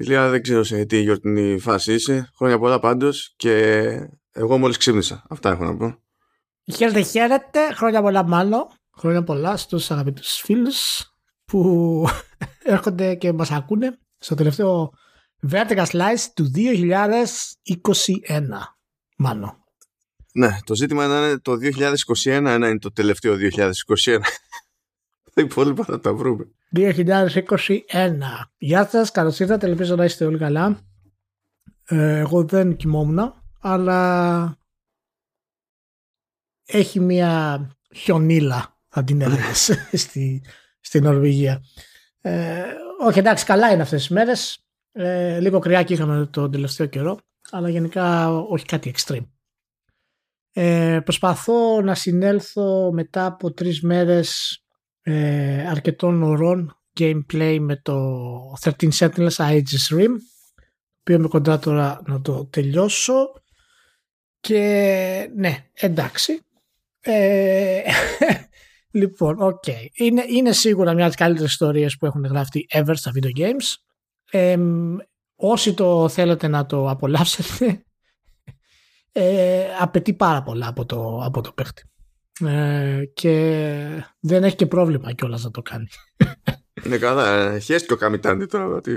Ηλία δεν ξέρω σε τι γιορτινή φάση είσαι. Χρόνια πολλά πάντως και εγώ μόλις ξύπνησα. Αυτά έχω να πω. Χαίρετε, χαίρετε. Χρόνια πολλά μάλλον. Χρόνια πολλά στους αγαπητούς φίλους που έρχονται και μας ακούνε στο τελευταίο Vertical Slice του 2021. Μάλλον. Ναι, το ζήτημα είναι το 2021 να είναι το τελευταίο 2021. Τα υπόλοιπα θα τα βρούμε. 2021. Γεια σας, καλώς ήρθατε. Ελπίζω να είστε όλοι καλά. Ε, εγώ δεν κοιμόμουν, αλλά έχει μια χιονίλα, θα την έλεγε, στη, στη Νορβηγία. Ε, όχι, εντάξει, καλά είναι αυτές τις μέρες. Ε, λίγο κρυάκι είχαμε τον τελευταίο καιρό, αλλά γενικά όχι κάτι extreme. Ε, προσπαθώ να συνέλθω μετά από τρεις μέρες ε, αρκετών ωρών gameplay με το 13 Sentinels Aegis Rim το οποίο είμαι κοντά τώρα να το τελειώσω. Και ναι εντάξει. Ε, λοιπόν ok. Okay. είναι, είναι σίγουρα μια από τις καλύτερες ιστορίες που έχουν γραφτεί ever στα video games. Ε, όσοι το θέλετε να το απολαύσετε ε, απαιτεί πάρα πολλά από το, από το παίχτη ε, και δεν έχει και πρόβλημα κιόλας να το κάνει. Είναι καλά. Χαίστηκε ο Καμιτάντη τώρα. Ότι...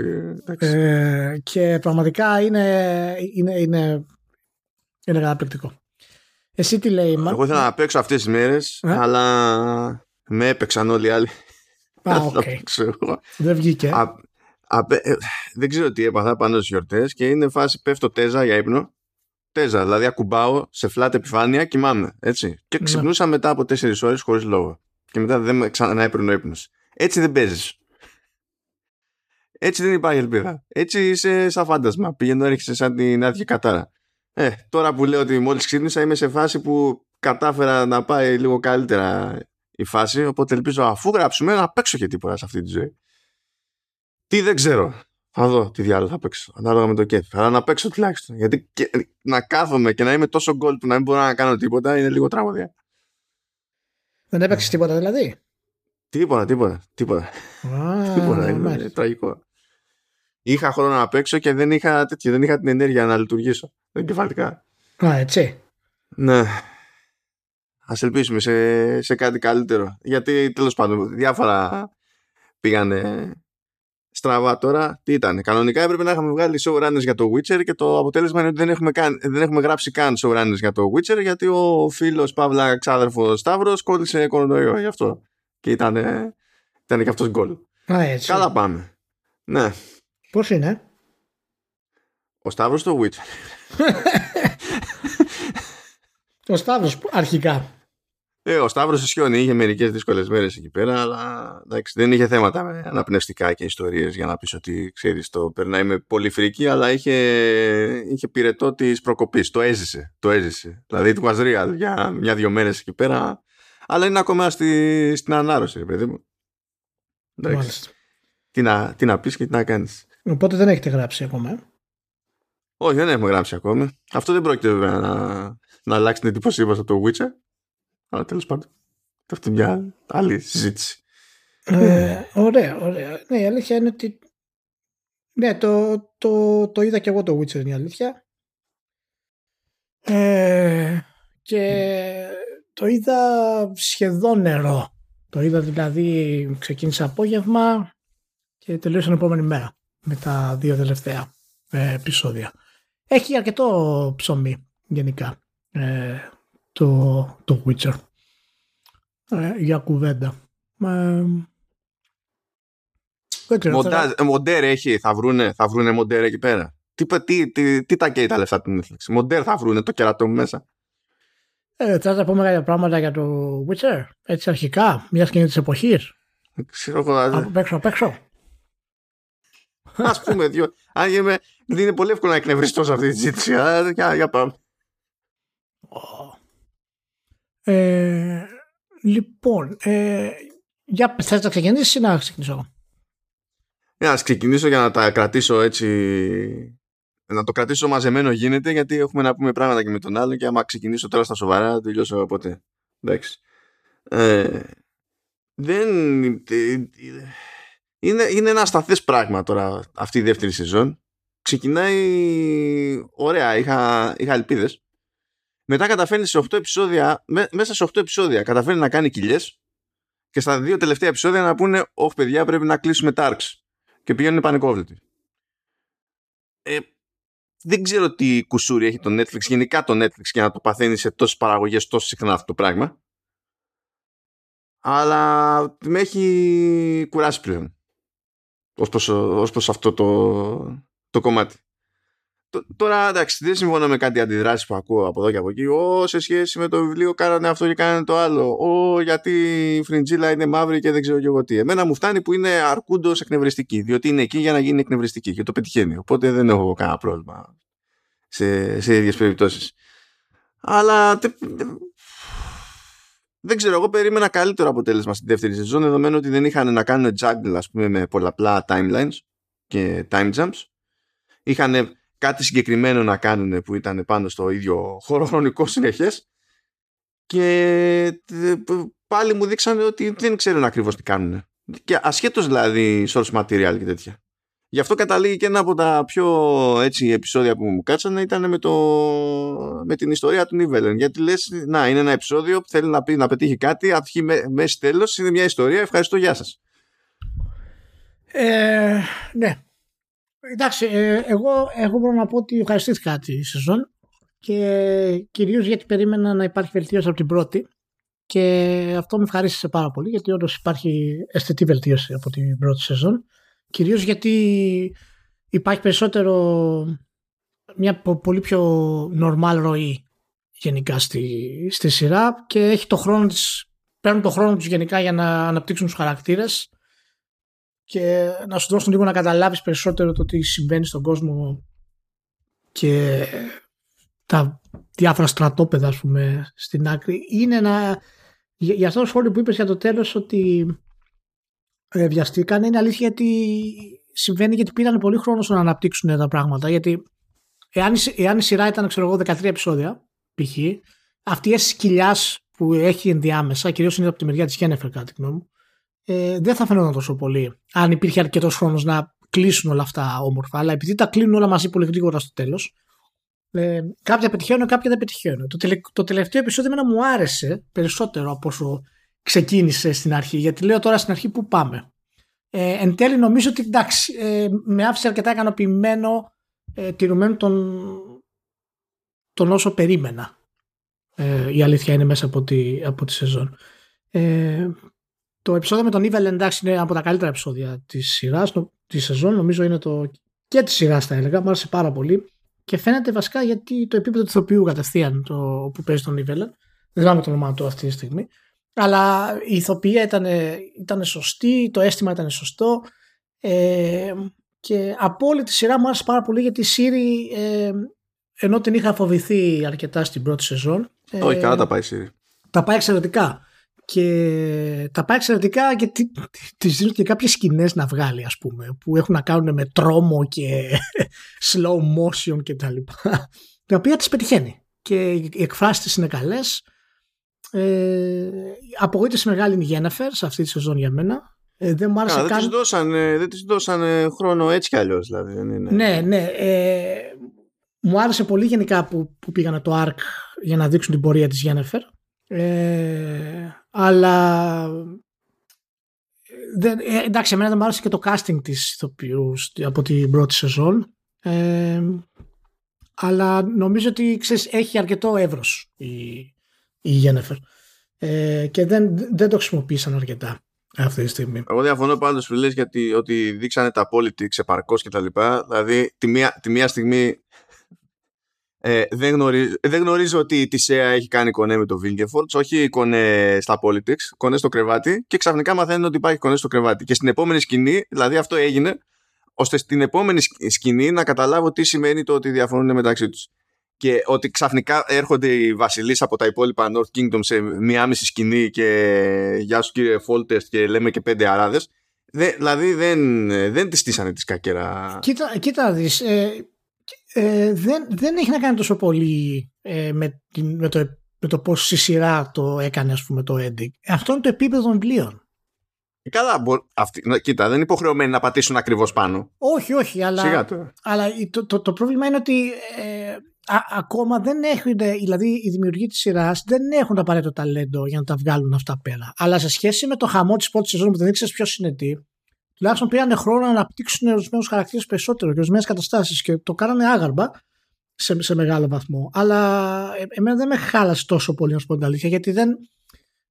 Ε, και πραγματικά είναι, είναι, είναι, είναι καταπληκτικό. Εσύ τι λέει, Μάρκο. Εγώ ήθελα να παίξω αυτές τις μέρες, ε; αλλά με έπαιξαν όλοι οι άλλοι. Α, okay. Δεν βγήκε. Α, α, ε, δεν ξέρω τι έπαθα πάνω στις γιορτές και είναι φάση πέφτω τέζα για ύπνο. Τέζα, δηλαδή ακουμπάω σε φλάτε επιφάνεια, κοιμάμαι. Έτσι. Και ναι. ξυπνούσα μετά από 4 ώρες χωρίς λόγο. Και μετά δεν με ξανά έπαιρνε ο ύπνος. Έτσι δεν παίζεις. Έτσι δεν υπάρχει ελπίδα. Έτσι είσαι σαν φάντασμα. Πηγαίνω έρχεσαι σαν την άδεια κατάρα. Ε, τώρα που λέω ότι μόλις ξύπνησα είμαι σε φάση που κατάφερα να πάει λίγο καλύτερα η φάση. Οπότε ελπίζω αφού γράψουμε να παίξω και τίποτα σε αυτή τη ζωή. Τι δεν ξέρω. Θα δω τι διάλογο θα παίξω. Ανάλογα με το κέφι. Αλλά να παίξω τουλάχιστον. Γιατί και, να κάθομαι και να είμαι τόσο γκολ που να μην μπορώ να κάνω τίποτα είναι λίγο τραγωδία. Δεν έπαιξες τίποτα δηλαδή; Τίποτα, τίποτα. Τίποτα. Ah, τίποτα. Είναι τραγικό. Είχα χρόνο να παίξω και δεν είχα, τέτοιο, δεν είχα την ενέργεια να λειτουργήσω. Εγκεφαλικά. Α, έτσι. Ναι. Α ελπίσουμε σε, σε κάτι καλύτερο. Γιατί τέλος πάντων διάφορα πήγανε στραβά τώρα. Τι ήταν. Κανονικά έπρεπε να είχαμε βγάλει showrunners για το Witcher και το αποτέλεσμα είναι ότι δεν έχουμε, καν, δεν έχουμε γράψει καν showrunners για το Witcher γιατί ο φίλος Παύλα ξάδερφος Σταύρος κόλλησε κορονοϊό γι' αυτό. Και ήταν, ήταν και αυτός γκολ. Καλά πάμε. Ναι. Πώς είναι; Ο Σταύρος στο Witcher. ο Σταύρος αρχικά. Ε, ο Σταύρος ισχύει είχε μερικές δύσκολες μέρες εκεί πέρα, αλλά εντάξει, δεν είχε θέματα με αναπνευστικά και ιστορίες για να πεις ότι ξέρεις το περνάει με πολύ φρίκη, αλλά είχε, είχε πυρετό της προκοπής. Το έζησε. Το έζησε. Δηλαδή του was real για μια-δυο μέρες εκεί πέρα, αλλά είναι ακόμα στη, στην ανάρρωση, παιδί μου. Εντάξει. Τι να, τι να πεις και τι να κάνεις. Οπότε δεν έχετε γράψει ακόμα. Ε; Όχι, δεν έχουμε γράψει ακόμη. Αυτό δεν πρόκειται βέβαια να, να αλλάξει την εντύπωσή μας από το Witcher. Αλλά τέλος πάντων. Αυτό είναι μια άλλη συζήτηση. Ε, ωραία, ωραία. Ναι, η αλήθεια είναι ότι. Ναι, το, το, το είδα και εγώ το Witcher είναι η αλήθεια. Ε, και το είδα σχεδόν νερό. Το είδα δηλαδή, ξεκίνησε απόγευμα και τελείωσε την επόμενη μέρα με τα δύο τελευταία ε, επεισόδια. Έχει αρκετό ψωμί γενικά ε, το, το Witcher ε, για κουβέντα. Ε, δεν ξέρω. Μοντάζ, θα... Μοντέρ έχει, θα βρούνε, θα βρούνε μοντέρ εκεί πέρα. Τι, τι, τι, τι τα καίει τα λεφτά του Netflix; Μοντέρ θα βρούνε το κερατό μου μέσα. Ε, θα να πούμε κάποια πράγματα για το Witcher, έτσι αρχικά, μιας σκηνή της εποχής. Ξέρω εγώ. Από έξω, απ' έξω. Α πούμε δύο. Αν είμαι, δηλαδή είναι πολύ εύκολο να εκνευριστώ σε αυτή τη συζήτηση. Για, για πάμε. Ε, λοιπόν, ε, για θες να ξεκινήσεις ή να ξεκινήσω εγώ; Ε, ας ξεκινήσω για να τα κρατήσω έτσι να το κρατήσω μαζεμένο γίνεται γιατί έχουμε να πούμε πράγματα και με τον άλλο και άμα ξεκινήσω τώρα στα σοβαρά δεν τελειώσω ποτέ. Εντάξει. Ε, δεν... είναι, είναι ένα ασταθές πράγμα τώρα αυτή η δεύτερη σεζόν. Ξεκινάει ωραία, είχα, είχα ελπίδες. Μετά καταφέρνει σε 8 επεισόδια, μέσα σε 8 επεισόδια καταφέρνει να κάνει κοιλιές και στα δύο τελευταία επεισόδια να πούνε «Όχι παιδιά πρέπει να κλείσουμε τα arcs» και πηγαίνουν πανικόβλητοι. Ε, δεν ξέρω τι κουσούρι έχει το Netflix, γενικά το Netflix και να το παθαίνει σε τόσες παραγωγές τόσο συχνά αυτό το πράγμα. Αλλά με έχει κουράσει πλέον. Ως προς, ως προς αυτό το, το κομμάτι. Τώρα εντάξει, δεν συμφωνώ με κάτι αντιδράσεις που ακούω από εδώ και από εκεί. Ω, σε σχέση με το βιβλίο κάνανε αυτό και κάνανε το άλλο. Ω, γιατί η φριντζίλα είναι μαύρη και δεν ξέρω και εγώ τι. Εμένα μου φτάνει που είναι αρκούντος εκνευριστική. Διότι είναι εκεί για να γίνει εκνευριστική και το πετυχαίνει. Οπότε δεν έχω κανένα πρόβλημα σε, σε ίδιες περιπτώσεις. Αλλά δεν ξέρω, εγώ περίμενα καλύτερο αποτέλεσμα στην δεύτερη σεζόν δεδομένου ότι δεν είχαν να κάνουν juggle ας πούμε με πολλαπλά timelines και time jumps. Είχαν κάτι συγκεκριμένο να κάνουν που ήταν πάνω στο ίδιο χωροχρονικό συνεχές και ε, πάλι μου δείξανε ότι δεν ξέρουν ακριβώς τι κάνουν. Και ασχέτως δηλαδή source material και τέτοια. Γι' αυτό καταλήγει και ένα από τα πιο έτσι, επεισόδια που μου κάτσανε ήταν με, το, με την ιστορία του Νίβελεν. Γιατί λες, να, είναι ένα επεισόδιο που θέλει να, πει, να πετύχει κάτι, αρχή, μέση, τέλος, είναι μια ιστορία, ευχαριστώ, γεια σας. Ε, ναι, Εντάξει, ε, εγώ, εγώ μπορώ να πω ότι ευχαριστήθηκα τη σεζόν και κυρίως γιατί περίμενα να υπάρχει βελτίωση από την πρώτη και αυτό με ευχαρίστησε πάρα πολύ γιατί όντως υπάρχει αισθητή βελτίωση από την πρώτη σεζόν. Κυρίως γιατί υπάρχει περισσότερο μια πολύ πιο normal ροή γενικά στη, στη σειρά και έχει το χρόνο της, παίρνουν το χρόνο τους γενικά για να αναπτύξουν τους χαρακτήρες και να σου δώσουν λίγο να καταλάβεις περισσότερο το τι συμβαίνει στον κόσμο και τα διάφορα στρατόπεδα ας πούμε στην άκρη είναι ένα για αυτό το σχόλιο που είπες για το τέλος ότι ε, βιαστήκαν είναι αλήθεια γιατί συμβαίνει γιατί πήραν πολύ χρόνο στο να αναπτύξουν τα πράγματα γιατί εάν, εάν η σειρά ήταν ξέρω εγώ 13 επεισόδια π.χ. αυτή η αίσθηση κοιλιάς που έχει ενδιάμεσα κυρίως είναι από τη μεριά της Γένεφερ κάτι γνώμη μου ε, δεν θα φαινόταν τόσο πολύ αν υπήρχε αρκετός χρόνος να κλείσουν όλα αυτά όμορφα. Αλλά επειδή τα κλείνουν όλα μαζί πολύ γρήγορα στο τέλος, ε, κάποια πετυχαίνουν, κάποια δεν πετυχαίνουν. Το, τελε, το τελευταίο επεισόδιο εμένα μου άρεσε περισσότερο από όσο ξεκίνησε στην αρχή. Γιατί λέω τώρα στην αρχή που πάμε. Ε, εν τέλει νομίζω ότι εντάξει, ε, με άφησε αρκετά ικανοποιημένο ε, τηρουμένο τον, τον όσο περίμενα. Ε, η αλήθεια είναι μέσα από τη, από τη σεζόν. Ε, το επεισόδιο με τον Evil εντάξει είναι από τα καλύτερα επεισόδια της σειράς, της σεζόν. Νομίζω είναι το και της σειράς, θα έλεγα. Μου άρεσε πάρα πολύ. Και φαίνεται βασικά γιατί το επίπεδο του ηθοποιού κατευθείαν το, που παίζει τον Evil. Δεν θυμάμαι το όνομά του αυτή τη στιγμή. Αλλά η ηθοποιία ήταν, ήταν σωστή, το αίσθημα ήταν σωστό. Ε, και από όλη τη σειρά μου άρεσε πάρα πολύ γιατί η Σύρι, ε, ενώ την είχα φοβηθεί αρκετά στην πρώτη σεζόν. Όχι, ε, καλά τα πάει η Σύρι. Τα πάει εξαιρετικά και τα πάει εξαιρετικά και τη δίνουν και κάποιες σκηνές να βγάλει ας πούμε που έχουν να κάνουν με τρόμο και slow motion και τα λοιπά τα οποία τις πετυχαίνει και οι εκφράσεις της είναι καλές ε, απογοήτευση μεγάλη είναι η Γένεφερ σε αυτή τη σεζόν για μένα ε, δεν μου άρεσε δεν, της δώσανε, δεν της δώσανε χρόνο έτσι κι αλλιώς δηλαδή. Είναι... Ναι, ναι. Ε, μου άρεσε πολύ γενικά που, που πήγανε το ARC για να δείξουν την πορεία της Γένεφερ ε, αλλά δεν, ε, εντάξει, εμένα δεν μου άρεσε και το casting της ηθοποιούς από την πρώτη σεζόν. Ε, αλλά νομίζω ότι ξέρεις, έχει αρκετό εύρος η, η Γένεφερ. Ε, και δεν, δεν το χρησιμοποίησαν αρκετά αυτή τη στιγμή. Εγώ διαφωνώ πάντως που λες γιατί ότι δείξανε τα politics επαρκώς και τα λοιπά. Δηλαδή τη μία, τη μία στιγμή ε, δεν, γνωρίζω, δεν γνωρίζω ότι η Τισέα έχει κάνει κονέ με το Βίλγκεφορτς, όχι κονέ στα politics, κονέ στο κρεβάτι και ξαφνικά μαθαίνουν ότι υπάρχει κονέ στο κρεβάτι. Και στην επόμενη σκηνή, δηλαδή αυτό έγινε, ώστε στην επόμενη σκηνή να καταλάβω τι σημαίνει το ότι διαφωνούν μεταξύ τους. Και ότι ξαφνικά έρχονται οι βασιλείς από τα υπόλοιπα North Kingdom σε μία μισή σκηνή και γεια σου κύριε Φόλτεστ και λέμε και πέντε αράδες. δηλαδή δεν, δεν τη στήσανε τη κακέρα. Κοίτα, κοίτα δεις, ε, ε, δεν, δεν έχει να κάνει τόσο πολύ ε, με, την, με, το, με το πώς η σειρά το έκανε ας πούμε το ending. Αυτό είναι το επίπεδο των βιβλίων. Καλά, μπο... αυτή... κοίτα, δεν είναι υποχρεωμένοι να πατήσουν ακριβώς πάνω. Όχι, όχι, αλλά, Σιγά τώρα. αλλά το, το, το πρόβλημα είναι ότι ε, α, ακόμα δεν έχουν, δηλαδή οι δημιουργοί της σειράς δεν έχουν το απαραίτητο ταλέντο για να τα βγάλουν αυτά πέρα. Αλλά σε σχέση με το χαμό της πρώτης σεζόν που δεν ήξερε ποιος είναι τι, τουλάχιστον πήραν χρόνο να αναπτύξουν ορισμένους χαρακτήρες περισσότερο και ορισμένες καταστάσεις και το κάνανε άγαρμα σε, σε μεγάλο βαθμό. Αλλά ε, εμένα δεν με χάλασε τόσο πολύ, να σου πω την αλήθεια, γιατί δεν,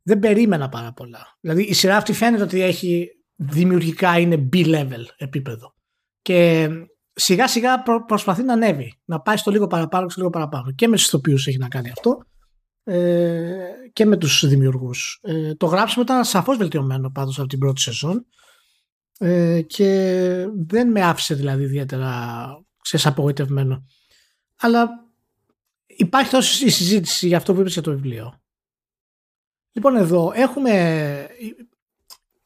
δεν περίμενα πάρα πολλά. Δηλαδή η σειρά αυτή φαίνεται ότι έχει δημιουργικά είναι B-level επίπεδο. Και σιγά σιγά προ, προσπαθεί να ανέβει, να πάει στο λίγο παραπάνω και στο λίγο παραπάνω. Και με τους ηθοποιούς έχει να κάνει αυτό ε, και με τους δημιουργούς. Ε, το γράψιμο ήταν σαφώς βελτιωμένο πάντως από την πρώτη σεζόν ε, και δεν με άφησε δηλαδή ιδιαίτερα ξέρεις απογοητευμένο. Αλλά υπάρχει τόσο η συζήτηση για αυτό που είπες για το βιβλίο. Λοιπόν εδώ έχουμε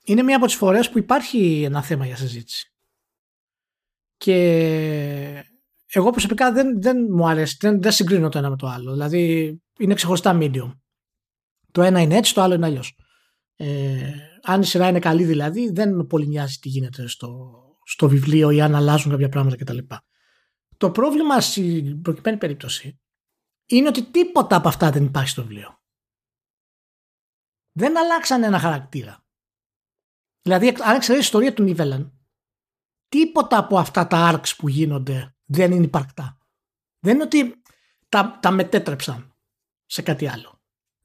είναι μία από τις φορές που υπάρχει ένα θέμα για συζήτηση. Και εγώ προσωπικά δεν, δεν μου αρέσει, δεν, δεν συγκρίνω το ένα με το άλλο. Δηλαδή είναι ξεχωριστά medium. Το ένα είναι έτσι, το άλλο είναι αλλιώς. Ε, αν η σειρά είναι καλή δηλαδή, δεν με πολύ νοιάζει τι γίνεται στο, στο βιβλίο ή αν αλλάζουν κάποια πράγματα κτλ. Το πρόβλημα στην προκειμένη περίπτωση είναι ότι τίποτα από αυτά δεν υπάρχει στο βιβλίο. Δεν αλλάξαν ένα χαρακτήρα. Δηλαδή, αν εξαιρέσει η ιστορία του Νίβελαν, τίποτα από αυτά τα arcs που γίνονται δεν είναι υπαρκτά. Δεν είναι ότι τα, τα μετέτρεψαν σε κάτι άλλο.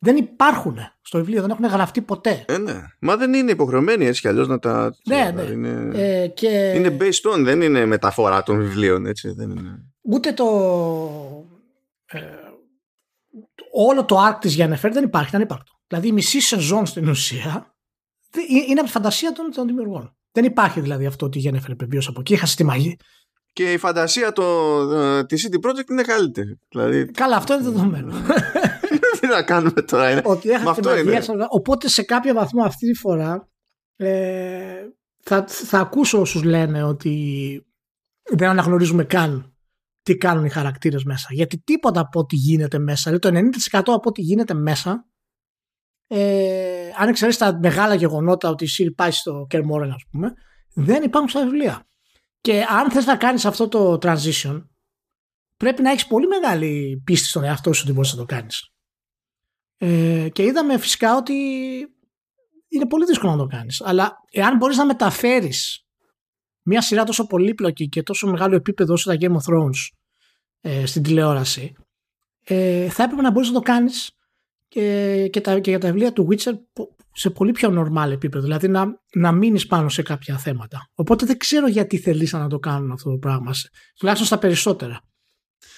Δεν υπάρχουν στο βιβλίο, δεν έχουν γραφτεί ποτέ. Ε, ναι. Μα δεν είναι υποχρεωμένοι έτσι κι αλλιώς να τα. Ναι, ναι. Είναι... Ε, και... είναι based on, δεν είναι μεταφορά των βιβλίων. Έτσι, δεν είναι... Ούτε το. Ε, όλο το arc της Γενεφέρ δεν υπάρχει, δεν υπάρχει. Δηλαδή η μισή σεζόν στην ουσία είναι από τη φαντασία των, των δημιουργών. Δεν υπάρχει δηλαδή αυτό ότι η Γενεφέρ επιβίωσε από εκεί, είχα τη μαγή. Και η φαντασία το, ε, της CD Projekt είναι καλύτερη. Δηλαδή... Καλά, αυτό είναι δεδομένο. Τι να κάνουμε τώρα. Είναι. Ότι έχασε μαγεία. Οπότε σε κάποιο βαθμό αυτή τη φορά ε, θα, θα ακούσω όσους λένε ότι δεν αναγνωρίζουμε καν τι κάνουν οι χαρακτήρες μέσα. Γιατί τίποτα από ό,τι γίνεται μέσα, δηλαδή το 90% από ό,τι γίνεται μέσα, ε, αν εξαιρέσεις τα μεγάλα γεγονότα ότι η Σύρι πάει στο Κερμόρεν, ας πούμε, δεν υπάρχουν στα βιβλία. Και αν θες να κάνεις αυτό το transition, πρέπει να έχεις πολύ μεγάλη πίστη στον εαυτό σου ότι μπορείς να το κάνεις. Ε, και είδαμε φυσικά ότι είναι πολύ δύσκολο να το κάνεις. Αλλά εάν μπορείς να μεταφέρεις μια σειρά τόσο πολύπλοκη και τόσο μεγάλο επίπεδο όσο τα Game of Thrones ε, στην τηλεόραση, ε, θα έπρεπε να μπορείς να το κάνεις και, και, τα, και για τα βιβλία του Witcher σε πολύ πιο normal επίπεδο. Δηλαδή να, να μείνεις πάνω σε κάποια θέματα. Οπότε δεν ξέρω γιατί θελήσαν να το κάνουν αυτό το πράγμα. Τουλάχιστον στα περισσότερα.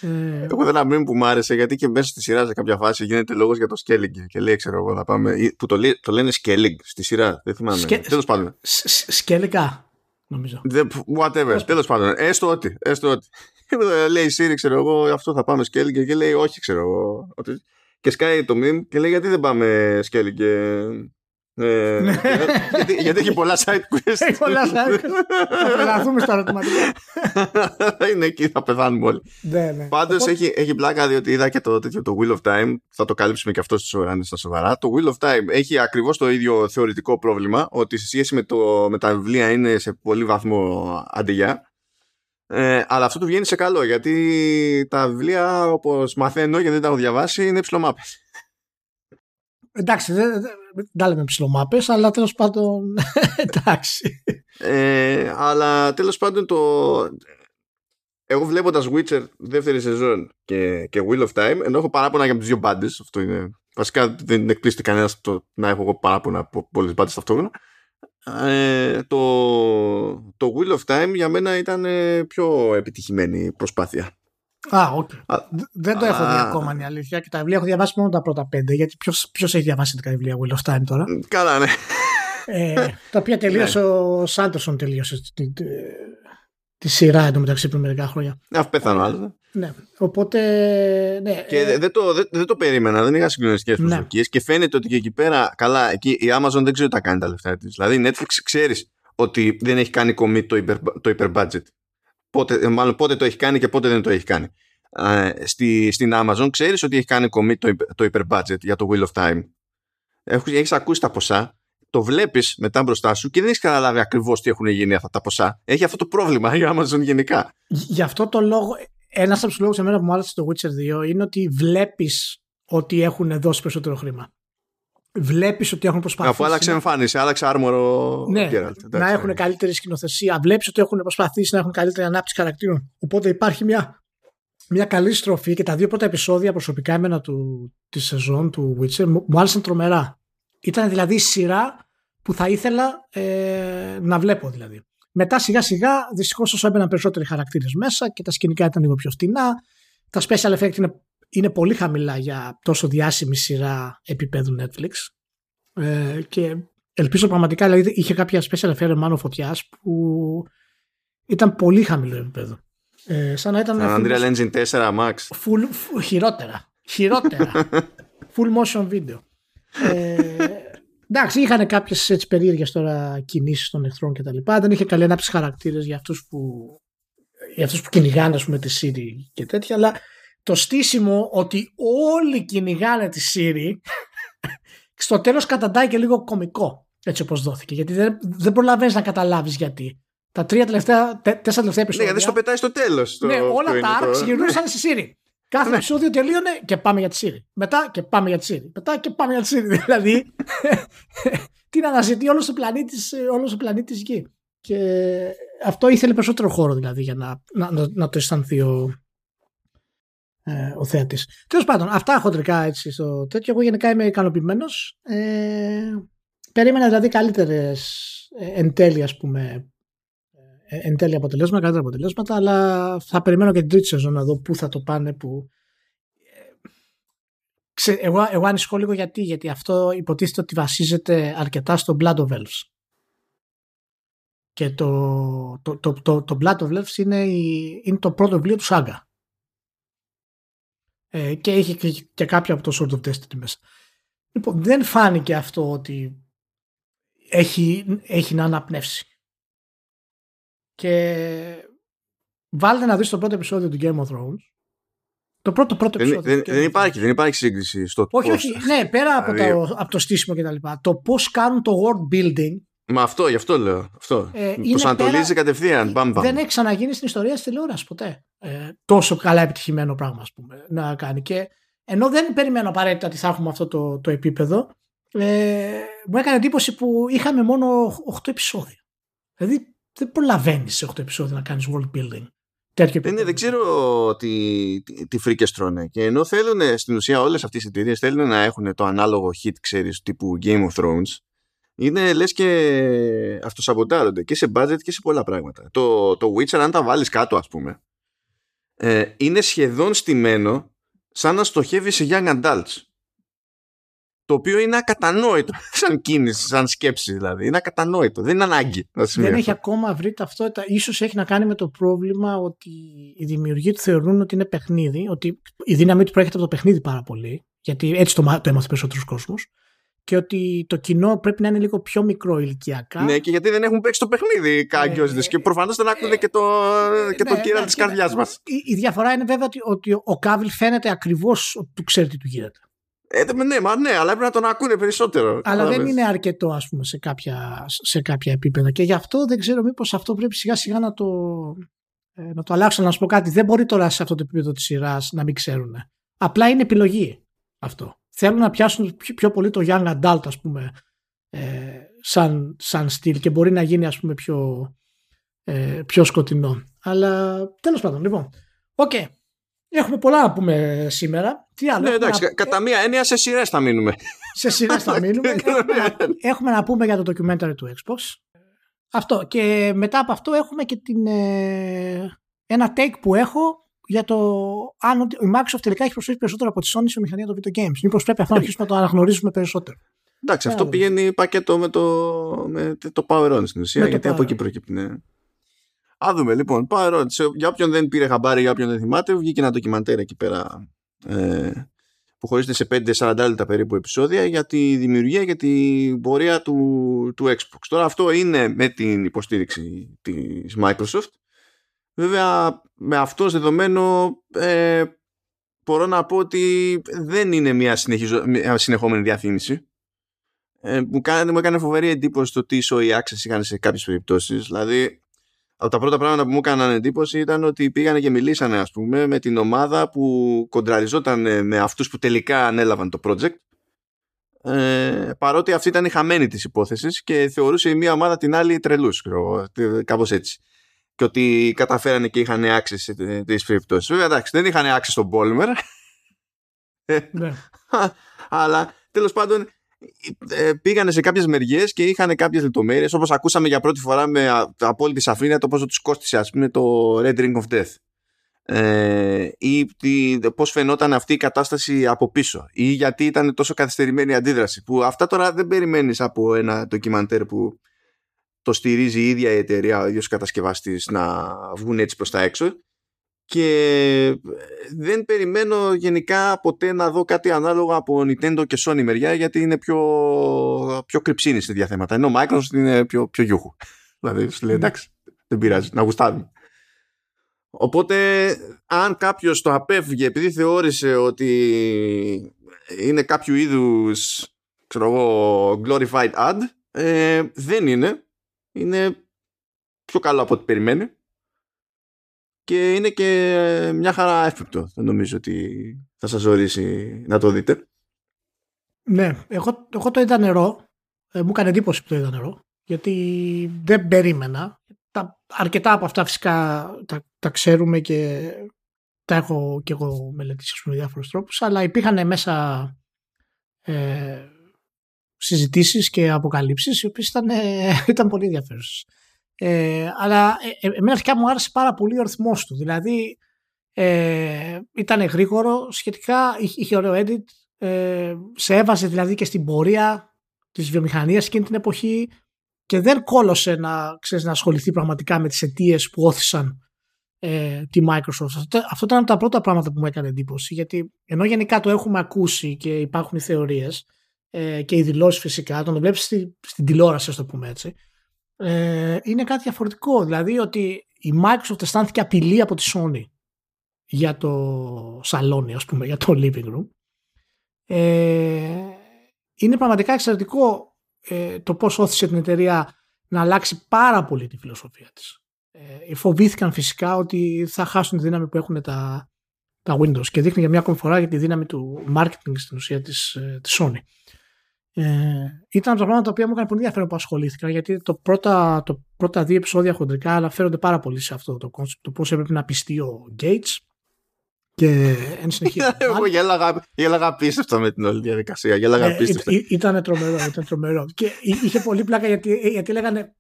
Ε... Εγώ δεν μήνυμα που μου άρεσε γιατί και μέσα στη σειρά σε κάποια φάση γίνεται λόγος για το scaling και λέει ξέρω εγώ να πάμε που το, το λένε scaling στη σειρά δεν θυμάμαι. Σκε... τέλος πάντων. σκέλικα νομίζω. Whatever τέλος πάντων. Έστω ότι, έστω ότι. λέει η Siri ξέρω εγώ αυτό θα πάμε scaling και λέει όχι ξέρω εγώ. Ότι... και σκάει το meme και λέει γιατί δεν πάμε scaling και ε, ναι. γιατί, γιατί έχει πολλά side quests. Έχει πολλά side quests. Θα πελαθούμε στα ερωτηματικά. είναι εκεί, θα πεθάνουμε όλοι. Ναι, ναι. Πάντως έχει, έχει πλάκα διότι είδα και το τέτοιο το Wheel of Time. Θα το καλύψουμε και αυτό στα σοβαρά. Το Wheel of Time έχει ακριβώς το ίδιο θεωρητικό πρόβλημα. Ότι σε σχέση με, το, με τα βιβλία είναι σε πολύ βαθμό αντιγιά. Ε, αλλά αυτό του βγαίνει σε καλό γιατί τα βιβλία όπως μαθαίνω γιατί δεν τα έχω διαβάσει είναι ψηλομάπες. Εντάξει, δεν, δεν τα λέμε ψηλομάπες, αλλά τέλος πάντων. εντάξει. Ε, αλλά τέλος πάντων το. Εγώ βλέποντας Witcher δεύτερη σεζόν και, και Wheel of Time, ενώ έχω παράπονα για τι δύο μπάντες. Αυτό είναι. Βασικά δεν εκπλήσεται κανένα το να έχω εγώ παράπονα από πολλές μπάντες ταυτόχρονα. Ε, το, το Wheel of Time για μένα ήταν πιο επιτυχημένη προσπάθεια. Α, okay. Δεν το έχω δει ακόμα είναι η αλήθεια. Και τα βιβλία έχω διαβάσει μόνο τα πρώτα πέντε. Γιατί ποιος έχει διαβάσει τα βιβλία Will of Time τώρα. Καλά, ναι. Ε, τα οποία τελείωσε ναι. ο Σάντερσον τελείωσε τη, τη, τη σειρά εντωμεταξύ πριν μερικά χρόνια. Αφού πέθανε άλλος. Ναι. Οπότε. Ναι, και ε, δεν, το, δεν, δεν, το περίμενα, δεν είχα συγκλονιστικές ναι. προσδοκίες. Και φαίνεται ότι και εκεί πέρα, καλά, εκεί η Amazon δεν ξέρει τι θα κάνει τα λεφτά της. Δηλαδή η Netflix ξέρεις ότι δεν έχει κάνει commit το, υπερ, το υπερ-budget πότε, ε, μάλλον πότε το έχει κάνει και πότε δεν το έχει κάνει. στη, στην Amazon ξέρεις ότι έχει κάνει commit το, το budget για το Wheel of Time. Έχεις ακούσει τα ποσά. το βλέπεις μετά μπροστά σου και δεν έχεις καταλάβει ακριβώς τι έχουν γίνει αυτά τα ποσά. Έχει αυτό το πρόβλημα η Amazon γενικά. Γι' αυτό το λόγο, ένας από τους λόγους εμένα που μου άρεσε το Witcher 2 είναι ότι βλέπεις ότι έχουν δώσει περισσότερο χρήμα. Βλέπεις ότι έχουν προσπαθήσει. Αφού άλλαξε εμφάνιση, άλλαξε άρμορο. Ναι, Geralt, να έχουν ναι. καλύτερη σκηνοθεσία. Βλέπεις ότι έχουν προσπαθήσει να έχουν καλύτερη ανάπτυξη χαρακτήρων. Οπότε υπάρχει μια, μια καλή στροφή και τα δύο πρώτα επεισόδια προσωπικά εμένα του, της σεζόν του Witcher μου, μου άρεσαν τρομερά. Ήταν δηλαδή η σειρά που θα ήθελα ε, να βλέπω δηλαδή. Μετά σιγά σιγά δυστυχώς όσο έμπαιναν περισσότεροι χαρακτήρες μέσα και τα σκηνικά ήταν λίγο πιο φτηνά. Τα special effects είναι, είναι πολύ χαμηλά για τόσο διάσημη σειρά επίπεδου Netflix. Ε, και ελπίζω πραγματικά, δηλαδή είχε κάποια special effects μάνο φωτιάς που ήταν πολύ χαμηλό επίπεδο. Ε, σαν να ήταν. Σαν full- Unreal Engine 4 Max. full, full- χειρότερα. Χειρότερα. full motion video. Ε, εντάξει, είχαν κάποιες περίεργες τώρα κινήσεις των εχθρών κτλ. Δεν είχε καλή ανάπτυξη χαρακτήρες για αυτούς που, για αυτούς που κυνηγάνε ας πούμε, τη Siri και τέτοια. Αλλά το στήσιμο ότι όλοι κυνηγάνε τη Siri στο τέλος καταντάει και λίγο κωμικό έτσι όπως δόθηκε. Γιατί δεν, δεν προλαβαίνεις να καταλάβεις γιατί. Τα τρία τελευταία, τε, τέσσερα τελευταία Ναι, επεισόδια. γιατί στο πετάει στο τέλος. Ναι, όλα τα arcs γυρνούσαν στη Siri. Κάθε Ναι. επεισόδιο τελείωνε και πάμε για τη Siri. Μετά και πάμε για τη Siri. Μετά και πάμε για τη Siri. Δηλαδή, την αναζητεί όλος ο πλανήτης όλος ο πλανήτης Γη. Και αυτό ήθελε περισσότερο χώρο δηλαδή για να, να, να, να το αισθανθεί ο, ε, ο θέατη. Τέλος πάντων, αυτά χοντρικά έτσι στο τέτοιο. Εγώ γενικά είμαι ικανοποιημένος. Ε, περίμενα δηλαδή καλύτερες εν τέλει, ας πούμε, ε, εν τέλει αποτελέσματα, καλύτερα αποτελέσματα, αλλά θα περιμένω και την τρίτη σεζόν να δω πού θα το πάνε. Που... ε, Ξε, εγώ, εγώ ανησυχώ λίγο γιατί, γιατί αυτό υποτίθεται ότι βασίζεται αρκετά στο Blood of Elves. Και το, το, το, το, το Blood of Elves είναι, η, είναι το πρώτο βιβλίο του Σάγκα. Ε, και έχει και, και κάποια από το Sword of Destiny μέσα. Λοιπόν, δεν φάνηκε αυτό ότι έχει, έχει να αναπνεύσει. Και βάλτε να δεις το πρώτο επεισόδιο του Game of Thrones. Το πρώτο πρώτο Δεν, επεισόδιο. δεν, του Game δεν of υπάρχει, Thrones. δεν υπάρχει σύγκριση στο Όχι, πώς- όχι. Ναι, πέρα από, Δηλαδή- το, από το στήσιμο και τα λοιπά. Το πώς κάνουν το world building Μα αυτό, γι' αυτό λέω. Αυτό. Ε, είναι Προσανατολίζει πέρα- κατευθείαν. Μπαμ, μπαμ. δεν έχει ξαναγίνει στην ιστορία της τηλεόρασης ποτέ. Ε, τόσο καλά επιτυχημένο πράγμα, ας πούμε, να κάνει. Και ενώ δεν περιμένω απαραίτητα ότι θα έχουμε αυτό το, το επίπεδο, ε, μου έκανε εντύπωση που είχαμε μόνο 8 επεισόδια. Δηλαδή δεν προλαβαίνεις σε 8 επεισόδια να κάνεις world building. Τέτοιο Δεν, επίπεδο. δεν ξέρω τι, τι, τι φρίκες τρώνε. Και ενώ θέλουν στην ουσία όλες αυτές οι εταιρείες θέλουν να έχουν το ανάλογο hit, ξέρεις, τύπου Game of Thrones, είναι λες και αυτοσαμποτάρονται και σε budget και σε πολλά πράγματα. Το, το Witcher, αν τα βάλεις κάτω, ας πούμε, ε, είναι σχεδόν στημένο σαν να στοχεύει σε young adults. Το οποίο είναι ακατανόητο σαν κίνηση, σαν σκέψη δηλαδή. Είναι ακατανόητο. Δεν είναι ανάγκη. να σημαίνει δεν έχει αυτό. ακόμα βρει ταυτότητα. Ίσως έχει να κάνει με το πρόβλημα ότι οι δημιουργοί του θεωρούν ότι είναι παιχνίδι, ότι η δύναμή του προέρχεται από το παιχνίδι πάρα πολύ, γιατί έτσι το, μα- το έμαθε περισσότερος κόσμος. Και ότι το κοινό πρέπει να είναι λίγο πιο μικρό ηλικιακά. Ναι, και γιατί δεν έχουν παίξει το παιχνίδι κάγκιος Ε, και προφανώς δεν ακούνε και το, και το Ναι, κύρα ναι, της κοίτα, καρδιάς μας. Η, η διαφορά είναι βέβαια ότι, ότι ο Κάβιλ φαίνεται ακριβώς ότι του ξέρει τι του γίνεται. Ε, δε- ναι, μα ναι, αλλά πρέπει να τον ακούνε περισσότερο. Αλλά Κατάλαβες. δεν είναι αρκετό, ας πούμε, σε κάποια, σε κάποια επίπεδα. Και γι' αυτό δεν ξέρω μήπως αυτό πρέπει σιγά σιγά να το, ε, να το αλλάξω. Να σου πω κάτι. Δεν μπορεί τώρα σε αυτό το επίπεδο της σειράς να μην ξέρουν. Απλά είναι επιλογή αυτό. Θέλουν να πιάσουν πιο, πιο πολύ το young adult, ας πούμε, ε, σαν, σαν στυλ και μπορεί να γίνει, ας πούμε, πιο, ε, πιο σκοτεινό. Αλλά τέλος πάντων, λοιπόν. Οκ. Έχουμε πολλά να πούμε σήμερα. Τι άλλο. Ναι, έχουμε εντάξει, να- κα- κατά μία έννοια σε σειρές θα μείνουμε. σε σειρά θα μείνουμε. έχουμε, να, έχουμε να πούμε για το documentary του Xbox. Αυτό. Και μετά από αυτό έχουμε και την, ε, ένα take που έχω για το αν ότι η Microsoft τελικά έχει προσφέρει περισσότερο από τη Sony σε μηχανία των video games. Μήπως πρέπει αυτό να αρχίσουμε να το αναγνωρίζουμε περισσότερο. Εντάξει, αυτό Άλλο. πηγαίνει πακέτο με το, με το Power On στην ουσία, Με το γιατί από Power εκεί On. προκύπτει. Ναι. Α δούμε λοιπόν. Power On. Σε- Για όποιον δεν πήρε χαμπάρι, για όποιον δεν θυμάται, βγήκε ένα ντοκιμαντέρ εκεί πέρα ε, που χωρίζεται σε 5-40 λεπτά περίπου επεισόδια για τη δημιουργία και την πορεία του, του Xbox. Τώρα αυτό είναι με την υποστήριξη της Microsoft. Βέβαια με αυτό ως δεδομένο ε, μπορώ να πω ότι δεν είναι μια, συνεχιζο... μια συνεχόμενη διαφήμιση ε, μου, κάνει, μου έκανε φοβερή εντύπωση το τι ισόοι access είχαν σε κάποιες περιπτώσεις. Δηλαδή, από τα πρώτα πράγματα που μου έκαναν εντύπωση ήταν ότι πήγανε και μιλήσανε, ας πούμε, με την ομάδα που κοντραριζόταν με αυτούς που τελικά ανέλαβαν το project. Ε, παρότι αυτή ήταν η χαμένη της υπόθεσης και θεωρούσε η μία ομάδα την άλλη τρελούς, κάπως έτσι. Και ότι καταφέρανε και είχαν access σε τις περιπτώσεις. Βέβαια, εντάξει, δεν είχαν access στον Πόλμερ. Ναι. Αλλά τέλος πάντων ε, πήγανε σε κάποιες μεριές και είχαν κάποιες λεπτομέρειες όπως ακούσαμε για πρώτη φορά με απόλυτη σαφήνεια το πόσο τους κόστησε ας πούμε το Red Ring of Death ε, ή τι, πώς φαινόταν αυτή η κατάσταση από πίσω ή γιατί ήταν τόσο καθυστερημένη η αντίδραση που αυτά τώρα δεν περιμένεις από ένα ντοκιμαντέρ που το στηρίζει η ίδια η εταιρεία, ο ίδιος κατασκευαστής να βγουν έτσι προς τα έξω. Και δεν περιμένω γενικά ποτέ να δω κάτι ανάλογο από Nintendo και Sony μεριά γιατί είναι πιο, πιο κρυψίνη σε τέτοια θέματα ενώ Microsoft είναι πιο, πιο γιούχου. Δηλαδή σου λέει εντάξει δεν πειράζει να γουστάρουμε. Οπότε αν κάποιος το απέφυγε επειδή θεώρησε ότι είναι κάποιο είδους ξέρω εγώ glorified ad ε, δεν είναι είναι πιο καλό από ό,τι περιμένει και είναι και μια χαρά εύπεπτο. Δεν νομίζω ότι θα σας ορίσει να το δείτε. Ναι, εγώ, εγώ το είδα νερό. Ε, μου έκανε εντύπωση που το είδα νερό. Γιατί δεν περίμενα. Τα, αρκετά από αυτά φυσικά τα, τα ξέρουμε και τα έχω και εγώ μελετήσει με διάφορους τρόπους. Αλλά υπήρχαν μέσα ε, συζητήσεις και αποκαλύψεις οι οποίες ήταν, ε, ήταν πολύ ενδιαφέρουσες. Ε, αλλά ε, ε, εμένα αρχικά μου άρεσε πάρα πολύ ο ρυθμός του. Δηλαδή ε, ήταν γρήγορο σχετικά, είχε ωραίο edit, ε, σε έβαζε δηλαδή και στην πορεία της βιομηχανίας εκείνη την εποχή και δεν κόλωσε να, ξέρεις, να ασχοληθεί πραγματικά με τις αιτίες που όθησαν ε, τη Microsoft. Αυτό, αυτό ήταν από τα πρώτα πράγματα που μου έκανε εντύπωση γιατί ενώ γενικά το έχουμε ακούσει και υπάρχουν οι θεωρίες ε, και οι δηλώσεις φυσικά, τον βλέπεις στη, στην τηλεόραση, ας το πούμε έτσι ε, είναι κάτι διαφορετικό. Δηλαδή ότι η Microsoft αισθάνθηκε απειλή από τη Sony για το σαλόνι, ας πούμε, για το living room. Ε, είναι πραγματικά εξαιρετικό ε, το πώς όθησε την εταιρεία να αλλάξει πάρα πολύ τη φιλοσοφία της. Ε, φοβήθηκαν φυσικά ότι θα χάσουν τη δύναμη που έχουν τα, τα Windows και δείχνει για μια ακόμη φορά για τη δύναμη του marketing στην ουσία της, ε, της Sony. Ε, ήταν τα πράγματα τα οποία μου έκανε πολύ ενδιαφέρον που ασχολήθηκα γιατί το πρώτα, το πρώτα δύο επεισόδια χοντρικά αναφέρονται πάρα πολύ σε αυτό το concept, το πώς έπρεπε να πειστεί ο Gates και εν συνεχεία. Εγώ γέλαγα, γέλαγα απίστευτα με την όλη διαδικασία. Γέλαγα ε, απίστευτα. ήταν τρομερό, ήταν τρομερό. και είχε πολύ πλάκα γιατί, γιατί λέγανε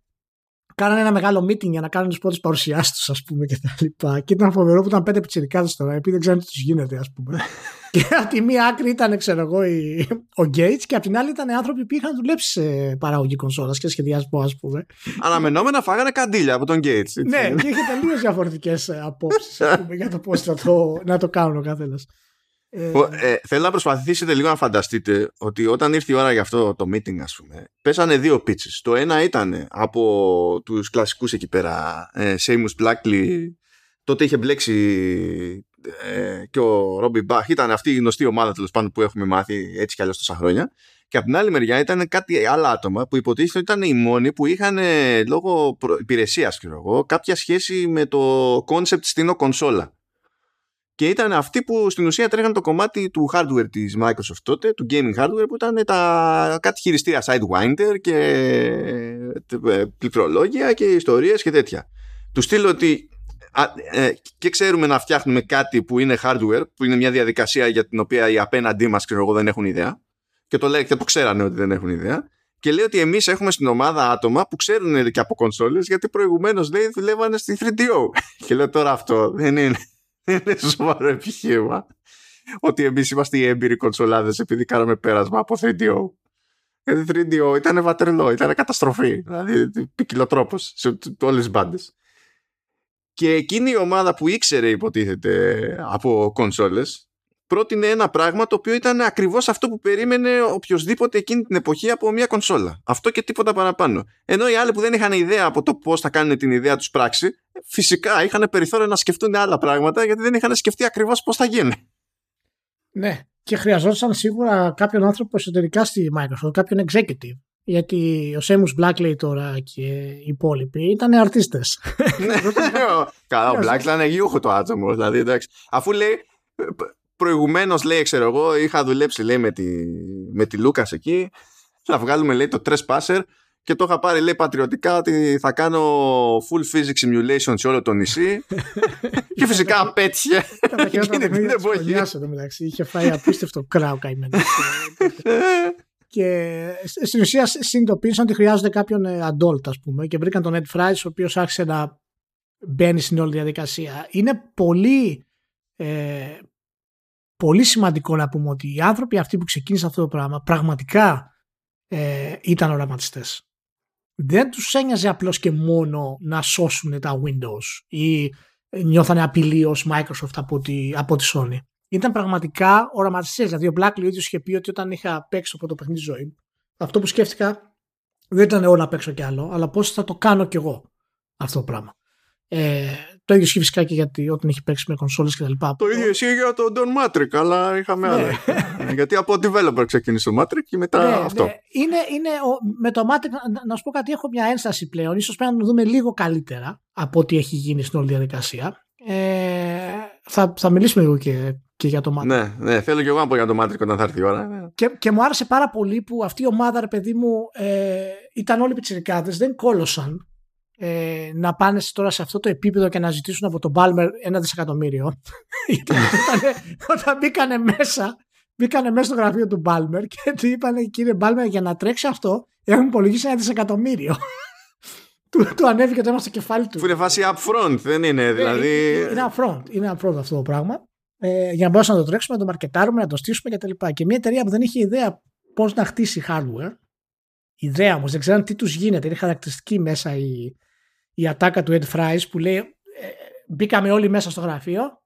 κάνανε ένα μεγάλο meeting για να κάνουν τις πρώτες παρουσιάσεις τους, ας πούμε, και τα λοιπά. Και ήταν φοβερό που ήταν πέντε πιτσιρικάδες τώρα, επειδή δεν ξέρουν τι τους γίνεται, ας πούμε. και από τη μία άκρη ήταν, ξέρω εγώ, ο Gates, και από την άλλη ήταν άνθρωποι που είχαν δουλέψει σε παραγωγή κονσόλας και σχεδιασμό, ας πούμε. Αναμενόμενα φάγανε καντήλια από τον Gates. ναι, και είχε τελείως διαφορετικές απόψεις για το πώς να το κάνουν ο καθένας. Ε, ε, θέλω να προσπαθήσετε λίγο να φανταστείτε ότι όταν ήρθε η ώρα για αυτό το meeting ας πούμε πέσανε δύο pitches το ένα ήταν από τους κλασικούς εκεί πέρα ε, Seamus Blackley τότε είχε μπλέξει ε, και ο Ρόμπι Μπαχ ήταν αυτή η γνωστή ομάδα τέλος πάντων που έχουμε μάθει έτσι κι αλλιώς τόσα χρόνια και από την άλλη μεριά ήταν κάτι άλλα άτομα που υποτίθεται ότι ήταν οι μόνοι που είχαν λόγω υπηρεσίας κάποια σχέση με το concept στην κονσόλα και ήταν αυτοί που στην ουσία τρέχαν το κομμάτι του hardware της Microsoft τότε, του gaming hardware που ήταν τα κάτι χειριστήρια Sidewinder και ε, πληκτρολόγια και ιστορίες και τέτοια. Του στείλω ότι ε, και ξέρουμε να φτιάχνουμε κάτι που είναι hardware, που είναι μια διαδικασία για την οποία οι απέναντί μας ξέρω εγώ δεν έχουν ιδέα και το λέει και το ξέρανε ότι δεν έχουν ιδέα και λέει ότι εμείς έχουμε στην ομάδα άτομα που ξέρουν και από κονσόλες γιατί προηγουμένως λέει δουλεύανε στη 3DO και λέω τώρα αυτό δεν είναι δεν είναι σοβαρό επιχείρημα ότι εμείς είμαστε οι έμπειροι κονσολάδες επειδή κάναμε πέρασμα από 3DO. Γιατί 3DO ήταν βατερλό, ήταν καταστροφή. Δηλαδή, ποικιλοτρόπος σε όλες τις μπάντες. Και εκείνη η ομάδα που ήξερε, υποτίθεται, από κονσόλες, πρότεινε ένα πράγμα το οποίο ήταν ακριβώς αυτό που περίμενε οποιοδήποτε εκείνη την εποχή από μια κονσόλα. Αυτό και τίποτα παραπάνω. Ενώ οι άλλοι που δεν είχαν ιδέα από το πώς θα κάνουν την ιδέα τους πράξη, φυσικά είχαν περιθώριο να σκεφτούν άλλα πράγματα γιατί δεν είχαν σκεφτεί ακριβώς πώς θα γίνει. Ναι. και χρειαζόταν σίγουρα κάποιον άνθρωπο εσωτερικά στη Microsoft, κάποιον executive. Γιατί ο Σέμους Μπλάκλεϊ τώρα και οι υπόλοιποι ήταν αρτίστες. Ναι, καλά, ο Μπλάκ ήταν γιούχο το άτομο. Δηλαδή, εντάξει. Αφού λέει, προηγουμένως λέει, ξέρω εγώ, είχα δουλέψει λέει, με τη, με τη Λούκας εκεί. Θα βγάλουμε λέει το Trespasser και το είχα πάρει λέει πατριωτικά ότι θα κάνω full physics simulation σε όλο το νησί και φυσικά πέτυχε εκείνη την εποχή. Είχε φάει απίστευτο κράου καημένο. και στην ουσία συνειδητοποίησαν ότι χρειάζονται κάποιον ε, adult ας πούμε και βρήκαν τον Ed Fries ο οποίος άρχισε να μπαίνει στην όλη διαδικασία. Είναι πολύ ε, πολύ σημαντικό να πούμε ότι οι άνθρωποι αυτοί που ξεκίνησαν αυτό το πράγμα πραγματικά ε, ήταν οραματιστές δεν τους ένοιαζε απλώς και μόνο να σώσουν τα Windows ή νιώθανε απειλή ως Microsoft από τη, από τη Sony. Ήταν πραγματικά οραματιστές. Δηλαδή ο Blackley ο ίδιος είχε πει ότι όταν είχα παίξει από το παιχνίδι ζωή αυτό που σκέφτηκα δεν ήταν εγώ να παίξω κι άλλο, αλλά πώς θα το κάνω κι εγώ αυτό το πράγμα. Ε, το ίδιο ισχύει φυσικά και γιατί όταν έχει παίξει με κονσόλες και τα λοιπά. Το ίδιο ισχύει για τον Don Matrix, αλλά είχαμε ναι. άλλο. γιατί από developer ξεκίνησε το Matrix και μετά ναι, αυτό. Ναι. Είναι, είναι, με το Matrix, να, να σου πω κάτι, έχω μια ένσταση πλέον. σω πρέπει να το δούμε λίγο καλύτερα από ό,τι έχει γίνει στην όλη διαδικασία. Ε, θα, θα μιλήσουμε λίγο και, και για το Matrix. Ναι, ναι, θέλω και εγώ να πω για το Matrix όταν θα έρθει η ώρα. Και, και μου άρεσε πάρα πολύ που αυτή η ομάδα, ρε παιδί μου, ε, ήταν όλοι πιτσιρικάδες, δεν κόλωσαν ε, να πάνε τώρα σε αυτό το επίπεδο και να ζητήσουν από τον Μπάλμερ ένα δισεκατομμύριο. όταν μπήκανε μέσα, μπήκανε μέσα στο γραφείο του Μπάλμερ και του είπαν κύριε Μπάλμερ για να τρέξει αυτό έχουμε υπολογίσει ένα δισεκατομμύριο. Του, του ανέβηκε το αίμα στο κεφάλι του. Που είναι φάση upfront, δεν είναι ε, δηλαδή. Είναι upfront, είναι upfront αυτό το πράγμα. Ε, για να μπορέσουμε να το τρέξουμε, να το μαρκετάρουμε, να το στήσουμε κτλ. Και, και μια εταιρεία που δεν είχε ιδέα πώς να χτίσει hardware, ιδέα όμως, δεν ξέραν τι τους γίνεται. Είναι χαρακτηριστική μέσα η, η ατάκα του Ed Fries που λέει ε, μπήκαμε όλοι μέσα στο γραφείο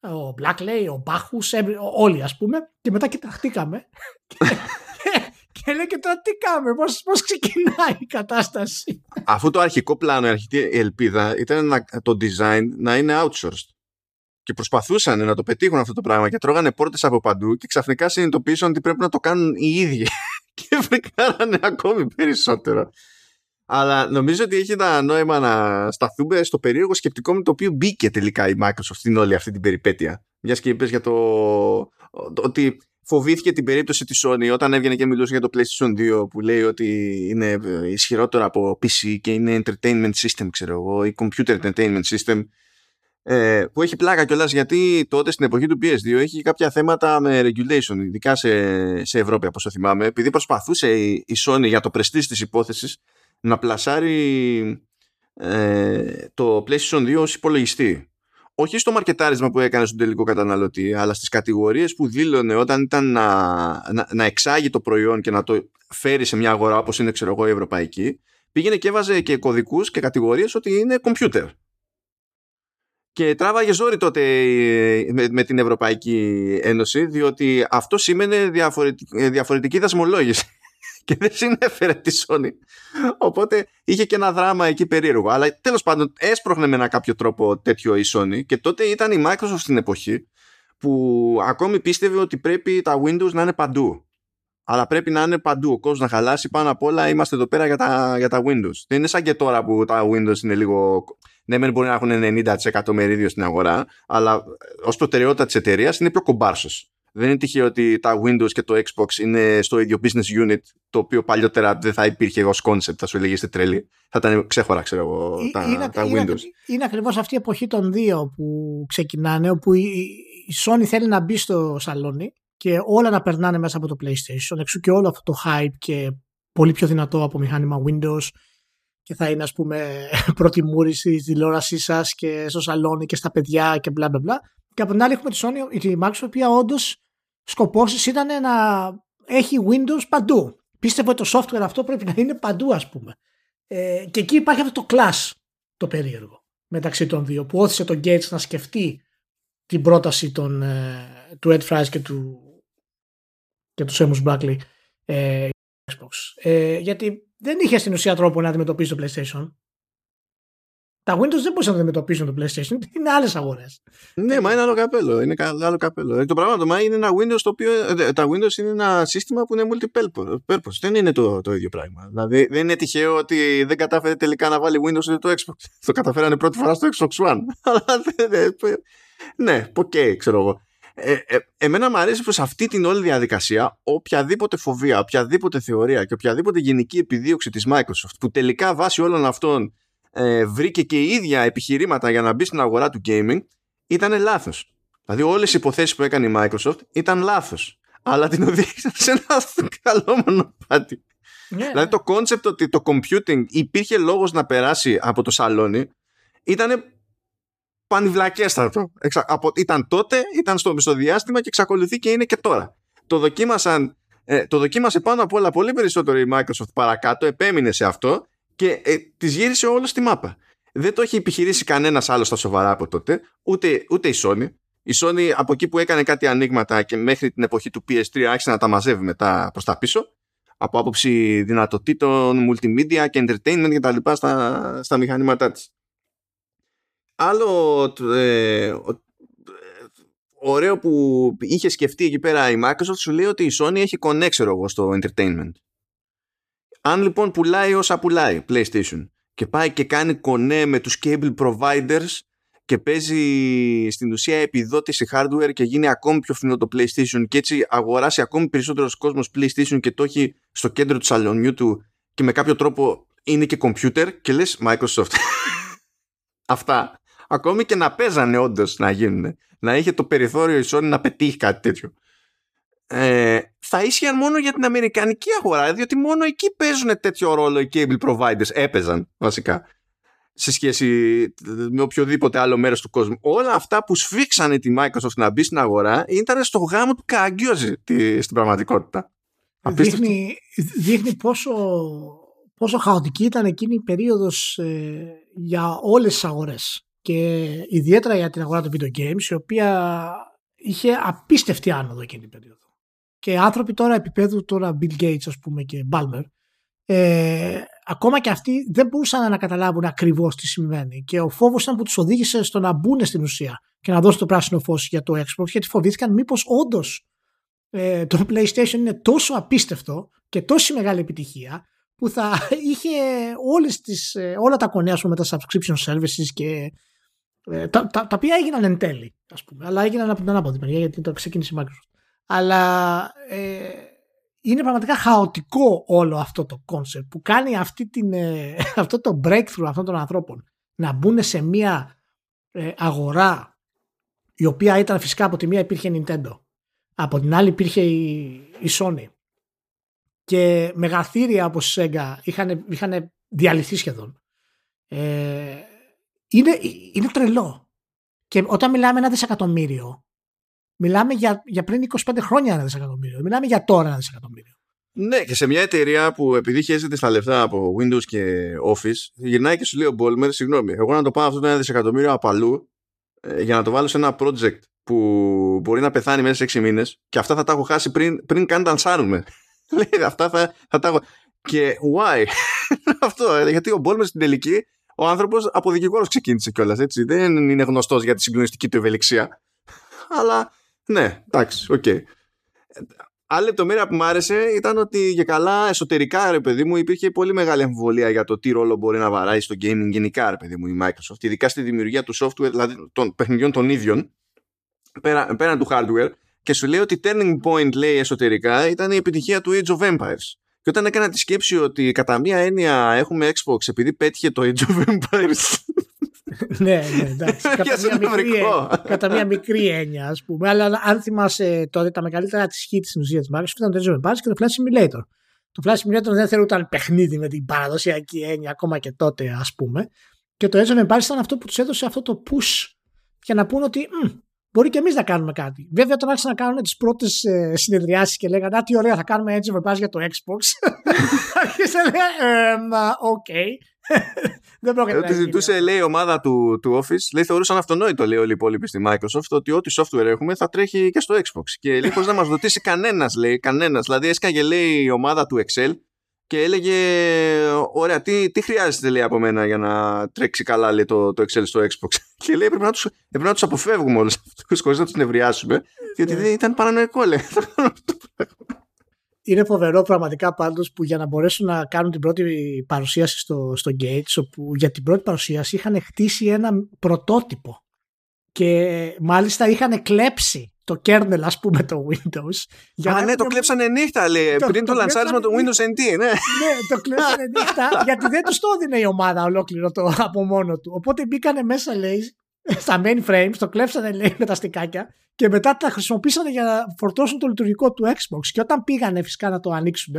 ο Blackley, ο Μπάχους, όλοι ας πούμε και μετά κοιταχτήκαμε και, λέει και τώρα τι κάνουμε, πώς, πώς ξεκινάει η κατάσταση. Αφού το αρχικό πλάνο, η αρχική ελπίδα ήταν να, το design να είναι outsourced και προσπαθούσαν να το πετύχουν αυτό το πράγμα και τρώγανε πόρτες από παντού και ξαφνικά συνειδητοποίησαν ότι πρέπει να το κάνουν οι ίδιοι και βρήκανε ακόμη περισσότερο. Αλλά νομίζω ότι έχει ένα νόημα να σταθούμε στο περίεργο σκεπτικό με το οποίο μπήκε τελικά η Microsoft στην όλη αυτή την περιπέτεια. Μιας και είπες για το ότι φοβήθηκε την περίπτωση της Sony όταν έβγαινε και μιλούσε για το PlayStation 2 που λέει ότι είναι ισχυρότερο από PC και είναι entertainment system ξέρω εγώ ή computer entertainment system ε, που έχει πλάκα κιόλας γιατί τότε στην εποχή του PS2 έχει κάποια θέματα με regulation ειδικά σε, σε Ευρώπη όπως το θυμάμαι επειδή προσπαθούσε η, η Sony για το prestige της υπόθεσης να πλασάρει ε, το PlayStation 2 ως υπολογιστή. Όχι στο μαρκετάρισμα που έκανε στον τελικό καταναλωτή, αλλά στις κατηγορίες που δήλωνε όταν ήταν να, να, να εξάγει το προϊόν και να το φέρει σε μια αγορά όπως είναι ξέρω εγώ η ευρωπαϊκή, πήγαινε και έβαζε και κωδικούς και κατηγορίες ότι είναι computer. Και τράβαγε ζόρι τότε ε, με, με την Ευρωπαϊκή Ένωση, διότι αυτό σήμαινε διαφορετική, διαφορετική δασμολόγηση και δεν συνέφερε τη Sony. Οπότε είχε και ένα δράμα εκεί περίεργο. Αλλά τέλος πάντων έσπροχνε με ένα κάποιο τρόπο τέτοιο η Sony και τότε ήταν η Microsoft στην εποχή που ακόμη πίστευε ότι πρέπει τα Windows να είναι παντού. Αλλά πρέπει να είναι παντού. Ο κόσμος να χαλάσει πάνω απ' όλα. Είμαστε εδώ πέρα για τα, για τα Windows. Δεν είναι σαν και τώρα που τα Windows είναι λίγο. Ναι, μεν μπορεί να έχουν 90% μερίδιο στην αγορά, αλλά ως προτεραιότητα της εταιρείας είναι πιο κομπάρσος. Δεν είναι τυχαίο ότι τα Windows και το Xbox είναι στο ίδιο business unit, το οποίο παλιότερα δεν θα υπήρχε ως concept, θα σου έλεγε είστε τρελή. Θα ήταν ξέχωρα, ξέρω εγώ, ε, τα, είναι, τα Windows. Είναι, είναι ακριβώς αυτή η εποχή των δύο που ξεκινάνε, όπου η, η Sony θέλει να μπει στο σαλόνι και όλα να περνάνε μέσα από το PlayStation. Εξού και όλο αυτό το hype και πολύ πιο δυνατό από μηχάνημα Windows και θα είναι ας πούμε πρώτη μούρη στη τηλεόρασής σας και στο σαλόνι και στα παιδιά και μπλα μπλα μπλα. Και από την άλλη έχουμε τη Sony, τη Microsoft, η οποία όντως σκοπός της ήταν να έχει Windows παντού. Πίστευε ότι το software αυτό πρέπει να είναι παντού ας πούμε. Ε, και εκεί υπάρχει αυτό το class το περίεργο μεταξύ των δύο που όθησε τον Gates να σκεφτεί την πρόταση των, ε, του Ed Fries και του, και του Seamus Blackley ε, Xbox. Ε, γιατί δεν είχε στην ουσία τρόπο να αντιμετωπίσει το PlayStation. Τα Windows δεν μπορούσαν να αντιμετωπίσουν το PlayStation, είναι άλλες αγορές. Ναι, μα είναι άλλο καπέλο. Είναι άλλο καπέλο. Ε, το πράγμα είναι ένα Windows το οποίο. Ε, τα Windows είναι ένα σύστημα που είναι multi-purpose. Δεν είναι το, το ίδιο πράγμα. Δηλαδή δεν είναι τυχαίο ότι δεν κατάφερε τελικά να βάλει Windows το Xbox. Το καταφέρανε πρώτη φορά στο Xbox One. ναι, ok, okay, ξέρω εγώ. Ε, ε, εμένα μου αρέσει προς αυτή την όλη διαδικασία οποιαδήποτε φοβία, οποιαδήποτε θεωρία και οποιαδήποτε γενική επιδίωξη της Microsoft που τελικά βάσει όλων αυτών ε, βρήκε και η ίδια επιχειρήματα για να μπει στην αγορά του gaming ήταν λάθος. Δηλαδή όλες οι υποθέσεις που έκανε η Microsoft ήταν λάθος. Αλλά την οδήγησαν σε ένα καλό μονοπάτι. Yeah. Ναι. Δηλαδή το concept ότι το computing υπήρχε λόγος να περάσει από το σαλόνι ήταν πανιβλακέστατο. Από, ήταν τότε, ήταν στο μισοδιάστημα και εξακολουθεί και είναι και τώρα. Το δοκίμασαν ε, το δοκίμασε πάνω απ' όλα πολύ περισσότερο η Microsoft παρακάτω, επέμεινε σε αυτό και ε, τη γύρισε όλο στη μάπα. Δεν το έχει επιχειρήσει κανένας άλλος στα σοβαρά από τότε, ούτε, ούτε η Sony. Η Sony από εκεί που έκανε κάτι ανοίγματα και μέχρι την εποχή του PS3 άρχισε να τα μαζεύει μετά προς τα πίσω από άποψη δυνατοτήτων, multimedia και entertainment και τα λοιπά στα, στα μηχανήματά της. Άλλο ε, ωραίο που είχε σκεφτεί εκεί πέρα η Microsoft σου λέει ότι η Sony έχει connect εγώ στο entertainment. Αν λοιπόν πουλάει όσα πουλάει PlayStation και πάει και κάνει κονέ με τους cable providers και παίζει στην ουσία επιδότηση hardware και γίνει ακόμη πιο φθηνό το PlayStation και έτσι αγοράσει ακόμη περισσότερος κόσμος PlayStation και το έχει στο κέντρο του σαλονιού του και με κάποιο τρόπο είναι και computer και λες Microsoft αυτά. Ακόμη και να παίζανε όντως να γίνουν να είχε το περιθώριο η Sony να πετύχει κάτι τέτοιο. Ε, θα ίσχυαν μόνο για την Αμερικανική αγορά, διότι μόνο εκεί παίζουν τέτοιο ρόλο οι cable providers. Έπαιζαν βασικά σε σχέση με οποιοδήποτε άλλο μέρος του κόσμου. Όλα αυτά που σφίξανε τη Microsoft να μπει στην αγορά ήταν στο γάμο του Καγκιόζη στην πραγματικότητα. Δείχνει, δείχνει πόσο, πόσο χαοτική ήταν εκείνη η περίοδος ε, για όλες τις αγορές και ιδιαίτερα για την αγορά των video games η οποία είχε απίστευτη άνοδο εκείνη την περίοδο και άνθρωποι τώρα επίπεδου τώρα Bill Gates ας πούμε και Balmer ε, ακόμα και αυτοί δεν μπορούσαν να καταλάβουν ακριβώς τι συμβαίνει. Και ο φόβος ήταν που τους οδήγησε στο να μπουν στην ουσία και να δώσουν το πράσινο φως για το Xbox γιατί φοβήθηκαν μήπως όντως ε, το PlayStation είναι τόσο απίστευτο και τόσο μεγάλη επιτυχία που θα είχε όλες τις, ε, όλα τα κονέα με τα subscription services και ε, τα, τα, τα, οποία έγιναν εν τέλει ας πούμε, αλλά έγιναν από την ανάποδη μεριά γιατί το ξεκίνησε η Microsoft αλλά ε, είναι πραγματικά χαοτικό όλο αυτό το concept που κάνει αυτή την, ε, αυτό το breakthrough αυτών των ανθρώπων να μπουν σε μια ε, αγορά η οποία ήταν φυσικά από τη μία υπήρχε Nintendo από την άλλη υπήρχε η, η Sony. Και μεγαθύρια όπως η Sega είχαν, είχαν διαλυθεί σχεδόν. Ε, είναι, είναι τρελό. Και όταν μιλάμε ένα δισεκατομμύριο Μιλάμε για, για πριν 25 χρόνια ένα δισεκατομμύριο. Μιλάμε για τώρα ένα δισεκατομμύριο. Ναι, και σε μια εταιρεία που επειδή χέζεται στα λεφτά από Windows και Office, γυρνάει και σου λέει ο Μπόλμερ, συγγνώμη, εγώ να το πάω αυτό το ένα δισεκατομμύριο από αλλού ε, για να το βάλω σε ένα project που μπορεί να πεθάνει μέσα σε 6 μήνες και αυτά θα τα έχω χάσει πριν, πριν καν τα λανσάρουμε. Λέει, αυτά θα, θα τα έχω. Και why? αυτό, ε, γιατί ο Μπάλμερ στην τελική, ο άνθρωπος από δικηγόρος ξεκίνησε κιόλας. Δεν είναι γνωστός για τη συγκλονιστική του ευελιξία. Αλλά ναι, εντάξει, ok. Okay. Άλλη λεπτομέρεια που μου άρεσε ήταν ότι για καλά εσωτερικά, ρε παιδί μου, υπήρχε πολύ μεγάλη αμφιβολία για το τι ρόλο μπορεί να βαράει στο gaming γενικά, ρε παιδί μου, η Microsoft. Ειδικά στη δημιουργία του software, δηλαδή των παιχνιδιών των ίδιων, πέρα, πέραν του hardware. Και σου λέει ότι turning point, λέει εσωτερικά, ήταν η επιτυχία του Age of Empires. Και όταν έκανα τη σκέψη ότι κατά μία έννοια έχουμε Xbox επειδή πέτυχε το Age of Empires ναι, ναι, εντάξει. κατά, μια μικρή, κατά μια μικρή έννοια, ας πούμε. Αλλά αν θυμάσαι τότε τα μεγαλύτερα της χή τη ουσία της Microsoft ήταν το Edge of και το Flash Simulator. Το Flash Simulator δεν θεωρούταν παιχνίδι με την παραδοσιακή έννοια ακόμα και τότε, ας πούμε. Και το Age of ήταν αυτό που τους έδωσε αυτό το push για να πούνε ότι μπορεί και εμείς να κάνουμε κάτι. Βέβαια, όταν άρχισαν να κάνουν τις πρώτες ε, συνεδριάσεις και λέγανε Α, τι ωραία, θα κάνουμε έτσι of για το Xbox. Άρχισε να λέει, οκ. Δεν πρόκειται Ότι ζητούσε, λέει, η ομάδα του, του Office, λέει, θεωρούσαν αυτονόητο, λέει, όλοι οι υπόλοιποι στη Microsoft, ότι ό,τι software έχουμε θα τρέχει και στο Xbox. Και λέει, χωρίς να μας ρωτήσει κανένας, λέει, κανένας. Δηλαδή, έσκαγε, λέει, η ομάδα του Excel και έλεγε ωραία τι, τι χρειάζεται λέει από μένα για να τρέξει καλά λέει, το, το Excel στο Xbox; Και λέει πρέπει να τους, πρέπει να τους αποφεύγουμε όλους αυτούς χωρίς να τους νευριάσουμε γιατί δεν ήταν παρανοϊκό λέει είναι φοβερό πραγματικά πάντως που για να μπορέσουν να κάνουν την πρώτη παρουσίαση στο, στο Gates όπου για την πρώτη παρουσίαση είχαν χτίσει ένα πρωτότυπο και μάλιστα είχαν κλέψει το kernel ας πούμε το Windows. Για Α, ναι, το κλέψανε νύχτα λέει, το, πριν το, το λανσάρισμα του Windows NT, ναι. ναι, το κλέψανε νύχτα γιατί δεν τους το έδινε η ομάδα ολόκληρο το, από μόνο του. Οπότε μπήκανε μέσα λέει στα mainframes, το κλέψανε λέει με τα στικάκια και μετά τα χρησιμοποίησανε για να φορτώσουν το λειτουργικό του Xbox και όταν πήγανε φυσικά να το ανοίξουν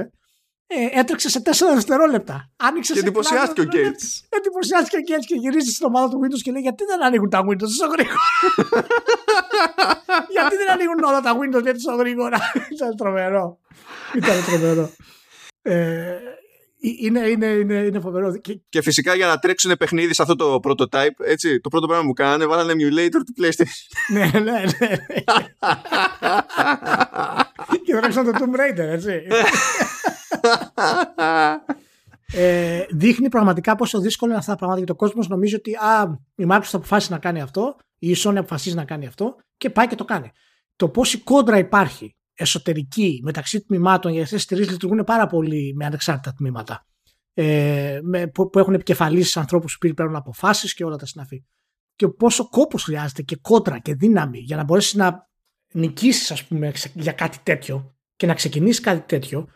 ε, έτρεξε σε 4 δευτερόλεπτα. Άνοιξε και εντυπωσιάστηκε ο Gates. Εντυπωσιάστηκε ο Gates και γυρίζει στην ομάδα του Windows και λέει: Γιατί δεν ανοίγουν τα Windows τόσο γρήγορα; Γιατί δεν ανοίγουν όλα τα Windows τόσο γρήγορα; Ήταν τρομερό. Ήταν τρομερό. Ε, είναι, είναι, είναι, είναι φοβερό. Και... και φυσικά για να τρέξουν παιχνίδι σε αυτό το prototype, έτσι, το πρώτο πράγμα που κάνανε, βάλανε emulator του PlayStation. ναι, ναι, ναι. και τρέξαν το Tomb Raider, έτσι. ε, δείχνει πραγματικά πόσο δύσκολο είναι αυτά τα πράγματα για το κόσμος. Νομίζει ότι α, η Microsoft αποφάσισε να κάνει αυτό, η Sony αποφασίζει να κάνει αυτό και πάει και το κάνει. Το πόση κόντρα υπάρχει εσωτερική μεταξύ τμήματων, γιατί αυτές τι εταιρείες λειτουργούν πάρα πολύ με ανεξάρτητα τμήματα. Ε, με, που, που έχουν επικεφαλίσει ανθρώπους που παίρνουν αποφάσεις και όλα τα συναφή. Και πόσο κόπος χρειάζεται και κόντρα και δύναμη για να μπορέσεις να νικήσεις, ας πούμε, για κάτι τέτοιο και να ξεκινήσεις κάτι τέτοιο,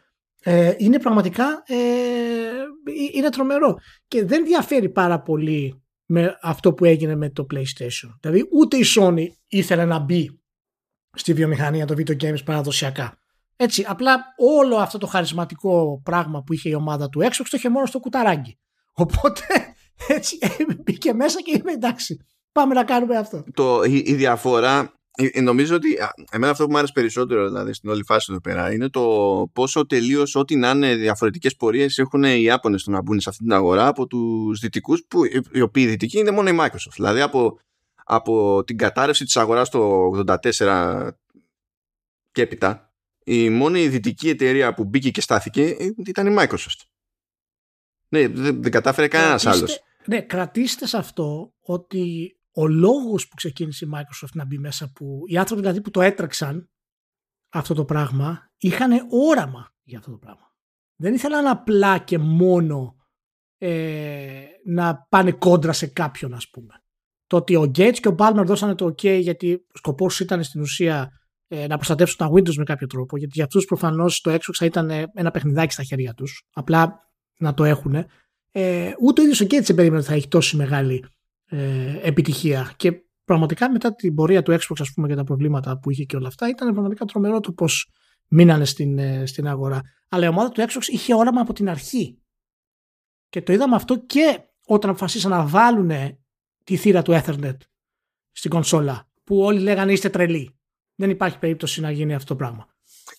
ε, είναι πραγματικά ε, είναι τρομερό. Και δεν διαφέρει πάρα πολύ με αυτό που έγινε με το PlayStation. Δηλαδή ούτε η Sony ήθελε να μπει στη βιομηχανία των video games παραδοσιακά. Έτσι, απλά όλο αυτό το χαρισματικό πράγμα που είχε η ομάδα του Xbox το είχε μόνο στο κουταράκι. Οπότε έτσι μπήκε μέσα και είπε εντάξει, πάμε να κάνουμε αυτό. Το, η, η διαφορά ε, ε, νομίζω ότι εμένα αυτό που μου άρεσε περισσότερο δηλαδή στην όλη φάση εδώ πέρα είναι το πόσο τελείως ό,τι να είναι διαφορετικές πορείες έχουν οι Ιάπωνες στο να μπουν σε αυτή την αγορά από τους δυτικούς που οι οποίοι δυτικοί είναι μόνο η Microsoft. Δηλαδή από, από την κατάρρευση της αγοράς το 84 και έπειτα η μόνη δυτική εταιρεία που μπήκε και στάθηκε ήταν η Microsoft. Ναι, δεν, δεν κατάφερε κανένας άλλος. Ναι, κρατήστε σε αυτό ότι ο λόγος που ξεκίνησε η Microsoft να μπει μέσα που οι άνθρωποι δηλαδή που το έτρεξαν αυτό το πράγμα είχαν όραμα για αυτό το πράγμα. Δεν ήθελαν απλά και μόνο ε, να πάνε κόντρα σε κάποιον ας πούμε. Το ότι ο Gates και ο Balmer δώσανε το ok γιατί ο σκοπός ήταν στην ουσία ε, να προστατεύσουν τα Windows με κάποιο τρόπο γιατί για αυτούς προφανώς το Xbox θα ήταν ένα παιχνιδάκι στα χέρια τους απλά να το έχουν ε, ούτε ο ίδιος ο Gates δεν περίμενε ότι θα έχει τόσο μεγάλη ε, επιτυχία. Και πραγματικά μετά την πορεία του Xbox ας πούμε και τα προβλήματα που είχε και όλα αυτά ήταν πραγματικά τρομερό το πώς μείνανε στην, ε, στην αγορά. Αλλά η ομάδα του Xbox είχε όραμα από την αρχή. Και το είδαμε αυτό και όταν αποφασίσαν να βάλουν τη θύρα του Ethernet στην κονσόλα που όλοι λέγανε είστε τρελοί. Δεν υπάρχει περίπτωση να γίνει αυτό το πράγμα.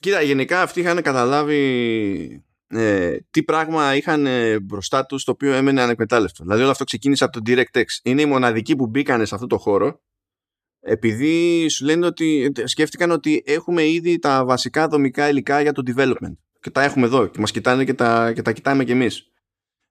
Κοίτα, γενικά αυτοί είχαν καταλάβει ε, τι πράγμα είχαν ε, μπροστά τους το οποίο έμενε ανεκμετάλλευτο. Δηλαδή όλο αυτό ξεκίνησε από το DirectX. Είναι οι μοναδικοί που μπήκαν σε αυτό το χώρο επειδή σου λένε ότι ε, σκέφτηκαν ότι έχουμε ήδη τα βασικά δομικά υλικά για το development και τα έχουμε εδώ και μας κοιτάνε και τα, και τα κοιτάμε κι εμείς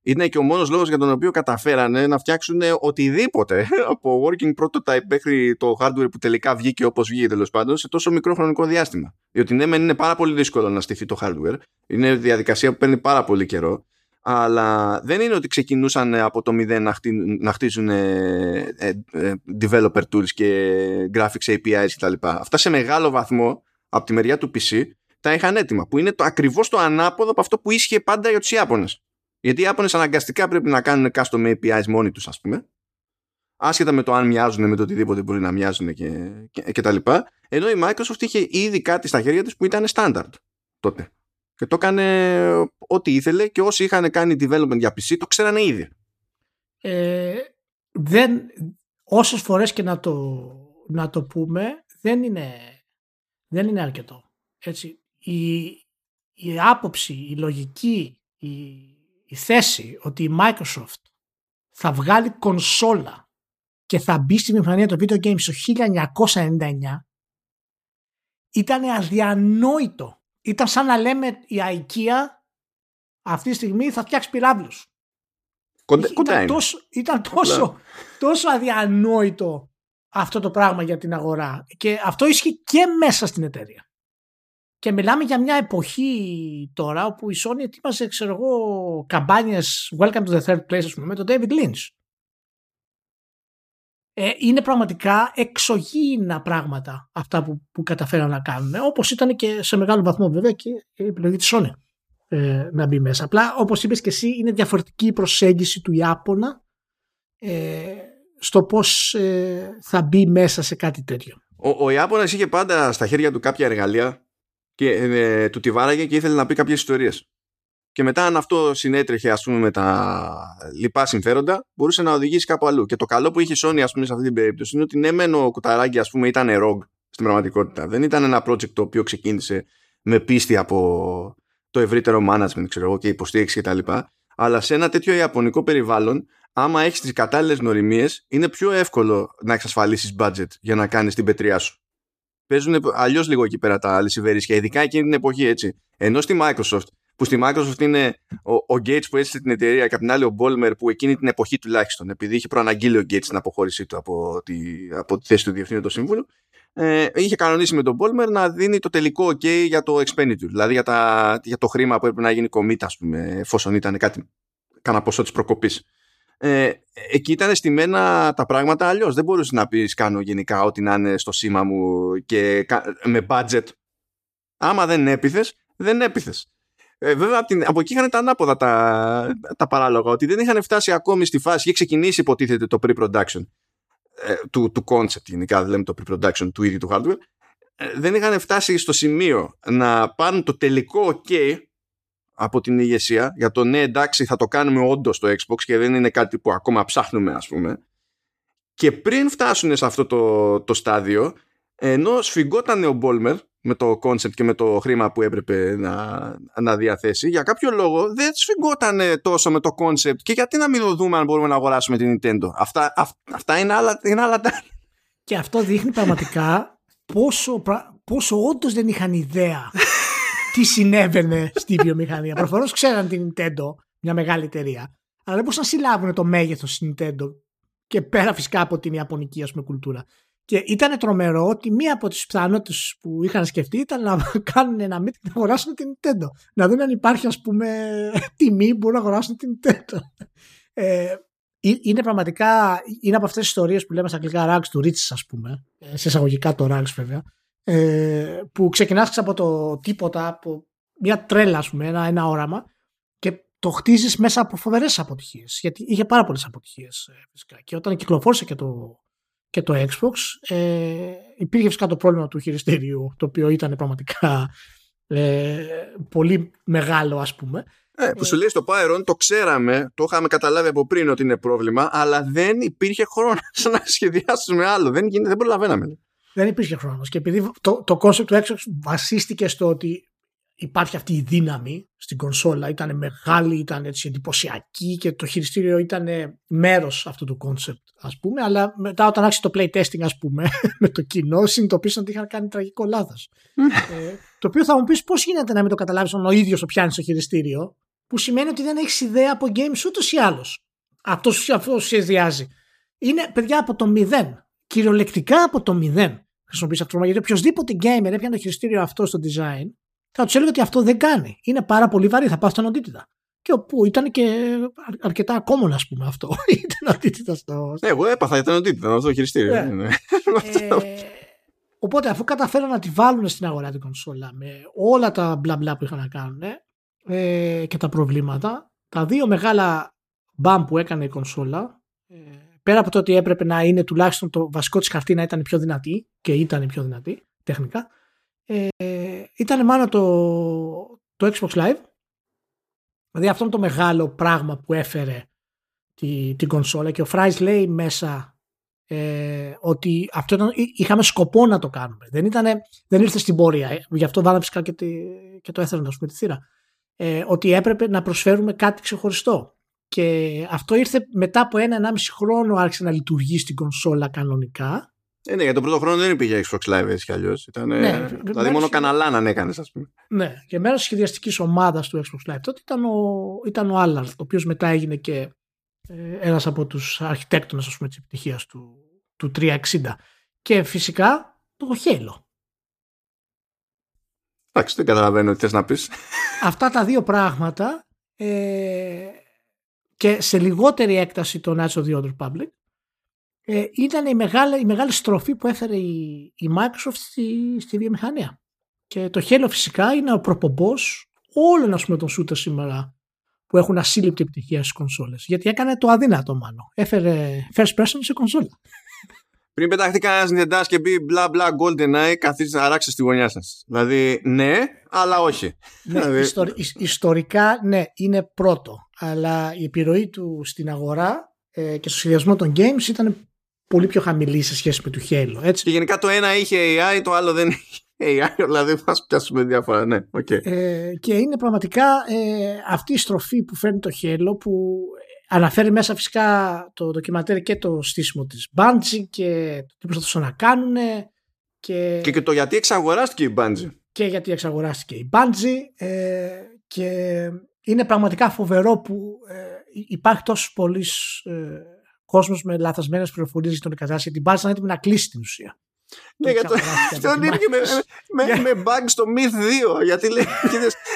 είναι και ο μόνος λόγος για τον οποίο καταφέρανε να φτιάξουν οτιδήποτε από working prototype μέχρι το hardware που τελικά βγήκε όπως βγήκε τέλος πάντων σε τόσο μικρό χρονικό διάστημα. Διότι ναι, είναι πάρα πολύ δύσκολο να στηθεί το hardware. Είναι διαδικασία που παίρνει πάρα πολύ καιρό. Αλλά δεν είναι ότι ξεκινούσαν από το μηδέν να, να χτίζουν ε, ε, ε, developer tools και graphics APIs κτλ. Αυτά σε μεγάλο βαθμό από τη μεριά του PC τα είχαν έτοιμα. Που είναι το, ακριβώς το ανάποδο από αυτό που ίσχυε πάντα για τους Ιάπωνες. Γιατί οι Ιάπωνες αναγκαστικά πρέπει να κάνουν custom APIs μόνοι τους ας πούμε. Άσχετα με το αν μοιάζουν με το οτιδήποτε μπορεί να μοιάζουν και, και, και τα λοιπά. Ενώ η Microsoft είχε ήδη κάτι στα χέρια της που ήταν standard τότε. Και το έκανε ό,τι ήθελε και όσοι είχαν κάνει development για PC το ξέρανε ήδη. Ε, δεν, όσες φορές και να το, να το πούμε δεν είναι, δεν είναι αρκετό. Έτσι η, η άποψη, η λογική η, η θέση ότι η Microsoft θα βγάλει κονσόλα και θα μπει στη μηχανία των video games το 1999 ήταν αδιανόητο. Ήταν σαν να λέμε η IKEA αυτή τη στιγμή θα φτιάξει πυράβλους. Κοντά, ήταν κοντά είναι. τόσο, ήταν τόσο, τόσο αδιανόητο αυτό το πράγμα για την αγορά. Και αυτό ισχύει και μέσα στην εταιρεία. Και μιλάμε για μια εποχή τώρα όπου η Sony ετοίμαζε, ξέρω εγώ, καμπάνιες Welcome to the third place, ας πούμε, με τον David Lynch. Ε, είναι πραγματικά εξωγήινα πράγματα αυτά που, που καταφέραν να κάνουν. Όπως ήταν και σε μεγάλο βαθμό βέβαια και η επιλογή της Sony ε, να μπει μέσα. Απλά όπως είπες και εσύ είναι διαφορετική η προσέγγιση του Ιάπωνα ε, στο πώς ε, θα μπει μέσα σε κάτι τέτοιο. Ο, ο Ιάπωνας είχε πάντα στα χέρια του κάποια εργαλεία και ε, του τη βάραγε και ήθελε να πει κάποιες ιστορίες. Και μετά αν αυτό συνέτρεχε ας πούμε με τα λοιπά συμφέροντα μπορούσε να οδηγήσει κάπου αλλού. Και το καλό που είχε η Sony ας πούμε σε αυτή την περίπτωση είναι ότι ναι μεν ο κουταράκι ας πούμε ήταν rogue στην πραγματικότητα. Δεν ήταν ένα project το οποίο ξεκίνησε με πίστη από το ευρύτερο management ξέρω εγώ, και υποστήριξη κτλ. Αλλά σε ένα τέτοιο ιαπωνικό περιβάλλον άμα έχεις τις κατάλληλες νοημίες είναι πιο εύκολο να εξασφαλίσεις budget για να κάνεις την πετριά σου. Παίζουν αλλιώς λίγο εκεί πέρα τα λυσιβερίσια, ειδικά εκείνη την εποχή έτσι. Ενώ στη Microsoft που στη Microsoft είναι ο, ο Gates που έστησε την εταιρεία και απ' την άλλη ο Ballmer που εκείνη την εποχή τουλάχιστον επειδή είχε προαναγγείλει ο Gates την αποχώρησή του από τη, από τη θέση του Διευθύνοντος Συμβούλου ε, είχε κανονίσει με τον Ballmer να δίνει το τελικό OK για το expenditure δηλαδή για, τα, για το χρήμα που έπρεπε να γίνει commit ας πούμε εφόσον ήταν κάτι κανένα ποσό της προκοπής ε, εκεί ήταν στημένα τα πράγματα αλλιώς. Δεν μπορούσες να πεις κάνω γενικά ό,τι να είναι στο σήμα μου και με budget. Άμα δεν έπιθες, δεν έπιθες. Ε, βέβαια από, την, από εκεί είχαν τα ανάποδα τα, τα παράλογα ότι δεν είχαν φτάσει ακόμη στη φάση είχε ξεκινήσει υποτίθεται το pre-production ε, του, του concept γενικά δεν λέμε το pre-production του ίδιου του hardware ε, δεν είχαν φτάσει στο σημείο να πάρουν το τελικό OK από την ηγεσία για το ναι εντάξει θα το κάνουμε όντως στο Xbox και δεν είναι κάτι που ακόμα ψάχνουμε ας πούμε και πριν φτάσουν σε αυτό το, το στάδιο ενώ σφιγγόταν ο Μπόλμερ με το concept και με το χρήμα που έπρεπε να, να διαθέσει για κάποιο λόγο δεν σφιγγόταν τόσο με το concept και γιατί να μην το δούμε αν μπορούμε να αγοράσουμε την Nintendo. Αυτά, αυ, αυτά είναι άλλα, είναι άλλα και αυτό δείχνει πραγματικά πόσο, πόσο όντως δεν είχαν ιδέα τι συνέβαινε στη βιομηχανία. Προφανώς ξέραν την Nintendo, μια μεγάλη εταιρεία, αλλά δεν μπορούσαν να συλλάβουν το μέγεθος της Nintendo και πέρα φυσικά από την Ιαπωνική ας πούμε, κουλτούρα. Και ήταν τρομερό ότι μία από τις πιθανότητες που είχαν σκεφτεί ήταν να κάνουν ένα meeting να αγοράσουν την Nintendo. Να δουν αν υπάρχει, ας πούμε, τιμή που μπορούν να αγοράσουν την Nintendo. Ε, είναι πραγματικά, είναι από αυτές τις ιστορίες που λέμε στα αγγλικά rags του Rich, ας πούμε. Ε, σε εισαγωγικά το rags βέβαια ε, που ξεκινάς από το τίποτα, από μια τρέλα, ας πούμε, ένα, ένα όραμα και το χτίζεις μέσα από φοβερές αποτυχίες. Γιατί είχε πάρα πολλές αποτυχίες ε, φυσικά. Και όταν κυκλοφόρησε και το, και το Xbox, ε, υπήρχε φυσικά το πρόβλημα του χειριστήριου, το οποίο ήταν πραγματικά ε, πολύ μεγάλο, ας πούμε. Ε, που σου λέει στο Pyron το ξέραμε, το είχαμε καταλάβει από πριν ότι είναι πρόβλημα, αλλά δεν υπήρχε χρόνος να σχεδιάσουμε άλλο. Δεν, δεν προλαβαίναμε δεν υπήρχε χρόνος. Και επειδή το, το concept του Xbox βασίστηκε στο ότι υπάρχει αυτή η δύναμη στην κονσόλα, ήταν μεγάλη, ήταν έτσι εντυπωσιακή και το χειριστήριο ήταν μέρος αυτού του concept ας πούμε, αλλά μετά όταν άρχισε το playtesting ας πούμε με το κοινό συνειδητοποίησαν ότι είχαν κάνει τραγικό λάθος. ε, το οποίο θα μου πεις πώς γίνεται να μην το καταλάβεις όταν ο ίδιος το πιάνει στο χειριστήριο που σημαίνει ότι δεν έχεις ιδέα από games ούτως ή άλλως. Αυτός, αυτό σχεδιάζει. Είναι παιδιά από το μηδέν κυριολεκτικά από το μηδέν χρησιμοποιήσει αυτό το γιατί οποιοδήποτε gamer έπιανε το χειριστήριο αυτό στο design, θα τους έλεγε ότι αυτό δεν κάνει. Είναι πάρα πολύ βαρύ, θα πάω στον οντίτητα. Και όπου ήταν και αρκετά ακόμα, ας πούμε, αυτό. ήταν οντίτητα στο. Ναι, εγώ έπαθα, ήταν οντίτητα αυτό το χειριστήριο. Yeah. Ναι. ε, οπότε, αφού καταφέραν να τη βάλουν στην αγορά την κονσόλα με όλα τα μπλα μπλα που είχαν να κάνουν ε, και τα προβλήματα, τα δύο μεγάλα μπαμ που έκανε η κονσόλα ε, πέρα από το ότι έπρεπε να είναι τουλάχιστον το βασικό της χαρτί να ήταν πιο δυνατή και ήταν πιο δυνατή τεχνικά ε, ήταν μάλλον το, το Xbox Live. Δηλαδή αυτό είναι το μεγάλο πράγμα που έφερε τη, την κονσόλα και ο Fries λέει μέσα ε, ότι αυτό ήταν, είχαμε σκοπό να το κάνουμε. Δεν, ήτανε, δεν ήρθε στην πορεία. Ε, γι' αυτό βάλαμε φυσικά και, και το έθελα να πούμε τη θύρα. Ε, ότι έπρεπε να προσφέρουμε κάτι ξεχωριστό και αυτό ήρθε μετά από ένα-ενάμιση χρόνο άρχισε να λειτουργεί στην κονσόλα κανονικά. Ε, ναι, για τον πρώτο χρόνο δεν υπήρχε Xbox Live έτσι κι αλλιώς. Ναι, δηλαδή μόνο καναλά να έκανες, ας πούμε. Ναι, και μέρος της σχεδιαστικής ομάδας του Xbox Live τότε ήταν ο, ήταν ο Allard, ο οποίος μετά έγινε και ε, ένας από τους αρχιτέκτονες της επιτυχίας του, του 360. Και φυσικά το Halo. Εντάξει, δεν καταλαβαίνω τι θες να πεις. Αυτά τα δύο πράγματα ε, και σε λιγότερη έκταση το Knights of the Old Republic ε, ήταν η μεγάλη, η μεγάλη στροφή που έφερε η, η Microsoft στη, στη βιομηχανία. Και το Halo φυσικά είναι ο προπομπός όλων ας πούμε, των shooter σήμερα που έχουν ασύλληπτη επιτυχία στις κονσόλες. Γιατί έκανε το αδύνατο μάλλον. Έφερε first person σε κονσόλα. Πριν πεταχτεί κανένα Νιντά και πει μπλα μπλα Golden Eye, καθίστε να αράξετε στη γωνιά σας. Δηλαδή, ναι, αλλά όχι. Ναι, δηλαδή... ιστορικά, ναι, είναι πρώτο. Αλλά η επιρροή του στην αγορά ε, και στο σχεδιασμό των games ήταν πολύ πιο χαμηλή σε σχέση με του Halo. Έτσι. Και γενικά το ένα είχε AI, το άλλο δεν είχε AI, δηλαδή θα πιάσουμε διάφορα. Ναι, okay. ε, και είναι πραγματικά ε, αυτή η στροφή που φέρνει το Halo που Αναφέρει μέσα φυσικά το ντοκιματέρ και το στήσιμο της Bungie και το τι προσπαθούσαν να κάνουν και... και... και το γιατί εξαγοράστηκε η Bungie. Και γιατί εξαγοράστηκε η Bungie ε, και είναι πραγματικά φοβερό που ε, υπάρχει τόσος πολλοί ε, κόσμος με λαθασμένες πληροφορίες για τον κατάσταση γιατί η Bungie είναι έτοιμη να κλείσει την ουσία. Ναι, για το, τον ίδιο με, με, με bug στο Myth 2. Γιατί λέει,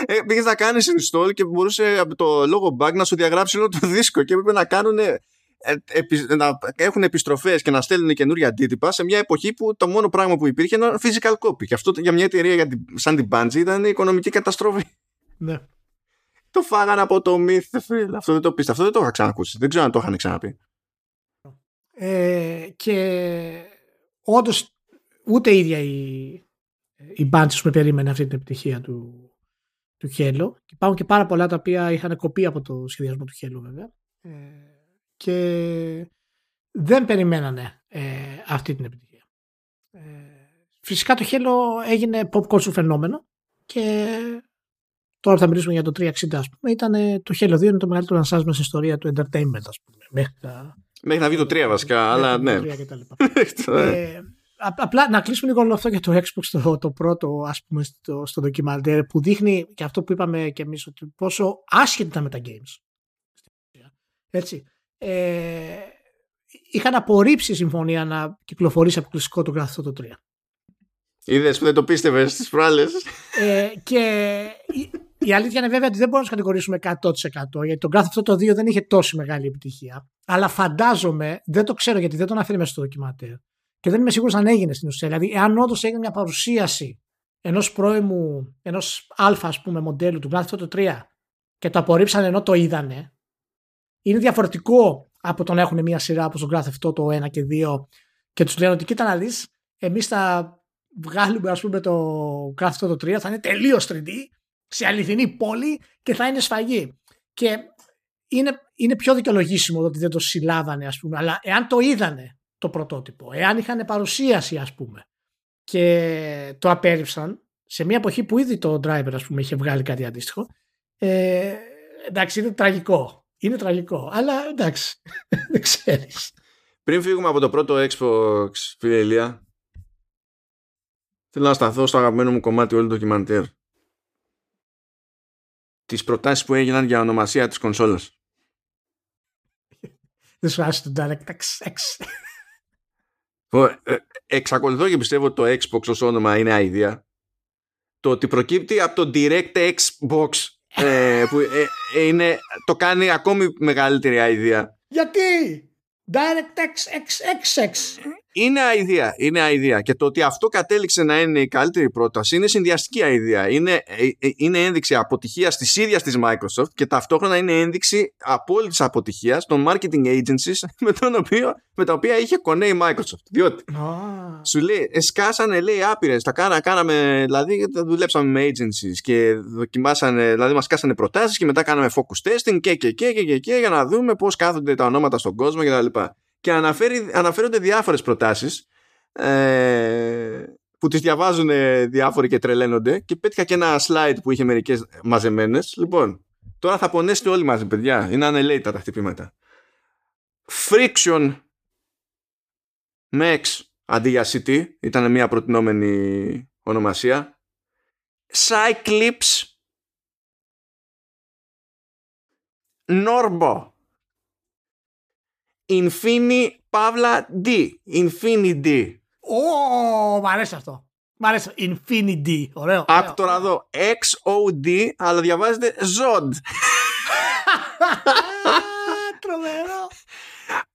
ε, πήγες να κάνεις install και μπορούσε από το λόγο bug να σου διαγράψει όλο το δίσκο και έπρεπε να κάνουν ε, να έχουν επιστροφές και να στέλνουν καινούργια αντίτυπα σε μια εποχή που το μόνο πράγμα που υπήρχε ήταν physical copy και αυτό για μια εταιρεία σαν την Bungie ήταν οικονομική καταστροφή ναι. Το φάγανε από το Myth αυτό δεν το πείστε, αυτό δεν το είχα ξανακούσει δεν ξέρω αν το είχαν ξαναπεί ε, και όντως ούτε η ίδια η, η Bungie με περίμενε αυτή την επιτυχία του, του Halo. Υπάρχουν και πάρα πολλά τα οποία είχαν κοπεί από το σχεδιασμό του Halo βέβαια. Ε, και δεν περιμένανε ε, αυτή την επιτυχία. Ε, φυσικά το Halo έγινε pop culture φαινόμενο και τώρα θα μιλήσουμε για το 360 ας πούμε. Ήταν, το Halo 2 είναι το μεγαλύτερο ανσάσμα στην ιστορία του entertainment ας πούμε. Μέχρι, μέχρι να βγει το 3 βασικά, αλλά ναι. ε, απλά να κλείσουμε λίγο αυτό για το Xbox το, το πρώτο ας πούμε στο, στο ντοκιμαντέρ που δείχνει και αυτό που είπαμε και εμείς ότι πόσο άσχετα ήταν με τα games. Έτσι. Ε, είχαν απορρίψει συμφωνία να κυκλοφορήσει αποκλειστικό το Grand Theft 3. Είδες που δεν το πίστευες στις προάλλες. Ε, και η, η, αλήθεια είναι βέβαια ότι δεν μπορούμε να κατηγορήσουμε 100% γιατί το Grand Theft 2 δεν είχε τόση μεγάλη επιτυχία. Αλλά φαντάζομαι, δεν το ξέρω γιατί δεν τον αφήνει μέσα στο ντοκιμαντέρ και δεν είμαι σίγουρος αν έγινε στην ουσία. Δηλαδή, εάν όντως έγινε μια παρουσίαση ενός πρώιμου, ενός αλφα ας πούμε μοντέλου του Grand Theft 3 και το απορρίψαν ενώ το είδανε, είναι διαφορετικό από το να έχουν μια σειρά όπως το Grand Theft το 1 και 2 και τους λένε ότι κοίτα να δεις, εμείς θα βγάλουμε ας πούμε το Grand Theft 3, θα είναι τελείως 3D σε αληθινή πόλη και θα είναι σφαγή. Και είναι, είναι πιο δικαιολογήσιμο ότι δεν το συλλάβανε, ας πούμε, αλλά εάν το είδανε το πρωτότυπο. Εάν είχαν παρουσίαση ας πούμε και το απέρριψαν σε μια εποχή που ήδη το driver ας πούμε είχε βγάλει κάτι αντίστοιχο ε, εντάξει είναι τραγικό. Είναι τραγικό. Αλλά εντάξει δεν ξέρεις. Πριν φύγουμε από το πρώτο Xbox φίλε Ηλία θέλω να σταθώ στο αγαπημένο μου κομμάτι όλου το ντοκιμαντέρ τις προτάσεις που έγιναν για ονομασία της κονσόλας. Δεν σου άρεσε το DirectX X. Ε, εξακολουθώ και πιστεύω ότι το Xbox ως όνομα είναι αηδία. Το ότι προκύπτει από το DirectX Box ε, που ε, είναι, το κάνει ακόμη μεγαλύτερη αηδία. Γιατί; DirectX XX είναι αηδία, είναι αηδία. Και το ότι αυτό κατέληξε να είναι η καλύτερη πρόταση είναι συνδυαστική αηδία. Είναι, ε, ε, είναι ένδειξη αποτυχίας της ίδιας της Microsoft και ταυτόχρονα είναι ένδειξη απόλυτης αποτυχίας των marketing agencies με, τον οποίο, με τα οποία είχε κονέ η Microsoft. Διότι oh. σου λέει, εσκάσανε λέει άπειρες. Τα κάνα, κάναμε, δηλαδή δουλέψαμε με agencies και δοκιμάσανε, δηλαδή μας κάσανε προτάσεις και μετά κάναμε focus testing και, και, και, και, και, και για να δούμε πώς κάθονται τα ονόματα στον κόσμο κτλ και αναφέρει, αναφέρονται διάφορες προτάσεις ε, που τις διαβάζουν διάφοροι και τρελαίνονται και πέτυχα και ένα slide που είχε μερικές μαζεμένες. Λοιπόν, τώρα θα πονέσετε όλοι μαζί παιδιά. Είναι ανελέητα τα χτυπήματα. Friction Max αντί για City ήταν μια προτινόμενη ονομασία. Cyclips Norbo Infini Παύλα D Infinity Ω, μ' αρέσει αυτό. Μ' αρέσει. Infinity. Ωραίο. Άκου τώρα εδώ XOD αλλά διαβάζεται ZOD Τρομερό.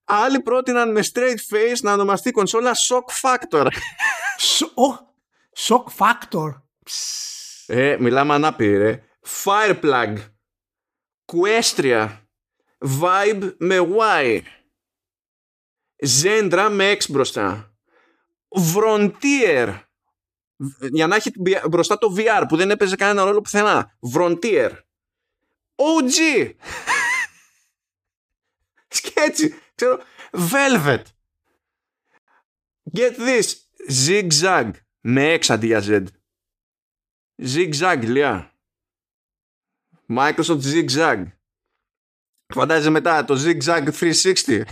Άλλοι πρότειναν με straight face να ονομαστεί κονσόλα Shock Factor Shock Factor. Ε, μιλάμε ανάπηρη ρε Fireplug Questria Vibe με Y Zendra με X μπροστά. Frontier για να έχει μπροστά το VR που δεν έπαιζε κανένα ρόλο πουθενά. Frontier OG Σκέτσι ξέρω Velvet Get this. Zigzag. Με X αντί για Z Zigzag λιά. Microsoft Zigzag. Φαντάζεσαι μετά το Zigzag 360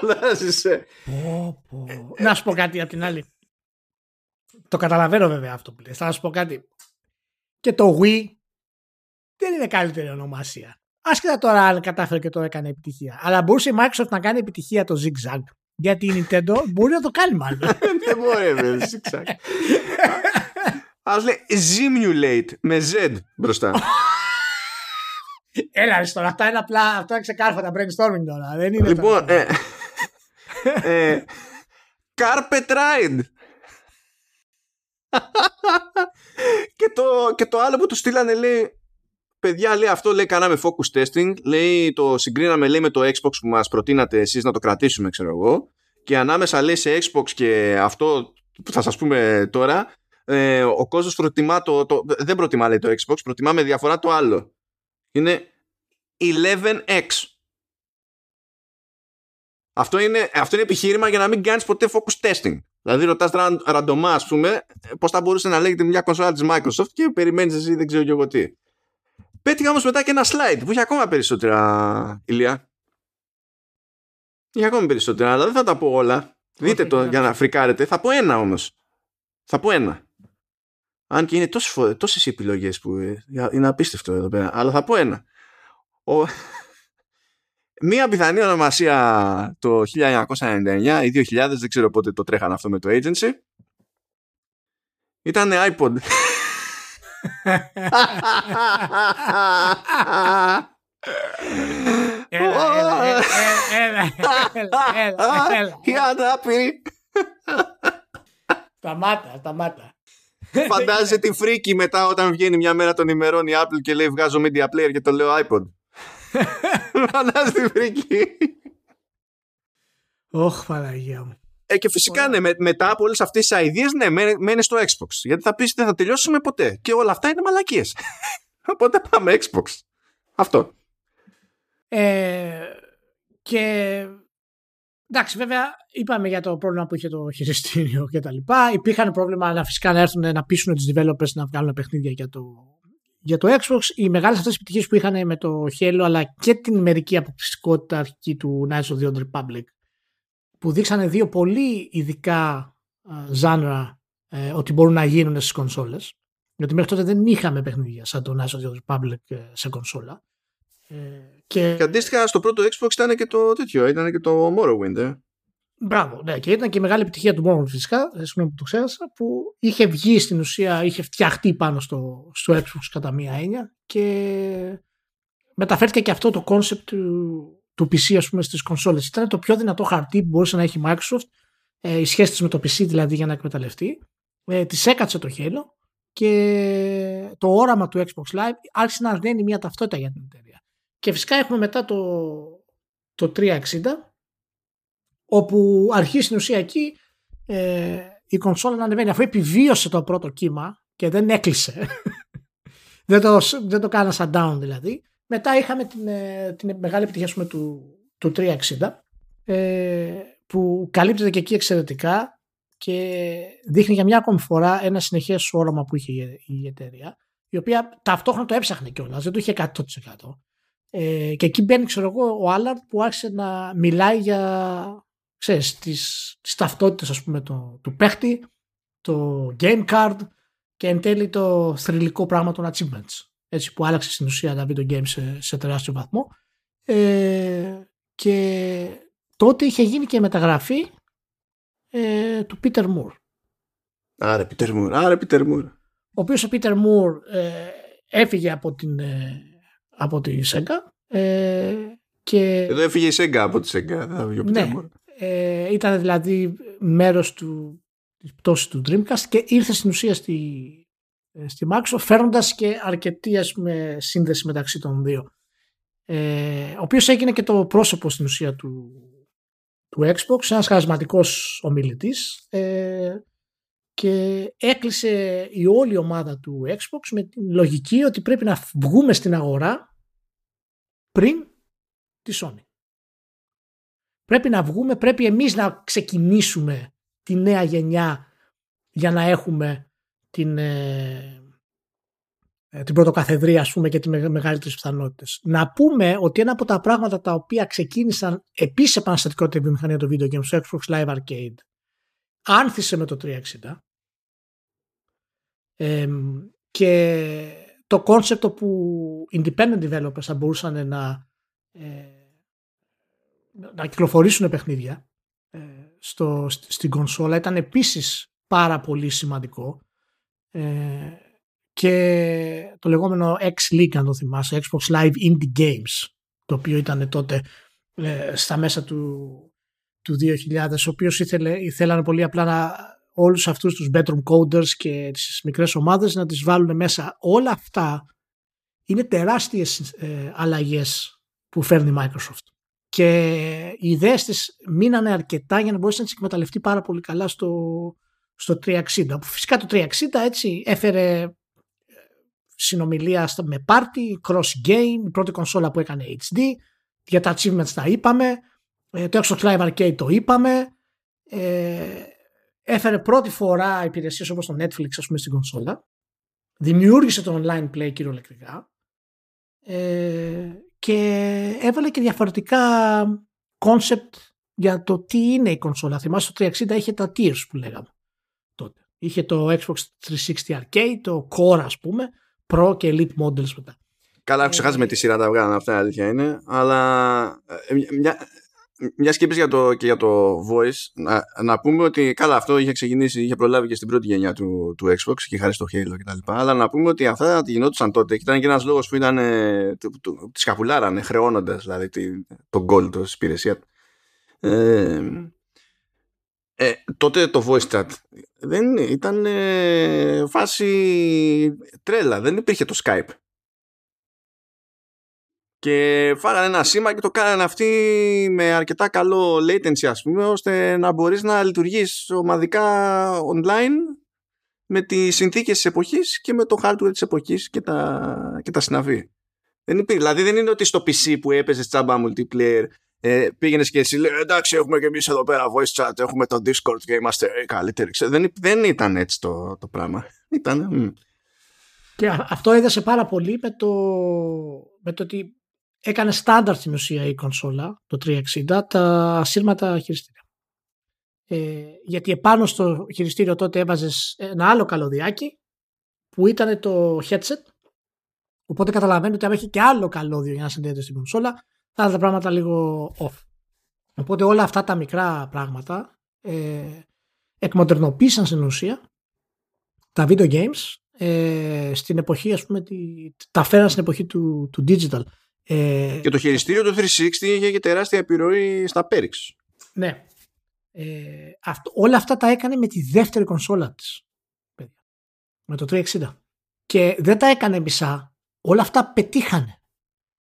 Φαντάζεσαι Πω, πω. Να σου πω κάτι από την άλλη. Το καταλαβαίνω βέβαια αυτό που λες. Θα σου πω κάτι. Και το Wii δεν είναι καλύτερη ονομασία. Άσχετα τώρα αν κατάφερε και το έκανε επιτυχία. Αλλά μπορούσε η Microsoft να κάνει επιτυχία το Zigzag. Γιατί η Nintendo μπορεί να το κάνει μάλλον. Δεν μπορεί βέβαια Zigzag Ας λέει Zimulate με Z μπροστά Έλα, ρε, τώρα αυτά είναι απλά. Αυτό είναι ξεκάρφα τα brainstorming τώρα. Δεν είναι Λοιπόν, τώρα. ε, ε, Carpet Ride. και, το, και το άλλο που του στείλανε λέει παιδιά λέει αυτό λέει κάναμε focus testing λέει το συγκρίναμε λέει με το Xbox που μας προτείνατε εσείς να το κρατήσουμε ξέρω εγώ και ανάμεσα λέει σε Xbox και αυτό που θα σας πούμε τώρα ε, ο κόσμος προτιμά το, το, δεν προτιμά λέει το Xbox προτιμά με διαφορά το άλλο είναι 11X αυτό είναι, αυτό είναι επιχείρημα για να μην κάνεις ποτέ focus testing. Δηλαδή, ρωτάς ραντομά, ας πούμε, πώς θα μπορούσε να λέγεται μια κονσόλα της Microsoft και περιμένεις εσύ, δεν ξέρω και εγώ τι. Πέτυχα όμως μετά και ένα slide που είχε ακόμα περισσότερα ηλία. Είχε ακόμα περισσότερα, αλλά δεν θα τα πω όλα. Δείτε το για να φρικάρετε. Θα πω ένα όμως. Θα πω ένα. Αν και είναι τόσες, τόσες οι επιλογές που ε, είναι απίστευτο εδώ πέρα. Αλλά θα πω ένα. Ο, Μία πιθανή ονομασία το 1999 ή 2000, δεν ξέρω πότε το τρέχανε αυτό με το agency, ήταν iPod. Έλα, έλα, έλα, έλα, έλα, έλα. Η ανάπηρη. Σταμάτα, σταμάτα. Φαντάζεσαι τη φρίκη μετά όταν βγαίνει μια μέρα των ημερών η Apple και λέει βγάζω media player και το λέω iPod. Φαντάζεσαι τη φρίκη. Ωχ, Παναγία μου. Ε, και φυσικά ναι, με, μετά από όλες αυτές τις ideas, ναι, μένει, μένει στο Xbox. Γιατί θα πεις δεν θα τελειώσουμε ποτέ. Και όλα αυτά είναι μαλακίες. Οπότε πάμε Xbox. Αυτό. Ε, και εντάξει, βέβαια, είπαμε για το πρόβλημα που είχε το χειριστήριο και τα λοιπά. Υπήρχαν πρόβλημα να φυσικά να έρθουν να πείσουν τους developers να βγάλουν παιχνίδια για το, για το Xbox. Οι μεγάλες αυτές επιτυχίες που είχαν με το Halo αλλά και την μερική αποκλειστικότητα αρχική του Knights of the Old Republic που δείξανε δύο πολύ ειδικά ζάνρα ε, ότι μπορούν να γίνουν στις κονσόλες. Γιατί μέχρι τότε δεν είχαμε παιχνίδια σαν το Knights of the Old Republic ε, σε κονσόλα. Ε, και... και αντίστοιχα στο πρώτο Xbox ήταν και το τέτοιο, ήταν και το Morrowind. Ε. Μπράβο, ναι, και ήταν και η μεγάλη επιτυχία του Morrowind φυσικά, συγγνώμη που το ξέχασα, που είχε βγει στην ουσία, είχε φτιαχτεί πάνω στο, στο Xbox κατά μία έννοια και μεταφέρθηκε και αυτό το concept του, του PC ας πούμε στις κονσόλες. Ήταν το πιο δυνατό χαρτί που μπορούσε να έχει η Microsoft, ε, η σχέση της με το PC δηλαδή για να εκμεταλλευτεί. Ε, της έκατσε το χέλο και το όραμα του Xbox Live άρχισε να αρναίνει μια ταυτότητα για την εταιρεία. Και φυσικά έχουμε μετά το, το 360 όπου αρχίζει στην ουσία εκεί ε, η κονσόλα να ανεβαίνει αφού επιβίωσε το πρώτο κύμα και δεν έκλεισε δεν, το, δεν το κάνα down δηλαδή μετά είχαμε την, ε, την μεγάλη επιτυχία πούμε, του, του 360 ε, που καλύπτεται και εκεί εξαιρετικά και δείχνει για μια ακόμη φορά ένα συνεχές όραμα που είχε η εταιρεία η οποία ταυτόχρονα το έψαχνε κιόλας, δεν το είχε 100%. Ε, και εκεί μπαίνει ξέρω εγώ ο Άλλαρντ που άρχισε να μιλάει για ξέρεις, τις, τις ταυτότητες ας πούμε το, του παίχτη, το game card, και εν τέλει το θρηλυκό πράγμα των achievements έτσι που άλλαξε στην ουσία τα video games σε, σε τεράστιο βαθμό ε, και τότε είχε γίνει και μεταγραφή ε, του Peter Moore. Άρε Peter Moore, άρε Peter Moore. Ο οποίος ο Peter Moore ε, έφυγε από την, ε, από τη Sega ε, και... Εδώ έφυγε η Sega από τη Sega. Ναι, ε, ήταν δηλαδή μέρος του, της πτώσης του Dreamcast και ήρθε στην ουσία στη, ε, στη Microsoft φέρνοντας και αρκετή ας πούμε, σύνδεση μεταξύ των δύο. Ε, ο οποίος έγινε και το πρόσωπο στην ουσία του, του Xbox, ένας χαρισματικός ομιλητής ε, και έκλεισε η όλη ομάδα του Xbox με την λογική ότι πρέπει να βγούμε στην αγορά πριν τη Sony. Πρέπει να βγούμε, πρέπει εμείς να ξεκινήσουμε τη νέα γενιά για να έχουμε την, ε, ε, την πρωτοκαθεδρία ας πούμε και τις μεγαλύτερες πιθανότητες. Να πούμε ότι ένα από τα πράγματα τα οποία ξεκίνησαν επίσης επαναστατικότητα βιομηχανία του video games στο Xbox Live Arcade άνθησε με το 360 ε, και το concept που independent developers θα μπορούσαν να ε, να κυκλοφορήσουν παιχνίδια ε, στο, στην κονσόλα ήταν επίσης πάρα πολύ σημαντικό. Ε, και το λεγόμενο X-League αν το θυμάσαι, Xbox Live Indie Games το οποίο ήταν τότε ε, στα μέσα του, του 2000 ο οποίος ήθελε, ήθελαν πολύ απλά να όλους αυτούς τους bedroom coders και τις μικρές ομάδες να τις βάλουν μέσα. Όλα αυτά είναι τεράστιες ε, αλλαγές που φέρνει η Microsoft και οι ιδέες της μείνανε αρκετά για να μπορέσει να τις εκμεταλλευτεί πάρα πολύ καλά στο, στο 360 που φυσικά το 360 έτσι έφερε ε, συνομιλία με party, cross game, η πρώτη κονσόλα που έκανε HD για τα achievements τα είπαμε ε, το Xbox Live Arcade το είπαμε ε, έφερε πρώτη φορά υπηρεσίες όπως το Netflix ας πούμε στην κονσόλα δημιούργησε το online play κυριολεκτικά ε, και έβαλε και διαφορετικά concept για το τι είναι η κονσόλα. Θυμάσαι το 360 είχε τα tiers που λέγαμε τότε. Είχε το Xbox 360 Arcade, το Core ας πούμε, Pro και Elite Models μετά. Καλά, έχω ξεχάσει με τη σειρά τα βγάλανε αυτά, η αλήθεια είναι. Αλλά ε, μια, μιας σκέψη για το, και για το voice, να, να πούμε ότι καλά αυτό είχε ξεκινήσει, είχε προλάβει και στην πρώτη γενιά του, του Xbox και χάρη στο Halo κτλ. Αλλά να πούμε ότι αυτά γινόντουσαν τότε και ήταν και ένας λόγος που ήταν. Ε, τη σκαπουλάρανε, χρεώνοντας δηλαδή τον gold της υπηρεσία του. Ε, ε, τότε το voice chat δεν ήταν ε, φάση τρέλα, δεν υπήρχε το Skype και φάγανε ένα σήμα και το κάνανε αυτοί με αρκετά καλό latency ας πούμε ώστε να μπορείς να λειτουργείς ομαδικά online με τις συνθήκες της εποχής και με το hardware της εποχής και τα, και τα συναφή. Δεν υπήρχε. Δηλαδή δεν είναι ότι στο PC που έπαιζες τσάμπα multiplayer ε, πήγαινες και εσύ λέει εντάξει έχουμε και εμείς εδώ πέρα voice chat έχουμε το discord και είμαστε καλύτεροι. Δεν, δεν ήταν έτσι το, το πράγμα. Ήταν. Και αυτό έδωσε πάρα πολύ με το, με το ότι έκανε στάνταρ στην ουσία η κονσόλα το 360 τα σύρματα χειριστήρια. Ε, γιατί επάνω στο χειριστήριο τότε έβαζες ένα άλλο καλωδιάκι που ήταν το headset οπότε καταλαβαίνετε ότι αν έχει και άλλο καλώδιο για να συνδέεται στην κονσόλα θα είναι τα πράγματα λίγο off. Οπότε όλα αυτά τα μικρά πράγματα ε, εκμοντερνοποίησαν στην ουσία τα video games ε, στην εποχή ας πούμε τη, τα φέραν στην εποχή του, του digital ε, και το χειριστήριο του 360 είχε και τεράστια επιρροή στα Perix. Ναι. Ε, αυτό, όλα αυτά τα έκανε με τη δεύτερη κονσόλα της. Με το 360. Και δεν τα έκανε μισά. Όλα αυτά πετύχανε.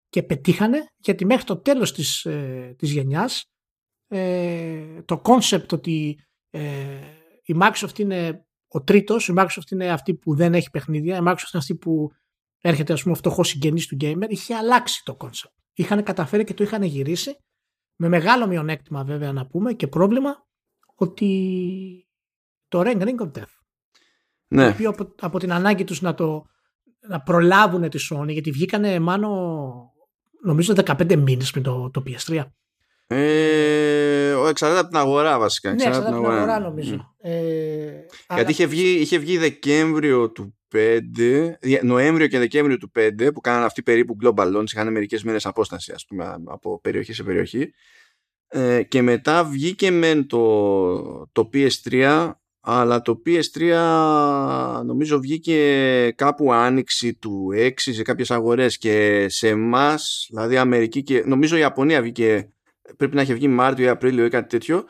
Και πετύχανε γιατί μέχρι το τέλος της, ε, της γενιάς ε, το concept ότι ε, η Microsoft είναι ο τρίτος, η Microsoft είναι αυτή που δεν έχει παιχνίδια, η Microsoft είναι αυτή που έρχεται ας πούμε ο φτωχός συγγενής του gamer, είχε αλλάξει το concept. Είχαν καταφέρει και το είχαν γυρίσει με μεγάλο μειονέκτημα βέβαια να πούμε και πρόβλημα ότι το Ring Ring of Death ναι. το οποίο από, από την ανάγκη τους να το να προλάβουν τη Sony γιατί βγήκανε μάλλον νομίζω 15 μήνες πριν το, το PS3 Ε, εξαρτάται από την αγορά βασικά. Ναι, εξαρτάται από την αγορά νομίζω. Ε, Γιατί είχε βγει, είχε βγει Δεκέμβριο του 5, Νοέμβριο και Δεκέμβριο του 5 που κάνανε αυτοί περίπου global launch, είχαν μερικές μέρες απόσταση ας πούμε από περιοχή σε περιοχή. Ε, και μετά βγήκε με το, το PS3 αλλά το PS3 νομίζω βγήκε κάπου άνοιξη του 6 σε κάποιες αγορές και σε εμάς, δηλαδή Αμερική και νομίζω η Ιαπωνία βγήκε πρέπει να έχει βγει Μάρτιο ή Απρίλιο ή κάτι τέτοιο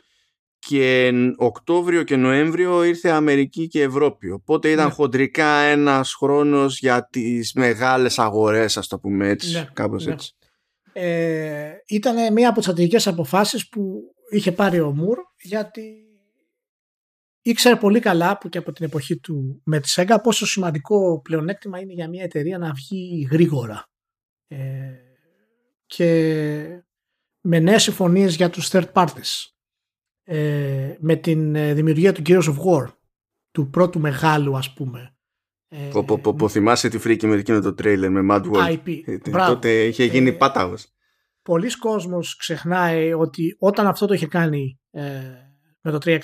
και Οκτώβριο και Νοέμβριο ήρθε Αμερική και Ευρώπη οπότε ήταν ναι. χοντρικά ένας χρόνος για τις μεγάλες αγορές ας το πούμε έτσι ναι, κάπως ναι. έτσι ε, ήταν μία από τις στρατηγικές αποφάσεις που είχε πάρει ο Μουρ γιατί ήξερε πολύ καλά που και από την εποχή του με τη Sega πόσο σημαντικό πλεονέκτημα είναι για μια εταιρεία να βγει γρήγορα ε, και με νέες συμφωνίες για τους third parties ε, με την ε, δημιουργία του Gears of War του πρώτου μεγάλου ας πούμε. Ε, πω, πω, πω, θυμάσαι τη φρίκη με εκείνο το τρέιλερ με Mad World; IP. Ε, τότε είχε γίνει ε, πάταγος. πολλοί κόσμος ξεχνάει ότι όταν αυτό το είχε κάνει ε, με το 360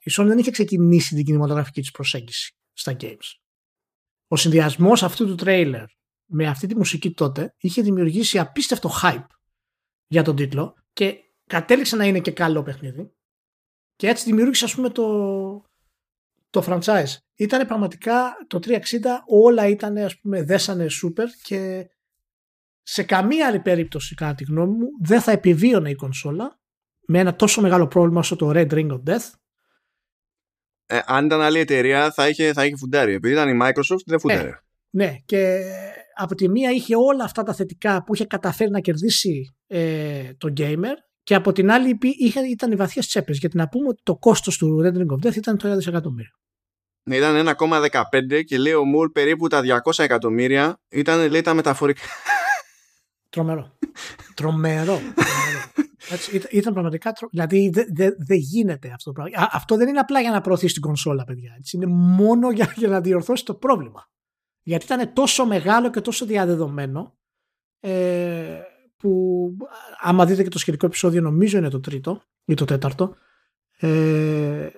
η Sony δεν είχε ξεκινήσει την κινηματογραφική της προσέγγιση στα games. Ο συνδυασμός αυτού του τρέιλερ με αυτή τη μουσική τότε είχε δημιουργήσει απίστευτο hype για τον τίτλο και κατέληξε να είναι και καλό παιχνίδι και έτσι δημιούργησε ας πούμε το, το franchise. Ήταν πραγματικά το 360 όλα ήταν ας πούμε δέσανε super και σε καμία άλλη περίπτωση κατά τη γνώμη μου δεν θα επιβίωνε η κονσόλα με ένα τόσο μεγάλο πρόβλημα όσο το Red Ring of Death ε, αν ήταν άλλη εταιρεία θα είχε, θα είχε φουντάρει επειδή ήταν η Microsoft δεν φουντάρει. Ε, ναι και από τη μία είχε όλα αυτά τα θετικά που είχε καταφέρει να κερδίσει ε, το gamer και από την άλλη είχε, ήταν οι βαθιές τσέπες. Γιατί να πούμε ότι το κόστος του Red Ring of Death ήταν το 1 δισεκατομμύριο. Ναι, ήταν 1,15 και λέει ο Μουρ περίπου τα 200 εκατομμύρια ήταν λέει τα μεταφορικά. Τρομερό. Τρομερό. Έτσι, ήταν, πραγματικά. Τρο... Δηλαδή δεν δε, δε γίνεται αυτό το πράγμα. αυτό δεν είναι απλά για να προωθήσει την κονσόλα, παιδιά. Έτσι, είναι μόνο για, για να διορθώσει το πρόβλημα. Γιατί ήταν τόσο μεγάλο και τόσο διαδεδομένο. Ε, που άμα δείτε και το σχετικό επεισόδιο νομίζω είναι το τρίτο ή το τέταρτο ε,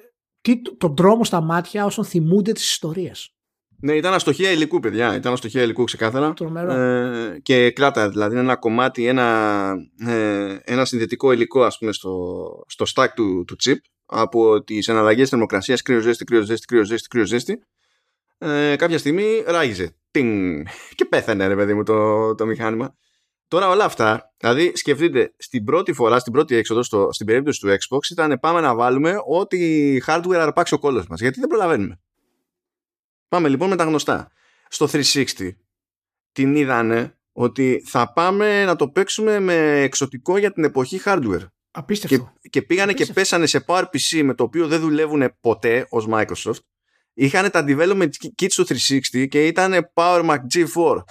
τι, τον τρόμο στα μάτια όσων θυμούνται τις ιστορίες. Ναι, ήταν αστοχία υλικού, παιδιά. Ήταν αστοχία υλικού ξεκάθαρα. Ε, και κράτα, δηλαδή ένα κομμάτι, ένα, ε, ένα συνδετικό υλικό, ας πούμε, στο, στο stack του, του chip από τις εναλλαγές θερμοκρασίας κρύο ζέστη, κρύο ζέστη, κρύο ζέστη, κρύο ζέστη. Ε, κάποια στιγμή ράγιζε. Τινγκ. Και πέθανε, ρε παιδί μου, το, το μηχάνημα. Τώρα όλα αυτά, δηλαδή σκεφτείτε, στην πρώτη φορά, στην πρώτη έξοδο, στο, στην περίπτωση του Xbox, ήταν πάμε να βάλουμε ό,τι hardware αρπάξει ο κόλλος μας, γιατί δεν προλαβαίνουμε. Πάμε λοιπόν με τα γνωστά. Στο 360 την είδανε ότι θα πάμε να το παίξουμε με εξωτικό για την εποχή hardware. Απίστευτο. Και, και πήγανε και πέσανε σε PowerPC με το οποίο δεν δουλεύουν ποτέ ως Microsoft. Είχαν τα development kits του 360 και ήταν PowerMac G4.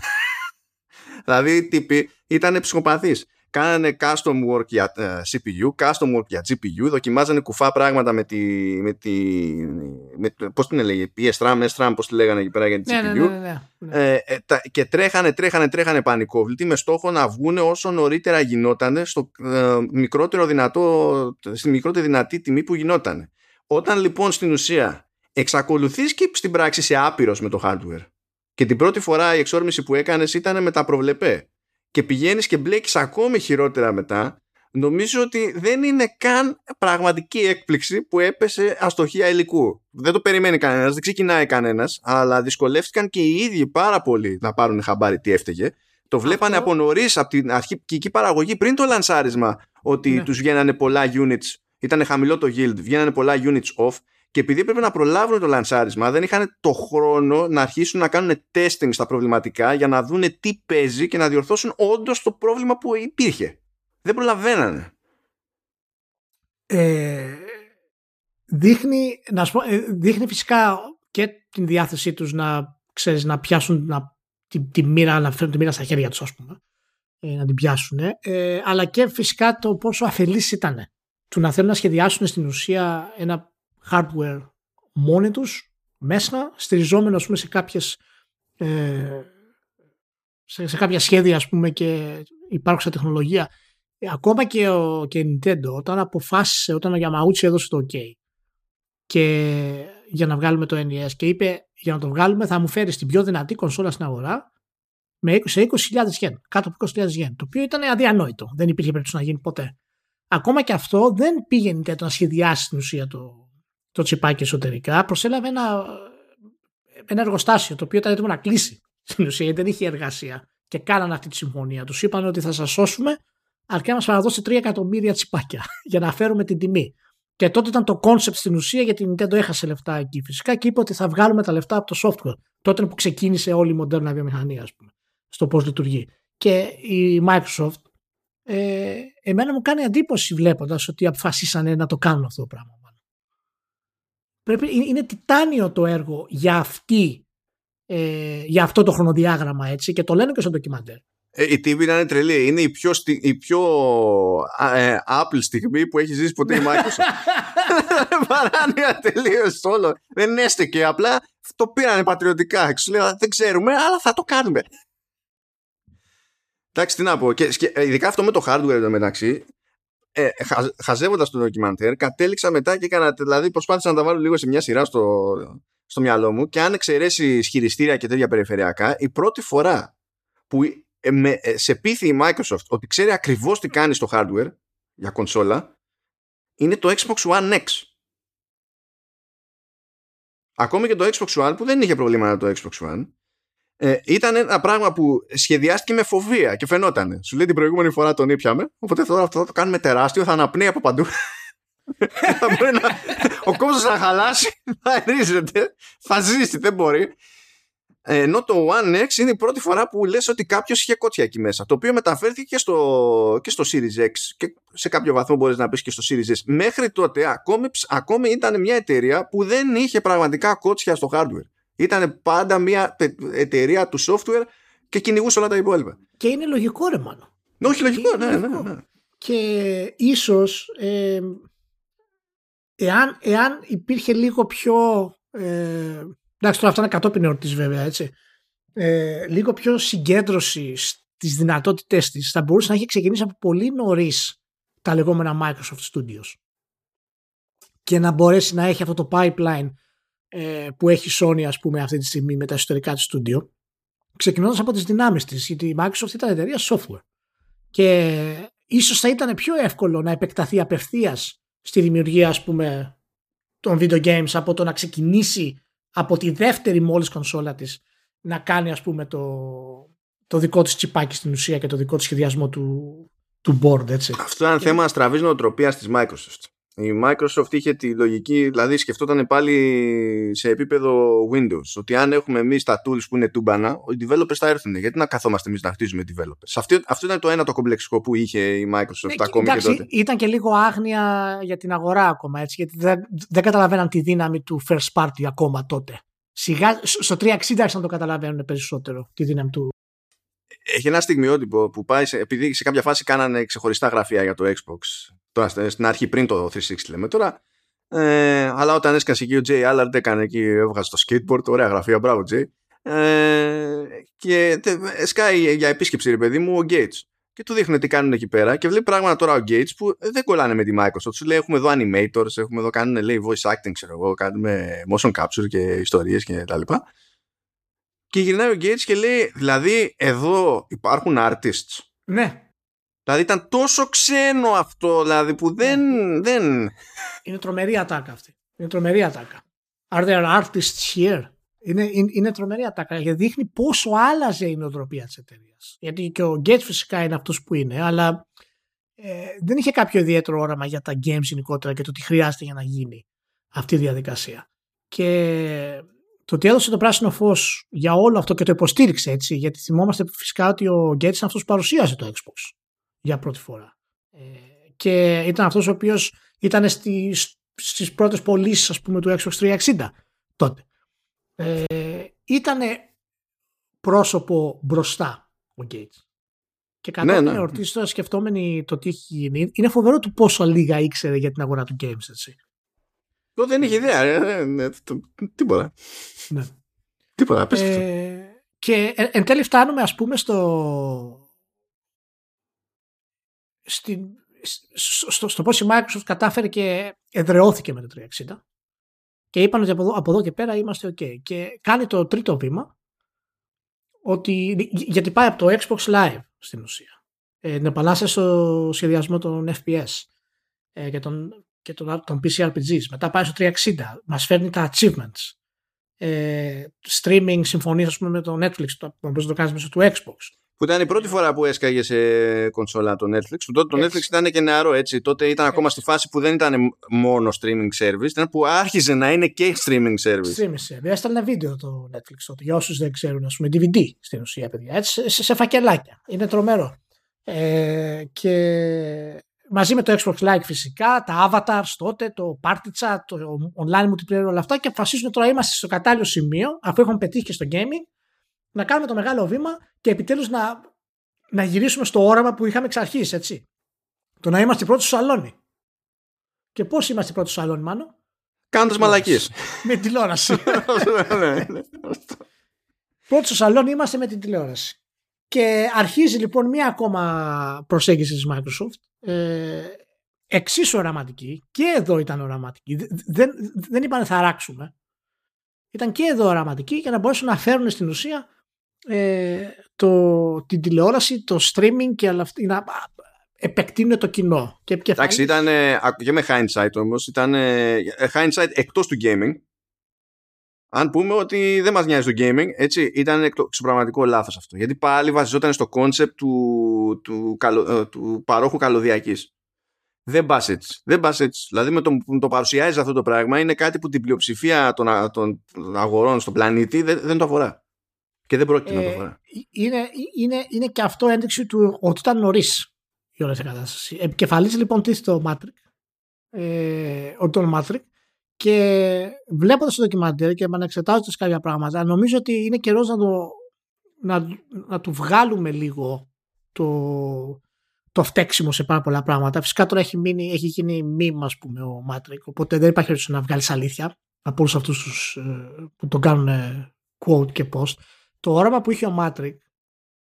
Δηλαδή οι τύποι ήταν ψυχοπαθείς. Κάνανε custom work για uh, ε, CPU, custom work για GPU, δοκιμάζανε κουφά πράγματα με τη. Με τη με, πώς την έλεγε, PS-RAM, S-RAM, πώς τη λέγανε εκεί πέρα για τη ναι, GPU. Ναι, ναι, ναι, ναι. Ε, ε, τα, και τρέχανε, τρέχανε, τρέχανε πανικόβλητοι με στόχο να βγουν όσο νωρίτερα γινόταν στο ε, μικρότερο δυνατό, στη μικρότερη δυνατή τιμή που γινόταν. Όταν λοιπόν στην ουσία εξακολουθείς και στην πράξη σε άπειρος με το hardware και την πρώτη φορά η εξόρμηση που έκανες ήταν με τα προβλεπέ και πηγαίνεις και μπλέκεις ακόμη χειρότερα μετά νομίζω ότι δεν είναι καν πραγματική έκπληξη που έπεσε αστοχία υλικού. Δεν το περιμένει κανένας, δεν ξεκινάει κανένας, αλλά δυσκολεύτηκαν και οι ίδιοι πάρα πολύ να πάρουν χαμπάρι τι έφταιγε. Το βλέπανε από νωρίς, από την αρχική παραγωγή, πριν το λανσάρισμα, ότι ναι. τους βγαίνανε πολλά units, ήταν χαμηλό το yield, βγαίνανε πολλά units off και επειδή έπρεπε να προλάβουν το λανσάρισμα, δεν είχαν το χρόνο να αρχίσουν να κάνουν testing στα προβληματικά για να δούνε τι παίζει και να διορθώσουν όντως το πρόβλημα που υπήρχε. Δεν προλαβαίνανε. Ε, δείχνει, να πω, ε, δείχνει φυσικά και την διάθεσή τους να, ξέρεις, να πιάσουν να, τη, τη, μοίρα, να φέρουν τη μοίρα στα χέρια τους ας πούμε, ε, να την πιάσουν, ε, αλλά και φυσικά το πόσο αφελής ήταν του να θέλουν να σχεδιάσουν στην ουσία ένα hardware μόνοι τους μέσα, στηριζόμενο ας πούμε, σε κάποιες ε, σε, σε κάποια σχέδια ας πούμε και υπάρχουσα τεχνολογία ακόμα και, ο, και η Nintendo όταν αποφάσισε, όταν ο Yamauchi έδωσε το OK και για να βγάλουμε το NES και είπε για να το βγάλουμε θα μου φέρεις την πιο δυνατή κονσόλα στην αγορά με, σε 20.000 γεν, κάτω από 20.000 γεν, το οποίο ήταν αδιανόητο. Δεν υπήρχε περίπτωση να γίνει ποτέ. Ακόμα και αυτό δεν πήγαινε τέτοιο να σχεδιάσει στην ουσία το, το τσιπάκι εσωτερικά. Προσέλαβε ένα, ένα εργοστάσιο το οποίο ήταν έτοιμο να κλείσει. Στην ουσία δεν είχε εργασία. Και κάνανε αυτή τη συμφωνία. Τους είπαν ότι θα σας σώσουμε αρκεί να μας παραδώσει 3 εκατομμύρια τσιπάκια για να φέρουμε την τιμή. Και τότε ήταν το concept στην ουσία γιατί η Nintendo έχασε λεφτά εκεί φυσικά και είπε ότι θα βγάλουμε τα λεφτά από το software. Τότε που ξεκίνησε όλη η μοντέρνα βιομηχανία, ας πούμε, στο πώς λειτουργεί. Και η Microsoft, ε, εμένα μου κάνει εντύπωση βλέποντας ότι αποφασίσανε να το κάνουν αυτό το πράγμα. Πρέπει, είναι τιτάνιο το έργο για αυτή ε, για αυτό το χρονοδιάγραμμα έτσι και το λένε και στο ντοκιμαντέρ. Ε, η TV είναι τρελή. Είναι η πιο, η πιο ε, Apple στιγμή που έχει ζήσει ποτέ η Microsoft. Παράνοια τελείως όλο. Δεν έστεκε. Απλά το πήρανε πατριωτικά. δεν ξέρουμε, αλλά θα το κάνουμε. Εντάξει, τι να πω. Και, και, ειδικά αυτό με το hardware εδώ μεταξύ. Ε, χα, Χαζεύοντας το ντοκιμαντέρ, κατέληξα μετά και έκανα. Δηλαδή, προσπάθησα να τα βάλω λίγο σε μια σειρά στο, στο μυαλό μου. Και αν εξαιρέσει χειριστήρια και τέτοια περιφερειακά, η πρώτη φορά που ε, με, ε, σε πείθει η Microsoft ότι ξέρει ακριβώς τι κάνει στο hardware για κονσόλα είναι το Xbox One X. Ακόμη και το Xbox One που δεν είχε προβλήματα το Xbox One ε, ήταν ένα πράγμα που σχεδιάστηκε με φοβία και φαινόταν. Σου λέει την προηγούμενη φορά τον ήπιαμε, οπότε τώρα αυτό θα το κάνουμε τεράστιο, θα αναπνέει από παντού. να, ο κόσμος θα χαλάσει, θα ερίζεται, θα ζήσει, δεν μπορεί. Ενώ το One X είναι η πρώτη φορά που λες ότι κάποιος είχε κότσια εκεί μέσα. Το οποίο μεταφέρθηκε και στο, και στο Series X και σε κάποιο βαθμό μπορείς να πεις και στο Series S. Μέχρι τότε ακόμη, ακόμη ήταν μια εταιρεία που δεν είχε πραγματικά κότσια στο hardware. Ήταν πάντα μια εταιρεία του software και κυνηγούσε όλα τα υπόλοιπα. Και είναι λογικό ρε μάλλον. Όχι λογικό, ναι, ναι, ναι, Και ίσως ε, εάν, εάν υπήρχε λίγο πιο ε, Εντάξει, τώρα αυτά είναι κατόπιν εορτή βέβαια, έτσι. Ε, λίγο πιο συγκέντρωση στις δυνατότητές της θα μπορούσε να έχει ξεκινήσει από πολύ νωρίς τα λεγόμενα Microsoft Studios και να μπορέσει να έχει αυτό το pipeline ε, που έχει η Sony ας πούμε αυτή τη στιγμή με τα εσωτερικά του studio ξεκινώντας από τις δυνάμεις της γιατί η Microsoft ήταν εταιρεία software και ίσως θα ήταν πιο εύκολο να επεκταθεί απευθείας στη δημιουργία ας πούμε των video games από το να ξεκινήσει από τη δεύτερη μόλις κονσόλα της να κάνει ας πούμε το, το δικό της τσιπάκι στην ουσία και το δικό της σχεδιασμό του, του board έτσι. Αυτό ήταν θέμα στραβής νοοτροπίας της Microsoft. Η Microsoft είχε τη λογική, δηλαδή σκεφτόταν πάλι σε επίπεδο Windows, ότι αν έχουμε εμείς τα tools που είναι τούμπανα, οι developers θα έρθουν. Γιατί να καθόμαστε εμείς να χτίζουμε developers; Αυτό, αυτό ήταν το ένα το κομπλεξικό που είχε η Microsoft ε, ακόμη εντάξει, και τότε. Ήταν και λίγο άγνοια για την αγορά ακόμα, έτσι, γιατί δεν, δεν καταλαβαίναν τη δύναμη του first party ακόμα τότε. Σιγά, στο 360 άρχισαν να το καταλαβαίνουν περισσότερο τη δύναμη του. Έχει ένα στιγμιότυπο που πάει, σε, επειδή σε κάποια φάση κάνανε ξεχωριστά γραφεία για το Xbox Τώρα στην αρχή πριν το 360 λέμε τώρα. Ε, αλλά όταν έσκασε εκεί ο Jay Allard έκανε εκεί, έβγαζε το skateboard, ωραία γραφεία, μπράβο Jay. Ε, και σκάει για επίσκεψη ρε παιδί μου ο Gates. Και του δείχνουν τι κάνουν εκεί πέρα και βλέπει πράγματα τώρα ο Gates που δεν κολλάνε με τη Microsoft. Σου λέει έχουμε εδώ animators, έχουμε εδώ κάνουν λέει voice acting ξέρω εγώ, κάνουμε motion capture και ιστορίες και τα λοιπά. Και γυρνάει ο Gates και λέει δηλαδή εδώ υπάρχουν artists. Ναι. Δηλαδή ήταν τόσο ξένο αυτό, δηλαδή που δεν... Ναι. δεν... Είναι τρομερή ατάκα αυτή. Είναι τρομερή ατάκα. Are there artists here? Είναι, είναι, είναι τρομερή ατάκα γιατί δείχνει πόσο άλλαζε η νοοτροπία της εταιρείας. Γιατί και ο Gates φυσικά είναι αυτός που είναι, αλλά ε, δεν είχε κάποιο ιδιαίτερο όραμα για τα games γενικότερα και το τι χρειάζεται για να γίνει αυτή η διαδικασία. Και το ότι έδωσε το πράσινο φως για όλο αυτό και το υποστήριξε έτσι, γιατί θυμόμαστε φυσικά ότι ο Gates είναι αυτός που παρουσίασε το Xbox για πρώτη φορά. Ε, και ήταν αυτός ο οποίος ήταν στις, στις πρώτες πωλήσεις ας πούμε του Xbox 360 τότε. Ε, ήταν πρόσωπο μπροστά ο Gates. Και κατά ναι, ναι. τώρα σκεφτόμενοι το τι έχει γίνει, είναι φοβερό του πόσο λίγα ήξερε για την αγορά του games, έτσι. Εγώ δεν είχε ιδέα. Ε, ναι, τίποτα. Ναι. Τίποτα, ε, και εν, εν τέλει φτάνουμε ας πούμε στο στην, στο, στο πώς η Microsoft κατάφερε και εδρεώθηκε με το 360 και είπαν ότι από εδώ, από εδώ και πέρα είμαστε ok. Και κάνει το τρίτο βήμα ότι, γιατί πάει από το Xbox Live στην ουσία. Ε, την επανάσταση στο σχεδιασμό των FPS ε, και των, και των, των PC RPGs. Μετά πάει στο 360. Μας φέρνει τα achievements. Ε, streaming συμφωνίες ας πούμε, με το Netflix, το, να το κάνεις μέσω του Xbox. Που ήταν η πρώτη φορά που έσκαγε σε κονσόλα το Netflix. Που τότε το Netflix ήταν και νεαρό έτσι. Τότε ήταν ακόμα στη φάση που δεν ήταν μόνο streaming service, ήταν που άρχιζε να είναι και streaming service. Streaming service. Έστελνε βίντεο το Netflix τότε. Για όσους δεν ξέρουν, ας πούμε, DVD στην ουσία, παιδιά. Έτσι, σε, σε φακελάκια. Είναι τρομερό. Ε, και μαζί με το Xbox Live φυσικά, τα avatars τότε, το party chat, το online multiplayer, όλα αυτά και αποφασίζουν τώρα είμαστε στο κατάλληλο σημείο, αφού έχουν πετύχει και στο gaming, να κάνουμε το μεγάλο βήμα και επιτέλους να, να γυρίσουμε στο όραμα που είχαμε εξ αρχής, έτσι. Το να είμαστε πρώτοι στο σαλόνι. Και πώς είμαστε πρώτοι στο σαλόνι, μάνο; Κάνοντας μαλακίες. με τηλεόραση. Ναι, ναι. πρώτοι στο σαλόνι είμαστε με την τηλεόραση. Και αρχίζει λοιπόν μία ακόμα προσέγγιση της Microsoft ε, εξίσου οραματική και εδώ ήταν οραματική δεν, δεν είπαν θα ράξουμε ήταν και εδώ οραματική για να μπορέσουν να φέρουν στην ουσία ε, το, την τηλεόραση, το streaming και όλα αυτά, να επεκτείνουν το κοινό. Και Εντάξει, ήταν και με hindsight όμως, ήταν hindsight εκτός του gaming. Αν πούμε ότι δεν μας νοιάζει το gaming, έτσι, ήταν στο πραγματικό λάθος αυτό. Γιατί πάλι βασιζόταν στο concept του, του, καλο, ε, του παρόχου καλωδιακής. Δεν πας έτσι. Δεν πας έτσι. Δηλαδή με το που το παρουσιάζεις αυτό το πράγμα είναι κάτι που την πλειοψηφία των, των αγορών στον πλανήτη δεν, δεν το αφορά. Και δεν πρόκειται να το φορά. Ε, είναι, είναι, είναι και αυτό ένδειξη του ότι ήταν νωρίς η όλη αυτή κατάσταση. Επικεφαλής λοιπόν τίθεται ο Μάτρικ. Ε, ο Ντον Μάτρικ. Και βλέποντας το ντοκιμαντέρ και επανεξετάζοντας κάποια πράγματα, νομίζω ότι είναι καιρός να, το, να, να του βγάλουμε λίγο το, το φταίξιμο σε πάρα πολλά πράγματα. Φυσικά τώρα έχει, μείνει, έχει γίνει meme, ας πούμε, ο Μάτρικ. Οπότε δεν υπάρχει περίπτωση να βγάλεις αλήθεια από όλους αυτούς ε, που τον κάνουν quote unquote το όραμα που είχε ο Μάτρικ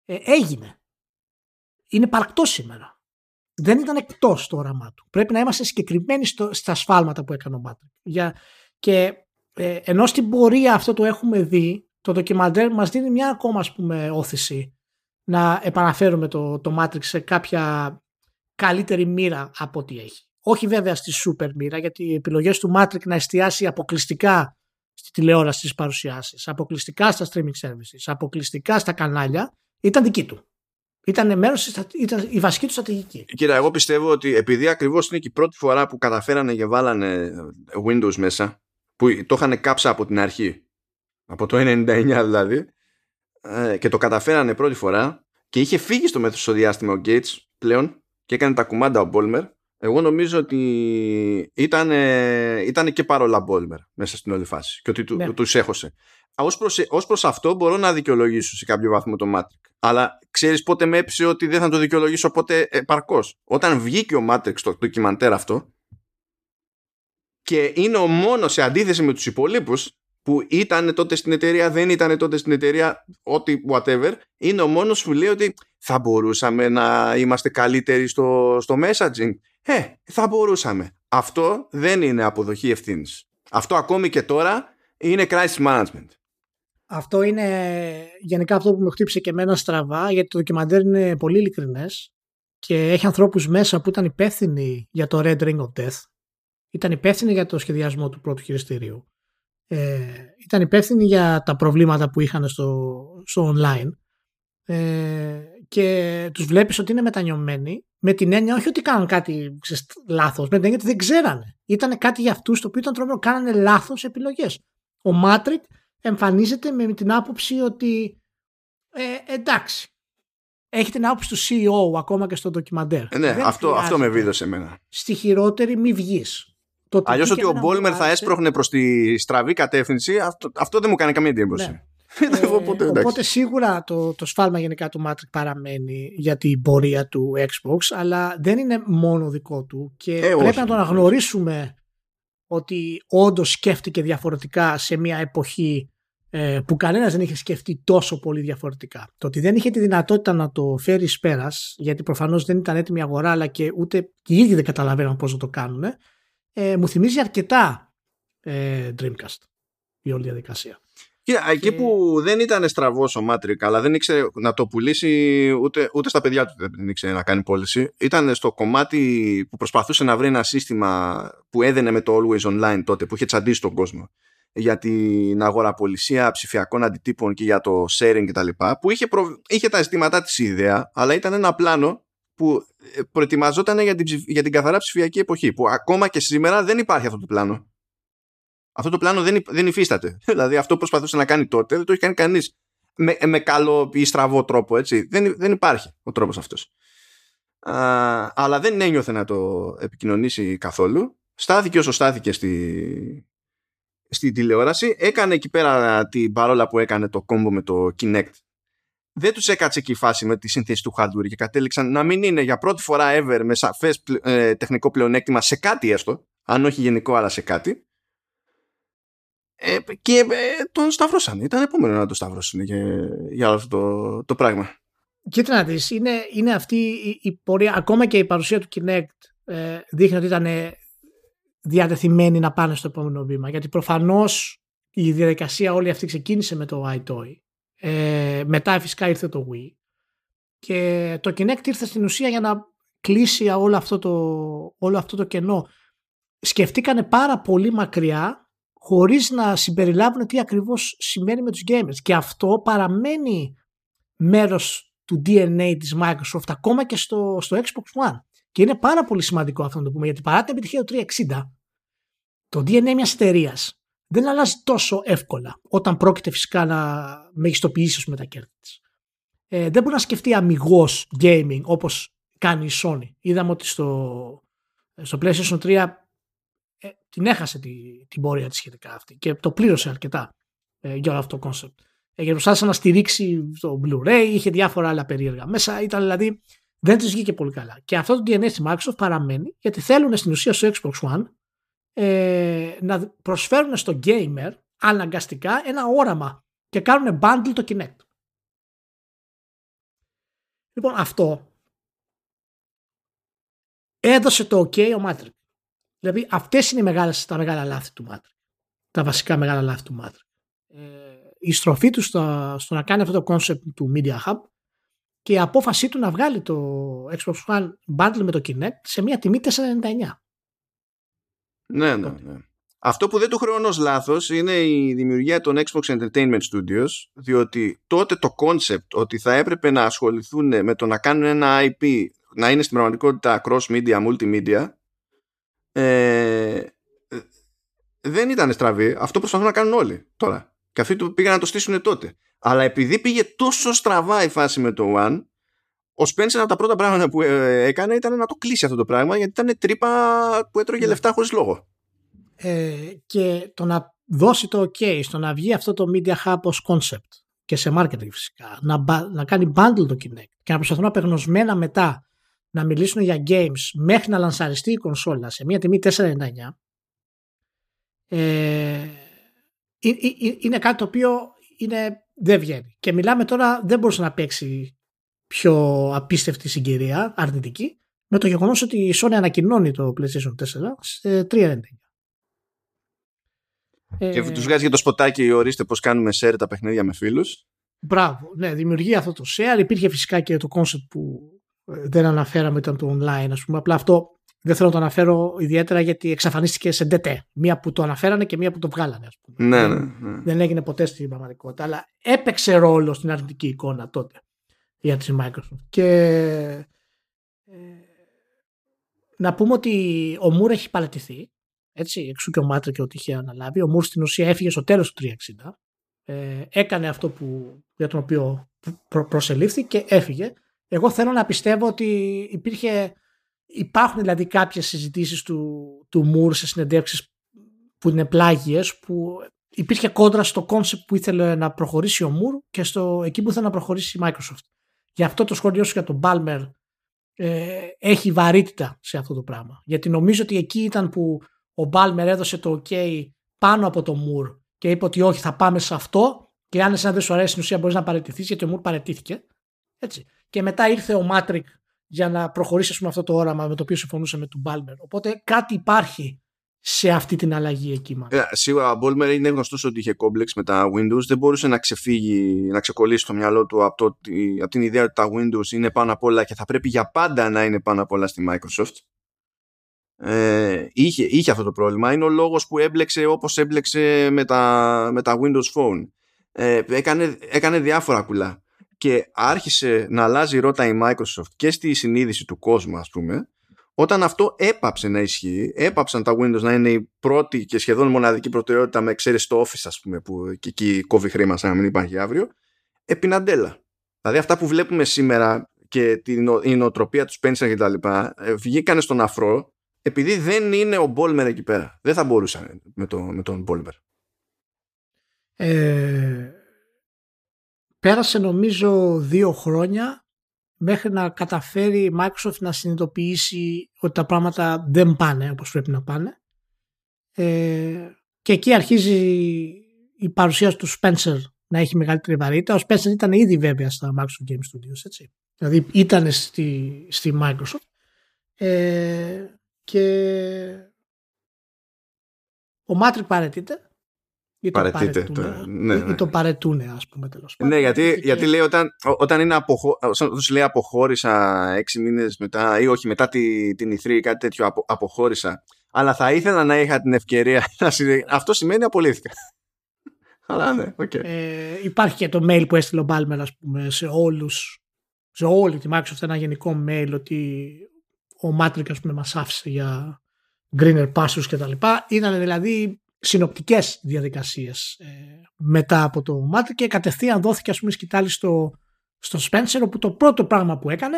ε, έγινε. Είναι υπαρκτό σήμερα. Δεν ήταν εκτός το όραμά του. Πρέπει να είμαστε συγκεκριμένοι στο, στα σφάλματα που έκανε ο Μάτρικ. Για, και ε, ενώ στην πορεία αυτό το έχουμε δει, το ντοκιμαντέρ μας δίνει μια ακόμα ας πούμε ώθηση να επαναφέρουμε το, το Μάτρικ σε κάποια καλύτερη μοίρα από ό,τι έχει. Όχι βέβαια στη super μοίρα, γιατί οι επιλογές του Μάτρικ να εστιάσει αποκλειστικά στη τηλεόραση στις παρουσιάσεις, αποκλειστικά στα streaming services, αποκλειστικά στα κανάλια, ήταν δική του. Ήταν μέρος, ήταν η βασική του στρατηγική. Κύριε, εγώ πιστεύω ότι επειδή ακριβώς είναι και η πρώτη φορά που καταφέρανε και βάλανε Windows μέσα, που το είχαν κάψα από την αρχή, από το 1999 δηλαδή, ε, και το καταφέρανε πρώτη φορά και είχε φύγει στο μεθοσοδιάστημα ο Gates πλέον και έκανε τα κουμάντα ο Μπόλμερ εγώ νομίζω ότι ήταν, ήταν και παρόλα Μπόλμερ μέσα στην όλη φάση και ότι του, ναι. τους έχωσε. Ως προς, ως προς αυτό μπορώ να δικαιολογήσω σε κάποιο βαθμό το Matrix. Αλλά ξέρεις πότε με έψησε ότι δεν θα το δικαιολογήσω ποτέ επαρκώς. Όταν βγήκε ο Matrix το ντοκιμαντέρ αυτό και είναι ο μόνος σε αντίθεση με τους υπολείπους που ήταν τότε στην εταιρεία, δεν ήταν τότε στην εταιρεία, ό,τι whatever, είναι ο μόνος που λέει ότι θα μπορούσαμε να είμαστε καλύτεροι στο, στο messaging. Ε, θα μπορούσαμε. Αυτό δεν είναι αποδοχή ευθύνης. Αυτό ακόμη και τώρα είναι crisis management. Αυτό είναι γενικά αυτό που με χτύπησε και εμένα στραβά, γιατί το ντοκιμαντέρ είναι πολύ ειλικρινές και έχει ανθρώπους μέσα που ήταν υπεύθυνοι για το Red Ring of Death. Ήταν υπεύθυνοι για το σχεδιασμό του πρώτου χειριστηρίου. Ε, ήταν υπεύθυνοι για τα προβλήματα που είχαν στο, στο online ε, και τους βλέπεις ότι είναι μετανιωμένοι με την έννοια όχι ότι κάνουν κάτι ξέρεις, λάθος, με την έννοια ότι δεν ξέρανε. Ήταν κάτι για αυτούς το οποίο ήταν τρομερό, κάνανε λάθος επιλογές. Ο Μάτρικ εμφανίζεται με την άποψη ότι ε, εντάξει, έχει την άποψη του CEO ακόμα και στο ντοκιμαντέρ. Ε, ναι, αυτό, αυτό με βίδωσε εμένα. Στη χειρότερη μη βγεις. Αλλιώς ότι ο Μπόλμερ θα έσπροχνε προς τη στραβή κατεύθυνση, αυτό, αυτό δεν μου κάνει καμία εντύπωση. Ναι. Ε, οπότε, οπότε σίγουρα το, το σφάλμα γενικά του Matrix παραμένει για την πορεία του Xbox, αλλά δεν είναι μόνο δικό του και ε, πρέπει να το αναγνωρίσουμε ότι όντως σκέφτηκε διαφορετικά σε μια εποχή ε, που κανένας δεν είχε σκεφτεί τόσο πολύ διαφορετικά. Το ότι δεν είχε τη δυνατότητα να το φέρει πέρας, γιατί προφανώς δεν ήταν έτοιμη αγορά, αλλά και ούτε και οι ίδιοι δεν καταλαβαίναν πώς να το κάνουν, ε, μου θυμίζει αρκετά ε, Dreamcast η όλη διαδικασία. Και, εκεί που δεν ήταν στραβός ο Μάτρικ, αλλά δεν ήξερε να το πουλήσει ούτε, ούτε στα παιδιά του δεν ήξερε να κάνει πώληση. Ήταν στο κομμάτι που προσπαθούσε να βρει ένα σύστημα που έδαινε με το Always Online τότε, που είχε τσαντήσει τον κόσμο για την αγοραπολισία ψηφιακών αντιτύπων και για το sharing κτλ. Που είχε, είχε τα ζητήματά της ιδέα, αλλά ήταν ένα πλάνο που ε, προετοιμαζόταν για την, για την καθαρά ψηφιακή εποχή. Που ακόμα και σήμερα δεν υπάρχει αυτό το πλάνο. Αυτό το πλάνο δεν, δεν υφίσταται. δηλαδή αυτό που προσπαθούσε να κάνει τότε δεν το έχει κάνει κανείς με, με καλό ή στραβό τρόπο. Έτσι. Δεν, δεν υπάρχει ο τρόπος αυτός. Αλλά δεν ένιωθε να το επικοινωνήσει καθόλου. Στάθηκε όσο στάθηκε στη, στη τηλεόραση. Έκανε εκεί πέρα την παρόλα που έκανε το κόμπο με το Kinect. Δεν τους έκατσε εκεί η φάση με τη σύνθεση του hardware και κατέληξαν να μην είναι για πρώτη φορά ever με σαφές ε, τεχνικό πλεονέκτημα σε κάτι έστω, αν όχι γενικό αλλά σε κάτι. Ε, και ε, τον σταυρώσαν. Ήταν επόμενο να τον σταυρώσουν για, για αυτό το, το πράγμα. Κοίτα να δεις, είναι, είναι αυτή η, η, πορεία, ακόμα και η παρουσία του Kinect ε, δείχνει ότι ήταν διατεθειμένοι να πάνε στο επόμενο βήμα. Γιατί προφανώς η διαδικασία όλη αυτή ξεκίνησε με το iToy. Ε, μετά φυσικά ήρθε το Wii. Και το Kinect ήρθε στην ουσία για να κλείσει όλο αυτό το, όλο αυτό το κενό. Σκεφτήκανε πάρα πολύ μακριά χωρίς να συμπεριλάβουν τι ακριβώς σημαίνει με τους gamers. Και αυτό παραμένει μέρος του DNA της Microsoft ακόμα και στο, στο Xbox One. Και είναι πάρα πολύ σημαντικό αυτό να το πούμε, γιατί παρά την επιτυχία του 360, το DNA μιας εταιρείας δεν αλλάζει τόσο εύκολα όταν πρόκειται φυσικά να μεγιστοποιήσει με τα κέρδη της. Ε, δεν μπορεί να σκεφτεί αμυγός gaming όπως κάνει η Sony. Είδαμε ότι στο, στο PlayStation 3 ε, την έχασε τη, την πορεία της σχετικά αυτή και το πλήρωσε αρκετά ε, για όλο αυτό το concept. Ε, γιατί προσπάθησε να στηρίξει το Blu-ray, είχε διάφορα άλλα περίεργα μέσα. Ήταν δηλαδή δεν τη βγήκε πολύ καλά. Και αυτό το DNA στη Microsoft παραμένει γιατί θέλουν στην ουσία στο Xbox One ε, να προσφέρουν στο gamer αναγκαστικά ένα όραμα και κάνουν bundle το Kinect. Λοιπόν αυτό έδωσε το OK ο Matrix. Δηλαδή αυτές είναι οι μεγάλες, τα μεγάλα λάθη του Matrix. Τα βασικά μεγάλα λάθη του Matrix. Ε, η στροφή του στο, στο να κάνει αυτό το concept του Media Hub και η απόφασή του να βγάλει το Xbox One Bundle με το Kinect σε μια τιμή 499. Ναι, ναι, ναι. Αυτό που δεν το χρεώνω ως λάθος είναι η δημιουργία των Xbox Entertainment Studios διότι τότε το concept ότι θα έπρεπε να ασχοληθούν με το να κάνουν ένα IP να είναι στην πραγματικότητα cross-media, multimedia ε, δεν ήταν στραβή. Αυτό προσπαθούν να κάνουν όλοι τώρα. Και αυτοί πήγαν να το στήσουν τότε. Αλλά επειδή πήγε τόσο στραβά η φάση με το One, ο Spencer από τα πρώτα πράγματα που ε, έκανε ήταν να το κλείσει αυτό το πράγμα γιατί ήταν τρύπα που έτρωγε ναι. λεφτά χωρίς λόγο. Ε, και το να δώσει το ok στο να βγει αυτό το Media Hub ως concept και σε marketing φυσικά, να, να κάνει bundle το Kinect και να προσπαθούν απεγνωσμένα μετά να μιλήσουν για games μέχρι να λανσαριστεί η κονσόλα σε μια τιμή 499 ε, είναι κάτι το οποίο είναι, δεν βγαίνει. Και μιλάμε τώρα, δεν μπορούσε να παίξει πιο απίστευτη συγκυρία, αρνητική, με το γεγονός ότι η Sony ανακοινώνει το PlayStation 4 σε 3,99. Και ε, τους βγάζει για το σποτάκι, ορίστε πώς κάνουμε share τα παιχνίδια με φίλους. Μπράβο, ναι, δημιουργεί αυτό το share. Υπήρχε φυσικά και το concept που ε, δεν αναφέραμε, ήταν το online, ας πούμε. Απλά αυτό δεν θέλω να το αναφέρω ιδιαίτερα γιατί εξαφανίστηκε σε DT. Μία που το αναφέρανε και μία που το βγάλανε, ας πούμε. Ναι, ναι, ναι. Δεν έγινε ποτέ στην πραγματικότητα, αλλά έπαιξε ρόλο στην αρνητική εικόνα τότε για τη Microsoft. Και ε, να πούμε ότι ο Μουρ έχει παρατηθεί, έτσι, εξού και ο Μάτρικ και ότι είχε αναλάβει. Ο Μουρ στην ουσία έφυγε στο τέλος του 360. Ε, έκανε αυτό που, για τον οποίο προ, προσελήφθη και έφυγε. Εγώ θέλω να πιστεύω ότι υπήρχε, υπάρχουν δηλαδή κάποιες συζητήσεις του, του Μουρ σε συνεντεύξεις που είναι πλάγιες που υπήρχε κόντρα στο concept που ήθελε να προχωρήσει ο Μουρ και στο, εκεί που ήθελε να προχωρήσει η Microsoft. Γι' αυτό το σχόλιο σου για τον Μπάλμερ ε, έχει βαρύτητα σε αυτό το πράγμα. Γιατί νομίζω ότι εκεί ήταν που ο Μπάλμερ έδωσε το OK πάνω από το Μουρ και είπε ότι όχι θα πάμε σε αυτό και αν εσένα δεν σου αρέσει στην ουσία μπορείς να παραιτηθεί γιατί ο Μουρ παρετήθηκε. Έτσι. Και μετά ήρθε ο Μάτρικ για να προχωρήσει με αυτό το όραμα με το οποίο συμφωνούσε με τον Μπάλμερ. Οπότε κάτι υπάρχει σε αυτή την αλλαγή εκεί. Yeah, σίγουρα ο Μπόλμερ είναι γνωστός ότι είχε κόμπλεξ με τα Windows. Δεν μπορούσε να ξεφύγει, να ξεκολλήσει το μυαλό του από, το, από την ιδέα ότι τα Windows είναι πάνω απ' όλα και θα πρέπει για πάντα να είναι πάνω απ' όλα στη Microsoft. Ε, είχε, είχε αυτό το πρόβλημα. Είναι ο λόγος που έμπλεξε όπως έμπλεξε με τα, με τα Windows Phone. Ε, έκανε, έκανε διάφορα κουλά και άρχισε να αλλάζει ρότα η Microsoft και στη συνείδηση του κόσμου ας πούμε όταν αυτό έπαψε να ισχύει έπαψαν τα Windows να είναι η πρώτη και σχεδόν μοναδική προτεραιότητα με εξαίρεση το Office ας πούμε που και εκεί κόβει χρήμα σαν να μην υπάρχει αύριο επιναντέλα δηλαδή αυτά που βλέπουμε σήμερα και την, η νοοτροπία τους Spencer και τα λοιπά ε, βγήκανε στον αφρό επειδή δεν είναι ο Μπόλμερ εκεί πέρα. Δεν θα μπορούσαν με, το, με τον Μπόλμερ ε, πέρασε νομίζω δύο χρόνια μέχρι να καταφέρει η Microsoft να συνειδητοποιήσει ότι τα πράγματα δεν πάνε όπως πρέπει να πάνε. Ε, και εκεί αρχίζει η παρουσία του Spencer να έχει μεγαλύτερη βαρύτητα. Ο Spencer ήταν ήδη βέβαια στα Microsoft Game Studios, έτσι. Δηλαδή ήταν στη, στη Microsoft. Ε, και ο Μάτρικ παρετείται ή το παρετούνε, ναι, ναι. ή το παρετούνε ας πούμε τέλος πάντων. Ναι, γιατί, γιατί λέει όταν, όταν, είναι αποχω, όταν λέει αποχώρησα έξι μήνες μετά ή όχι μετά τη, την ηθρή ή κάτι τέτοιο απο, αποχώρησα αλλά θα ήθελα να είχα την ευκαιρία να αυτό σημαίνει απολύθηκα. αλλά ναι, okay. ε, υπάρχει και το mail που έστειλε ο Μπάλμερ ας πούμε σε όλους σε όλη τη Microsoft ένα γενικό mail ότι ο Μάτρικ ας πούμε μας άφησε για greener pastures και τα λοιπά. Ήταν δηλαδή συνοπτικές διαδικασίες ε, μετά από το μάτι και κατευθείαν δόθηκε ας πούμε σκητάλη στο, στο Spencer όπου το πρώτο πράγμα που έκανε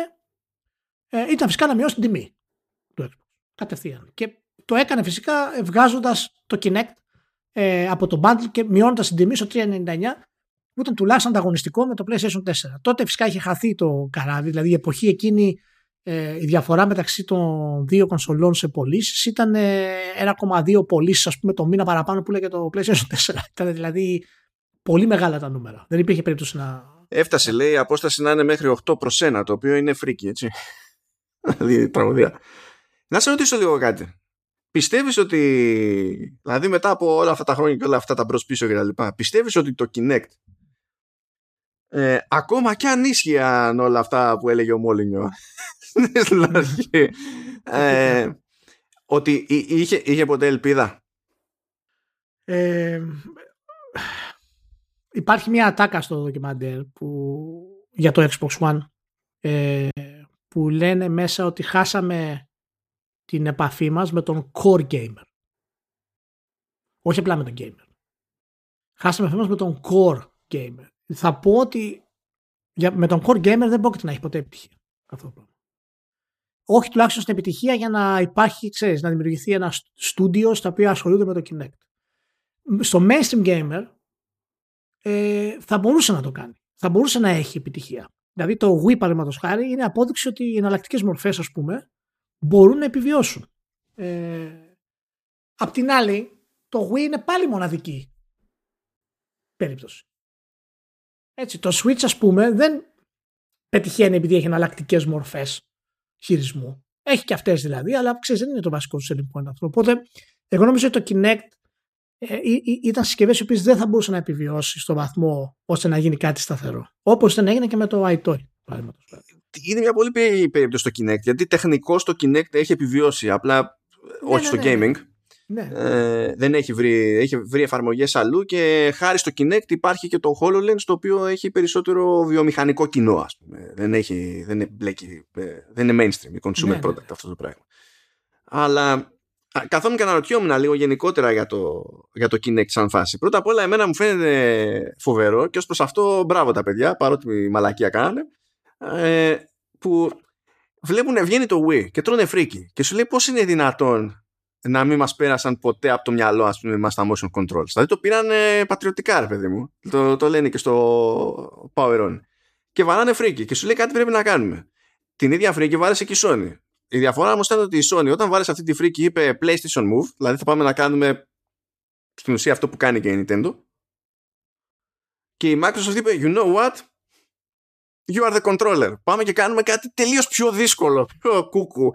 ε, ήταν φυσικά να μειώσει την τιμή του Xbox. Κατευθείαν. Και το έκανε φυσικά βγάζοντας το Kinect ε, από το bundle και μειώνοντας την τιμή στο 399 που ήταν τουλάχιστον ανταγωνιστικό με το PlayStation 4. Τότε φυσικά είχε χαθεί το καράβι, δηλαδή η εποχή εκείνη ε, η διαφορά μεταξύ των δύο κονσολών σε πωλήσεις ήταν 1,2 πωλήσεις, ας πούμε, το μήνα παραπάνω που λέγεται το PlayStation 4. Ήταν δηλαδή πολύ μεγάλα τα νούμερα. Δεν υπήρχε περίπτωση να. Έφτασε, λέει, η απόσταση να είναι μέχρι 8 προς 1, το οποίο είναι φρίκι, έτσι. δηλαδή, τραγωδία. Να σε ρωτήσω λίγο κάτι. Πιστεύεις ότι, δηλαδή μετά από όλα αυτά τα χρόνια και όλα αυτά τα μπρος πίσω και τα λοιπά, πιστεύεις ότι το Kinect ε, ακόμα και αν ίσχυαν όλα αυτά που έλεγε ο Μόλινιο ε, ότι είχε, είχε ποτέ ελπίδα; Ε, υπάρχει μια ατάκα στο ντοκιμαντέρ που, για το Xbox One ε, που λένε μέσα ότι χάσαμε την επαφή μας με τον core gamer. Όχι απλά με τον gamer. Χάσαμε επαφή μας με τον core gamer. Θα πω ότι για, με τον core gamer δεν πρόκειται να έχει ποτέ επιτυχία. Αυτό το πράγμα όχι τουλάχιστον στην επιτυχία για να υπάρχει, ξέρεις, να δημιουργηθεί ένα στούντιο στα οποία ασχολούνται με το Kinect. Στο mainstream gamer ε, θα μπορούσε να το κάνει. Θα μπορούσε να έχει επιτυχία. Δηλαδή το Wii παραδείγματος χάρη είναι απόδειξη ότι οι εναλλακτικές μορφές, ας πούμε, μπορούν να επιβιώσουν. Ε, απ' την άλλη, το Wii είναι πάλι μοναδική περίπτωση. Έτσι, το Switch, ας πούμε, δεν πετυχαίνει επειδή έχει εναλλακτικές μορφές χειρισμού. Έχει και αυτές δηλαδή, αλλά ξέρεις, δεν είναι το βασικό τους selling point αυτό. Οπότε, εγώ νομίζω ότι το Kinect ε, ήταν συσκευές οι οποίες δεν θα μπορούσαν να επιβιώσει στο βαθμό ώστε να γίνει κάτι σταθερό. Όπως δεν έγινε και με το iToy, Είναι μια πολύ περίπτωση στο Kinect, γιατί τεχνικώς το Kinect έχει επιβιώσει. Απλά ναι, όχι ναι, στο ναι, ναι. gaming. Ναι. Ε, δεν έχει βρει, έχει βρει εφαρμογές αλλού και χάρη στο Kinect υπάρχει και το HoloLens το οποίο έχει περισσότερο βιομηχανικό κοινό ας πούμε. Δεν, έχει, δεν, μπλέκει, ε, δεν είναι mainstream, consumer ναι, ναι, product αυτό το πράγμα. Αλλά καθόμουν και αναρωτιόμουν λίγο γενικότερα για το, για το Kinect σαν φάση. Πρώτα απ' όλα εμένα μου φαίνεται φοβερό και ως προς αυτό μπράβο τα παιδιά παρότι μαλακία κάνανε ε, που βλέπουν βγαίνει το Wii και τρώνε φρίκι και σου λέει πώς είναι δυνατόν να μην μας πέρασαν ποτέ από το μυαλό ας πούμε μας τα motion controls. Δηλαδή το πήραν πατριωτικά ρε παιδί μου. Το, το λένε και στο Power On. Και βαράνε φρίκι και σου λέει κάτι πρέπει να κάνουμε. Την ίδια φρίκι βάρεσε και η Sony. Η διαφορά όμως ήταν ότι η Sony όταν βάρεσε αυτή τη φρίκι είπε PlayStation Move, δηλαδή θα πάμε να κάνουμε στην ουσία αυτό που κάνει και η Nintendo. Και η Microsoft είπε, you know what? You are the controller. Πάμε και κάνουμε κάτι τελείως πιο δύσκολο, πιο κούκου.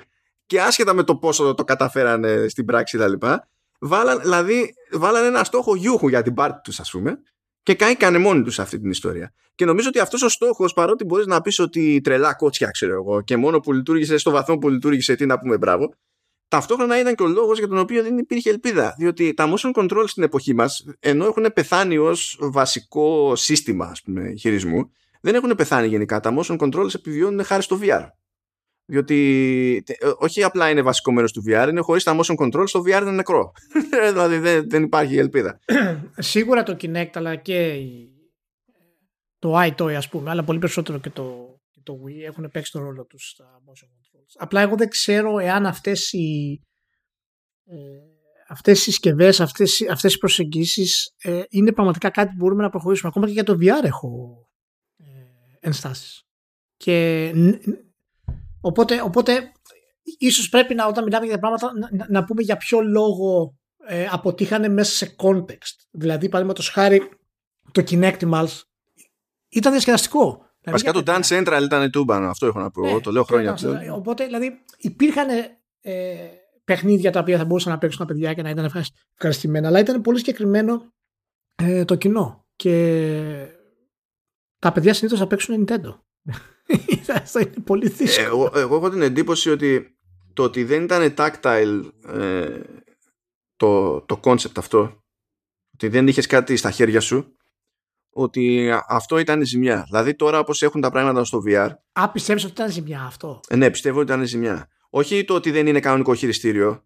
Και άσχετα με το πόσο το καταφέρανε στην πράξη τα λοιπά, βάλαν, δηλαδή, βάλαν ένα στόχο γιούχου για την πάρτη τους ας πούμε και κάνε μόνοι τους αυτή την ιστορία. Και νομίζω ότι αυτός ο στόχος παρότι μπορείς να πεις ότι τρελά κότσια ξέρω εγώ και μόνο που λειτουργήσε στο βαθμό που λειτουργήσε τι να πούμε μπράβο ταυτόχρονα ήταν και ο λόγος για τον οποίο δεν υπήρχε ελπίδα διότι τα motion control στην εποχή μας ενώ έχουν πεθάνει ως βασικό σύστημα ας πούμε, χειρισμού δεν έχουν πεθάνει γενικά. Τα motion controls επιβιώνουν χάρη στο VR. Διότι ε, όχι απλά είναι βασικό μέρος του VR, είναι χωρίς τα motion controls το VR είναι νεκρό. δηλαδή δεν, δεν υπάρχει ελπίδα. Σίγουρα το Kinect αλλά και το iToy ας πούμε, αλλά πολύ περισσότερο και το, το Wii έχουν παίξει τον ρόλο τους στα motion controls. Απλά εγώ δεν ξέρω εάν αυτές οι ε, αυτές οι συσκευές, αυτές, αυτές οι προσεγγίσεις ε, είναι πραγματικά κάτι που μπορούμε να προχωρήσουμε. Ακόμα και για το VR έχω ενστάσεις. Και οπότε, οπότε ίσως πρέπει να όταν μιλάμε για πράγματα να, να πούμε για ποιο λόγο ε, αποτύχανε μέσα σε context. Δηλαδή, παραδείγματος χάρη, το Kinectimals ήταν διασκεδαστικό. Δηλαδή, Βασικά το Dance Central ήταν τούμπανο, αυτό έχω να πω. Ναι, το λέω χρόνια ναι, Οπότε, δηλαδή, υπήρχαν ε, παιχνίδια τα οποία θα μπορούσαν να παίξουν τα παιδιά και να ήταν ευχαριστημένα, αλλά ήταν πολύ συγκεκριμένο ε, το κοινό. Και τα παιδιά συνήθως θα παίξουν Nintendo. Αυτό είναι πολύ δύσκολο. Εγώ, εγώ έχω την εντύπωση ότι το ότι δεν ήταν tactile ε, το, το concept αυτό, ότι δεν είχες κάτι στα χέρια σου, ότι αυτό ήταν ζημιά. Δηλαδή τώρα όπως έχουν τα πράγματα στο VR. Α, πιστεύεις ότι ήταν ζημιά αυτό; Ε, ναι, πιστεύω ότι ήταν ζημιά. Όχι το ότι δεν είναι κανονικό χειριστήριο,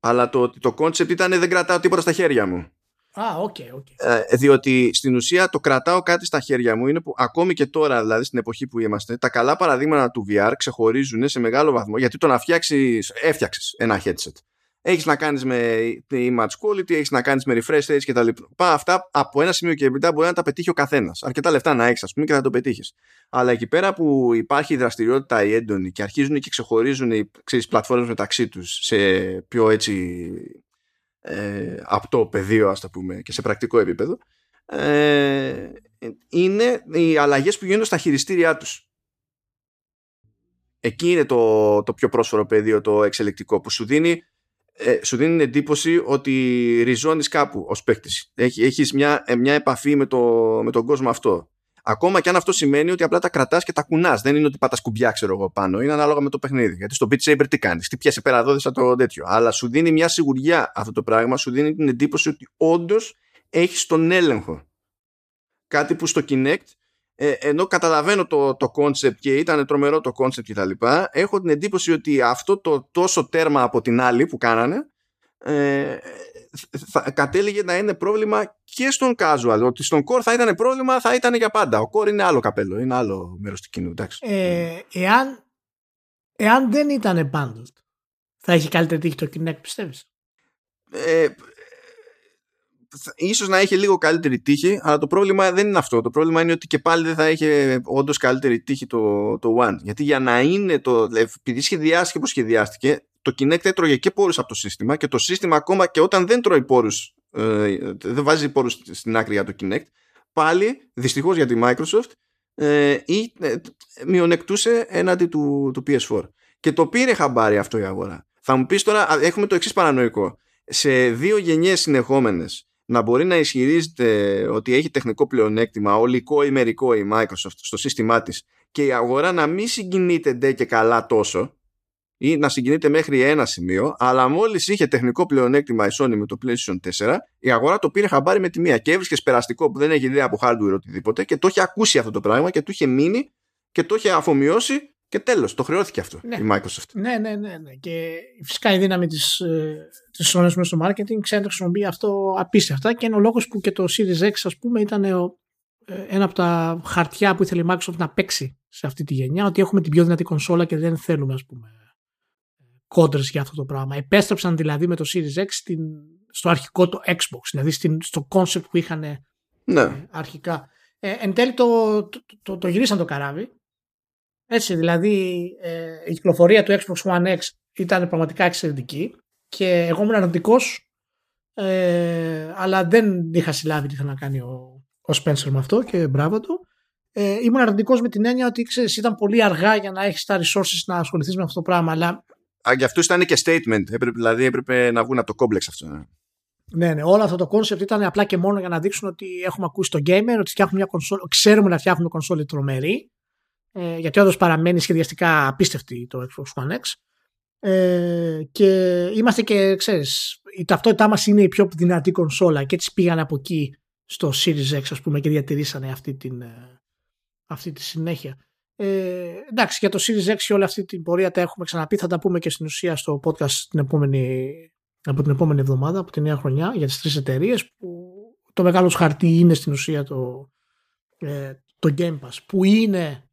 αλλά το ότι το concept ήταν δεν κρατάω τίποτα στα χέρια μου. Α, okay, okay. Ε, διότι στην ουσία το κρατάω κάτι στα χέρια μου είναι που ακόμη και τώρα, δηλαδή στην εποχή που είμαστε, τα καλά παραδείγματα του VR ξεχωρίζουν σε μεγάλο βαθμό γιατί το να φτιάξεις, έφτιαξες ένα headset. Έχεις να κάνεις με image quality, έχεις να κάνεις με refresh rates κτλ. Αυτά από ένα σημείο και έπειτα μπορεί να τα πετύχει ο καθένας. Αρκετά λεφτά να έχεις, ας πούμε, και να το πετύχεις. Αλλά εκεί πέρα που υπάρχει η δραστηριότητα η έντονη και αρχίζουν και ξεχωρίζουν οι πλατφόρμες μεταξύ τους σε πιο έτσι ε, απτό πεδίο ας το πούμε και σε πρακτικό επίπεδο ε, είναι οι αλλαγές που γίνονται στα χειριστήριά τους. Εκεί είναι το, το πιο πρόσφορο πεδίο το εξελικτικό που σου δίνει ε, σου δίνει την εντύπωση ότι ριζώνεις κάπου ως παίκτης. Έχεις μια, ε, μια επαφή με, το, με τον κόσμο αυτό Ακόμα και αν αυτό σημαίνει ότι απλά τα κρατάς και τα κουνάς. Δεν είναι ότι πάτα κουμπιά, ξέρω εγώ πάνω. Είναι ανάλογα με το παιχνίδι. Γιατί στο Beat Saber τι κάνεις; Τι πιάσει πέρα δόδισα το τέτοιο. Αλλά σου δίνει μια σιγουριά αυτό το πράγμα. Σου δίνει την εντύπωση ότι όντως έχεις τον έλεγχο. Κάτι που στο Kinect ε, ενώ καταλαβαίνω το, το concept και ήταν τρομερό το concept και τα λοιπά, έχω την εντύπωση ότι αυτό το τόσο τέρμα από την άλλη που κάνανε ε, θα κατέληγε να είναι πρόβλημα και στον casual. Ότι στον core θα ήταν πρόβλημα, θα ήταν για πάντα. Ο core είναι άλλο καπέλο, είναι άλλο μέρος του κοινού. Ε, εάν, εάν δεν ήταν bundled, θα έχει καλύτερη τύχη το Kinect, πιστεύεις; Ε, ίσως να έχει λίγο καλύτερη τύχη, αλλά το πρόβλημα δεν είναι αυτό. Το πρόβλημα είναι ότι και πάλι δεν θα έχει όντως καλύτερη τύχη το, το One. Γιατί για να είναι το. Επειδή σχεδιάστηκε όπως σχεδιάστηκε, το Kinect έτρωγε και πόρους από το σύστημα και το σύστημα ακόμα και όταν δεν τρώει πόρους ε, δεν βάζει πόρους στην άκρη για το Kinect πάλι δυστυχώς για τη Microsoft ε, ή, ε, μειονεκτούσε έναντι του, του PS4 και το πήρε χαμπάρι αυτό η αγορά. Θα μου πεις τώρα έχουμε το εξής παρανοϊκό. Σε δύο γενιές συνεχόμενες να μπορεί να ισχυρίζεται ότι έχει τεχνικό πλεονέκτημα ολικό ή μερικό η Microsoft στο σύστημά της και η αγορά να μην συγκινείται ντε και καλά τόσο ή να συγκινείται μέχρι ένα σημείο, αλλά μόλις είχε τεχνικό πλεονέκτημα η Sony με το PlayStation 4, η αγορά το πήρε χαμπάρι με τη μία και έβρισκε περαστικό που δεν έχει ιδέα από hardware οτιδήποτε και το είχε ακούσει αυτό το πράγμα και του είχε μείνει και το είχε αφομοιώσει και τέλος. Το χρεώθηκε αυτό ναι. η Microsoft. Ναι, ναι, ναι. ναι. Και φυσικά η δύναμη της της Sony στο marketing ξέρει να χρησιμοποιεί αυτό απίστευτα και είναι ο λόγος που και το Series X, ας πούμε, ήταν ο, ε, ένα από τα χαρτιά που ήθελε η Microsoft να παίξει σε αυτή τη γενιά, ότι έχουμε την πιο δυνατή κονσόλα και δεν θέλουμε, ας πούμε, κόντρες για αυτό το πράγμα. Επέστρεψαν δηλαδή με το Series X στην, στο αρχικό το Xbox, δηλαδή στην, στο concept που είχαν ναι. Ε, αρχικά. Ε, εν τέλει το, το, το, το, γυρίσαν το καράβι. Έτσι, δηλαδή ε, η κυκλοφορία του Xbox One X ήταν πραγματικά εξαιρετική και εγώ ήμουν αρνητικός Ε, αλλά δεν είχα συλλάβει τι θα να κάνει ο, ο Spencer με αυτό και μπράβο του. Ε, ήμουν αρνητικός με την έννοια ότι ξέρεις, ήταν πολύ αργά για να έχεις τα resources να ασχοληθείς με αυτό το πράγμα. Αλλά... Α, για αυτού ήταν και statement. Έπρεπε, δηλαδή έπρεπε να βγουν από το complex αυτό. Ναι. Ναι, ναι, όλο αυτό το concept ήταν απλά και μόνο για να δείξουν ότι έχουμε ακούσει το gamer, ότι φτιάχνουν μια κονσόλα, ξέρουμε να φτιάχνουμε κονσόλη τρομερή, ε, γιατί όντως παραμένει σχεδιαστικά απίστευτη το Xbox One X. Ε, και είμαστε και, ξέρεις, η ταυτότητά μας είναι η πιο δυνατή κονσόλα και έτσι πήγαν από εκεί στο Series X ας πούμε και διατηρήσανε αυτή, την, ε, αυτή τη συνέχεια. Ε, εντάξει, για το Series X και όλη αυτή την πορεία τα έχουμε ξαναπεί, θα τα πούμε και στην ουσία στο podcast την επόμενη, από την επόμενη εβδομάδα, από τη νέα χρονιά, για τις τρεις εταιρείες που το μεγάλος χαρτί είναι στην ουσία το, ε, το Game Pass, που είναι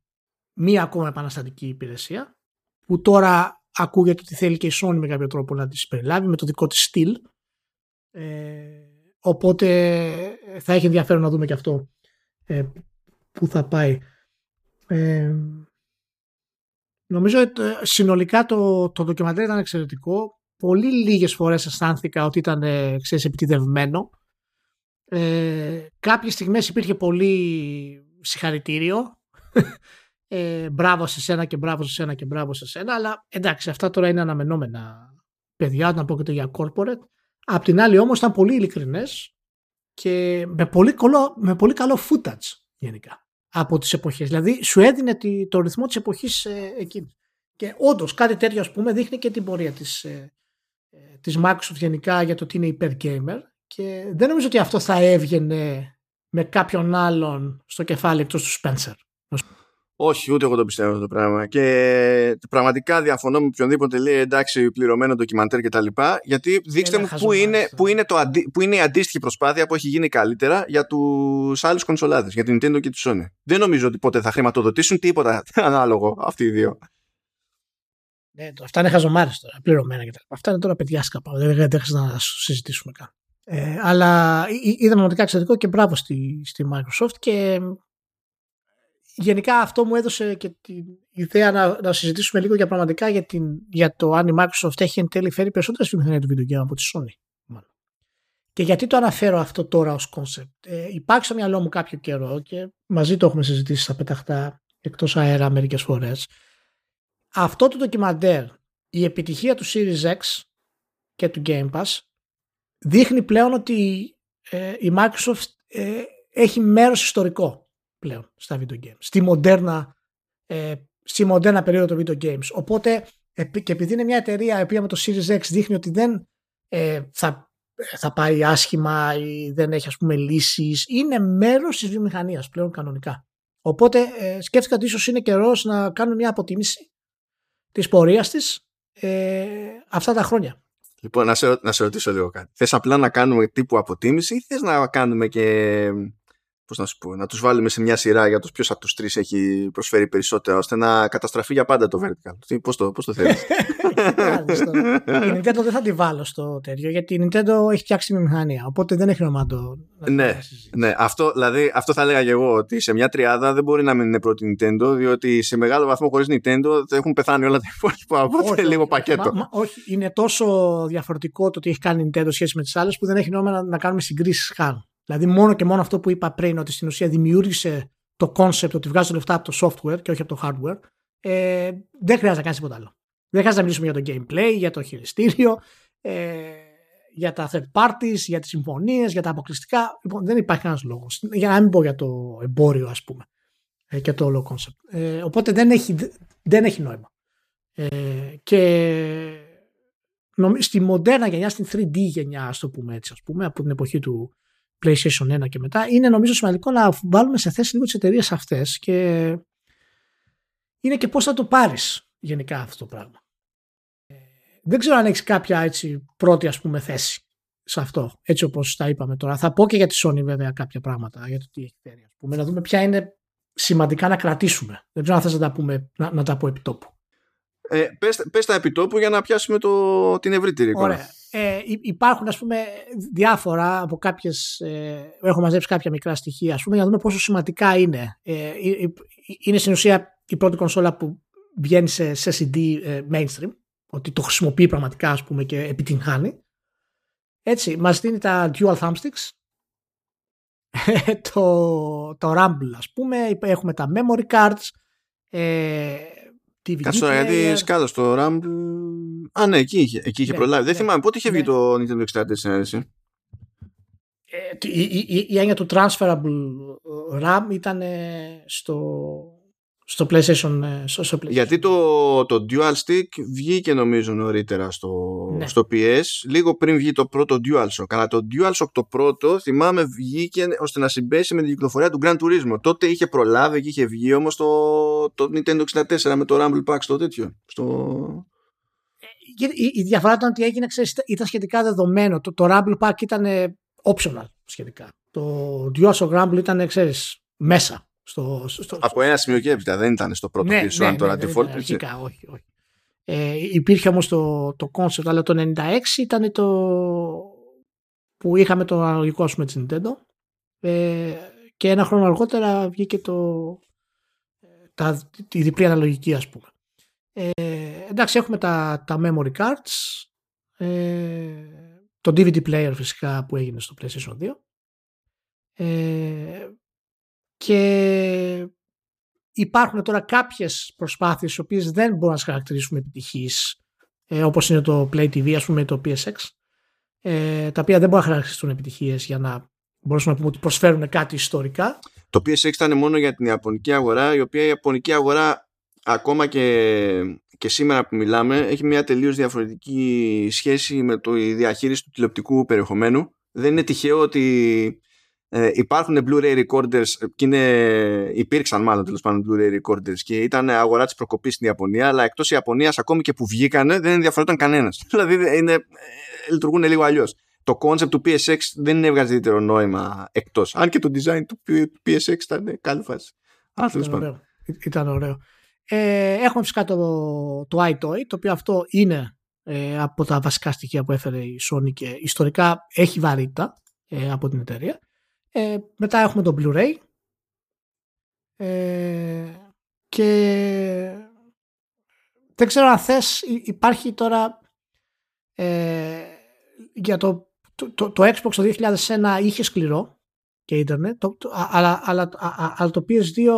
μία ακόμα επαναστατική υπηρεσία, που τώρα ακούγεται ότι θέλει και η Sony με κάποιο τρόπο να τη περιλάβει με το δικό της στυλ. Ε, οπότε θα έχει ενδιαφέρον να δούμε και αυτό ε, που θα πάει. Ε, νομίζω ότι ε, συνολικά το, το ντοκιμαντέρ ήταν εξαιρετικό. Πολύ λίγες φορές αισθάνθηκα ότι ήταν ε, ξέρεις, επιτιδευμένο. Ε, κάποιες στιγμές υπήρχε πολύ συγχαρητήριο ε, μπράβο σε σένα και μπράβο σε σένα και μπράβο σε σένα. Αλλά εντάξει, αυτά τώρα είναι αναμενόμενα παιδιά, όταν πρόκειται για corporate. Απ' την άλλη όμως ήταν πολύ ειλικρινές και με πολύ, καλό, με πολύ καλό footage γενικά από τις εποχές. Δηλαδή σου έδινε το ρυθμό της εποχής ε, εκείνης. Και όντως κάτι τέτοιο ας πούμε δείχνει και την πορεία της, ε, ε, της Microsoft γενικά για το ότι είναι υπερ gamer και δεν νομίζω ότι αυτό θα έβγαινε με κάποιον άλλον στο κεφάλι εκτός του Spencer. Όχι, ούτε εγώ το πιστεύω αυτό το πράγμα. Και πραγματικά διαφωνώ με οποιονδήποτε λέει εντάξει, πληρωμένο ντοκιμαντέρ κτλ. Γιατί δείξτε μου πού είναι, πού, είναι το αντί, πού είναι η αντίστοιχη προσπάθεια που έχει γίνει καλύτερα για τους άλλους κονσολάδες, για την Nintendo και τη Sony. Δεν νομίζω ότι ποτέ θα χρηματοδοτήσουν τίποτα ανάλογο αυτοί οι δύο. Ναι, το, αυτά είναι χαζομάρες τώρα, πληρωμένα κτλ. Αυτά είναι τώρα παιδιά σκαπά. Δεν χρειάζεται να συζητήσουμε καν. Ε, αλλά είδαμε πραγματικά εξαιρετικό και μπράβο στη, στη Microsoft και γενικά αυτό μου έδωσε και την ιδέα να, να συζητήσουμε λίγο για πραγματικά για, την, για το αν η Microsoft έχει εν τέλει φέρει περισσότερες βιομηχανία του video game από τη Sony. Και γιατί το αναφέρω αυτό τώρα ως concept. Ε, υπάρχει στο μυαλό μου κάποιο καιρό και μαζί το έχουμε συζητήσει στα πεταχτά εκτός αέρα μερικές φορές. Αυτό το ντοκιμαντέρ, η επιτυχία του Series X και του Game Pass δείχνει πλέον ότι ε, η Microsoft ε, έχει μέρος ιστορικό πλέον στα video games. Στη μοντέρνα, ε, στη μοντέρνα περίοδο των video games. Οπότε και επειδή είναι μια εταιρεία η οποία με το Series X δείχνει ότι δεν ε, θα, θα πάει άσχημα ή δεν έχει ας πούμε λύσεις, είναι μέρος της βιομηχανίας πλέον κανονικά. Οπότε ε, σκέφτηκα ότι ίσως είναι καιρός να κάνουμε μια αποτίμηση της πορείας της ε, αυτά τα χρόνια. Λοιπόν, να σε, να σε ρωτήσω λίγο κάτι. Θες απλά να κάνουμε τύπου αποτίμηση ή θες να κάνουμε και πώς να σου πω, να τους βάλουμε σε μια σειρά για τους ποιος από τους τρεις έχει προσφέρει περισσότερα ώστε να καταστραφεί για πάντα το vertical. Πώς το, πώς το θέλεις; η Nintendo δεν θα τη βάλω στο τέτοιο γιατί η Nintendo έχει φτιάξει τη μηχανία οπότε δεν έχει νόημα το ναι, ναι, αυτό, δηλαδή, αυτό θα έλεγα και εγώ ότι σε μια τριάδα δεν μπορεί να μην είναι πρώτη Nintendo διότι σε μεγάλο βαθμό χωρίς Nintendo θα έχουν πεθάνει όλα τα υπόλοιπα οπότε λίγο πακέτο. Μα, όχι, είναι τόσο διαφορετικό το ότι έχει κάνει η Nintendo σχέση με τις άλλες που δεν έχει νόημα να, να κάνουμε συγκρίσεις καν. Δηλαδή μόνο και μόνο αυτό που είπα πριν ότι στην ουσία δημιούργησε το concept ότι βγάζει λεφτά από το software και όχι από το hardware ε, δεν χρειάζεται να κάνεις τίποτα άλλο. Δεν χρειάζεται να μιλήσουμε για το gameplay, για το χειριστήριο, ε, για τα third parties, για τις συμφωνίες, για τα αποκλειστικά. Λοιπόν, δεν υπάρχει κανένας λόγος. Για να μην πω για το εμπόριο, ας πούμε, ε, και το όλο concept. Ε, οπότε δεν έχει, δεν έχει νόημα. Ε, και στη μοντέρνα γενιά, στην 3D γενιά, ας το πούμε έτσι, ας πούμε, από την εποχή του PlayStation 1 και μετά, είναι νομίζω σημαντικό να βάλουμε σε θέση λίγο τις εταιρείες αυτές και είναι και πώς θα το πάρεις γενικά αυτό το πράγμα. Ε, δεν ξέρω αν έχεις κάποια έτσι πρώτη ας πούμε θέση σε αυτό, έτσι όπως τα είπαμε τώρα. Θα πω και για τη Sony βέβαια κάποια πράγματα, για το τι έχει φέρει. Ας πούμε, να δούμε ποια είναι σημαντικά να κρατήσουμε. Δεν ξέρω αν θες να τα, πούμε, να, να τα πω επί τόπου. Ε, πες, πες τα επιτόπου για να πιάσουμε το, την ευρύτερη εικόνα. Ωραία. Ε, υπάρχουν ας πούμε διάφορα από κάποιες, ε, έχω μαζέψει κάποια μικρά στοιχεία ας πούμε για να δούμε πόσο σημαντικά είναι. Ε, είναι στην ουσία η πρώτη κονσόλα που βγαίνει σε, σε CD ε, mainstream, ότι το χρησιμοποιεί πραγματικά ας πούμε και επιτυγχάνει. Έτσι, μας δίνει τα dual thumbsticks, το, το Rumble ας πούμε, έχουμε τα memory cards, ε, DVD Κάτσε τώρα, γιατί σκάλω το Rumble... Α, ναι, εκεί είχε, εκεί είχε ναι, προλάβει. Δεν ναι, θυμάμαι, πότε είχε βγει ναι. το Nintendo 64 έτσι. Ε, η, η, η, έννοια του transferable RAM ήταν στο, στο PlayStation, ε, στο, στο PlayStation. Γιατί το, το Dual Stick βγήκε νομίζω νωρίτερα στο, ναι. στο PS, λίγο πριν βγει το πρώτο DualShock. Αλλά το DualShock το πρώτο, θυμάμαι, βγήκε ώστε να συμπέσει με την κυκλοφορία του Gran Turismo. Τότε είχε προλάβει και είχε βγει όμως το, το Nintendo 64 με το Rumble Pack στο τέτοιο. Στο... Ε, η, η διαφορά ήταν ότι έγινε, ξέρεις, ήταν σχετικά δεδομένο. Το, το Rumble Pack ήταν optional σχετικά. Το DualShock Rumble ήταν, ξέρεις, μέσα. Στο, στο, Από ένα σημείο και έπειτα δεν ήταν στο πρώτο ναι, πίσω, ναι, αν τώρα ναι, default. Ναι, αρχικά, όχι, όχι. Ε, υπήρχε όμως το, το concept, αλλά το 96 ήταν το που είχαμε το αναλογικό ας πούμε της Nintendo ε, και ένα χρόνο αργότερα βγήκε το, τα, τη διπλή αναλογική ας πούμε. Ε, εντάξει έχουμε τα, τα memory cards ε, το DVD player φυσικά που έγινε στο PlayStation 2 ε, και υπάρχουν τώρα κάποιες προσπάθειες οι οποίες δεν μπορούν να χαρακτηρίσουμε επιτυχείς ε, όπως είναι το Play TV ας πούμε το PSX ε, τα οποία δεν μπορούν να χαρακτηριστούν επιτυχίες για να μπορούσαμε να πούμε ότι προσφέρουν κάτι ιστορικά. Το PSX ήταν μόνο για την Ιαπωνική αγορά η οποία η Ιαπωνική αγορά ακόμα και, και σήμερα που μιλάμε έχει μια τελείως διαφορετική σχέση με το η διαχείριση του τηλεοπτικού περιεχομένου. Δεν είναι τυχαίο ότι ε, υπάρχουν Blu-ray recorders και είναι, υπήρξαν μάλλον τέλος πάντων Blu-ray recorders και ήταν αγορά της προκοπής στην Ιαπωνία, αλλά εκτός Ιαπωνίας, ακόμη και που βγήκανε, δεν ενδιαφερόταν κανένας. δηλαδή είναι, ε, λειτουργούν λίγο αλλιώς. Το concept του PSX δεν έβγαζε ιδιαίτερο νόημα εκτός. Αν και το design του PSX ήταν καλή φάση. Ήταν ωραίο. Ήταν ωραίο. Ε, έχουμε φυσικά το, το iToy, το οποίο αυτό είναι ε, από τα βασικά στοιχεία που έφερε η Sony και ιστορικά έχει βαρύτητα ε, από την εταιρεία. Ε, μετά έχουμε το Blu-ray. Ε, και δεν ξέρω αν θες υπάρχει τώρα ε, για το, το, το, Xbox το 2001 είχε σκληρό και ίντερνετ αλλά, αλλά, αλλά το PS2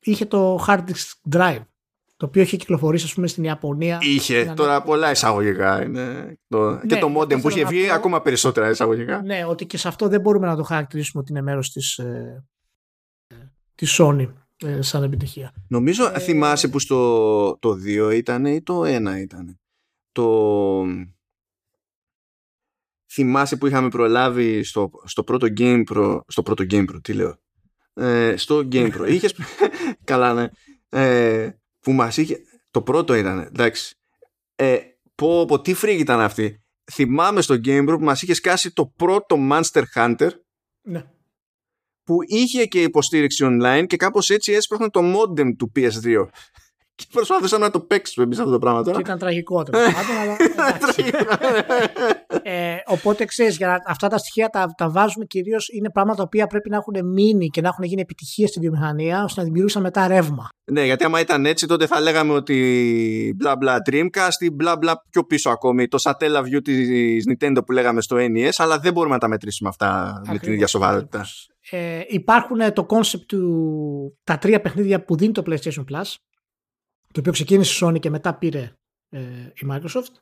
είχε το hard disk drive το οποίο είχε κυκλοφορήσει ας πούμε στην Ιαπωνία. Είχε τώρα πολλά εισαγωγικά. Είναι το... και ναι, το modem που είχε βγει ακόμα περισσότερα εισαγωγικά. Ναι, ότι και σε αυτό δεν μπορούμε να το χαρακτηρίσουμε ότι είναι μέρος της, ε, της Sony ε, σαν επιτυχία. Νομίζω ε, θυμάσαι που στο το 2 ήταν ή το 1 ήταν. Το... Θυμάσαι που είχαμε προλάβει στο, στο πρώτο Game Pro, στο πρώτο Game Pro, τι λέω, ε, στο Game Pro. Είχες, καλά ναι, ε, που μας είχε... Το πρώτο ήταν, εντάξει. Ε, πω, πω, τι φρίγη ήταν αυτή. Θυμάμαι στο Game Group που μας είχε σκάσει το πρώτο Monster Hunter. Ναι. Που είχε και υποστήριξη online και κάπως έτσι έσπρωχνε το modem του PS2. Και προσπάθησαμε να το παίξουμε εμείς αυτό το πράγμα τώρα. Και ήταν τραγικό το αλλά. ε, οπότε ξέρεις, για αυτά τα στοιχεία τα, τα βάζουμε κυρίως είναι πράγματα τα οποία πρέπει να έχουν μείνει και να έχουν γίνει επιτυχίες στη βιομηχανία ώστε να δημιουργήσουν μετά ρεύμα. Ναι, γιατί άμα ήταν έτσι, τότε θα λέγαμε ότι μπλα μπλα Dreamcast ή μπλα μπλα πιο πίσω ακόμη το Satella View της Nintendo που λέγαμε στο NES, αλλά δεν μπορούμε να τα μετρήσουμε αυτά με την ίδια σοβαρότητα. Ε, υπάρχουν το concept του τα τρία παιχνίδια που δίνει το PlayStation Plus το οποίο ξεκίνησε η Sony και μετά πήρε ε, η Microsoft.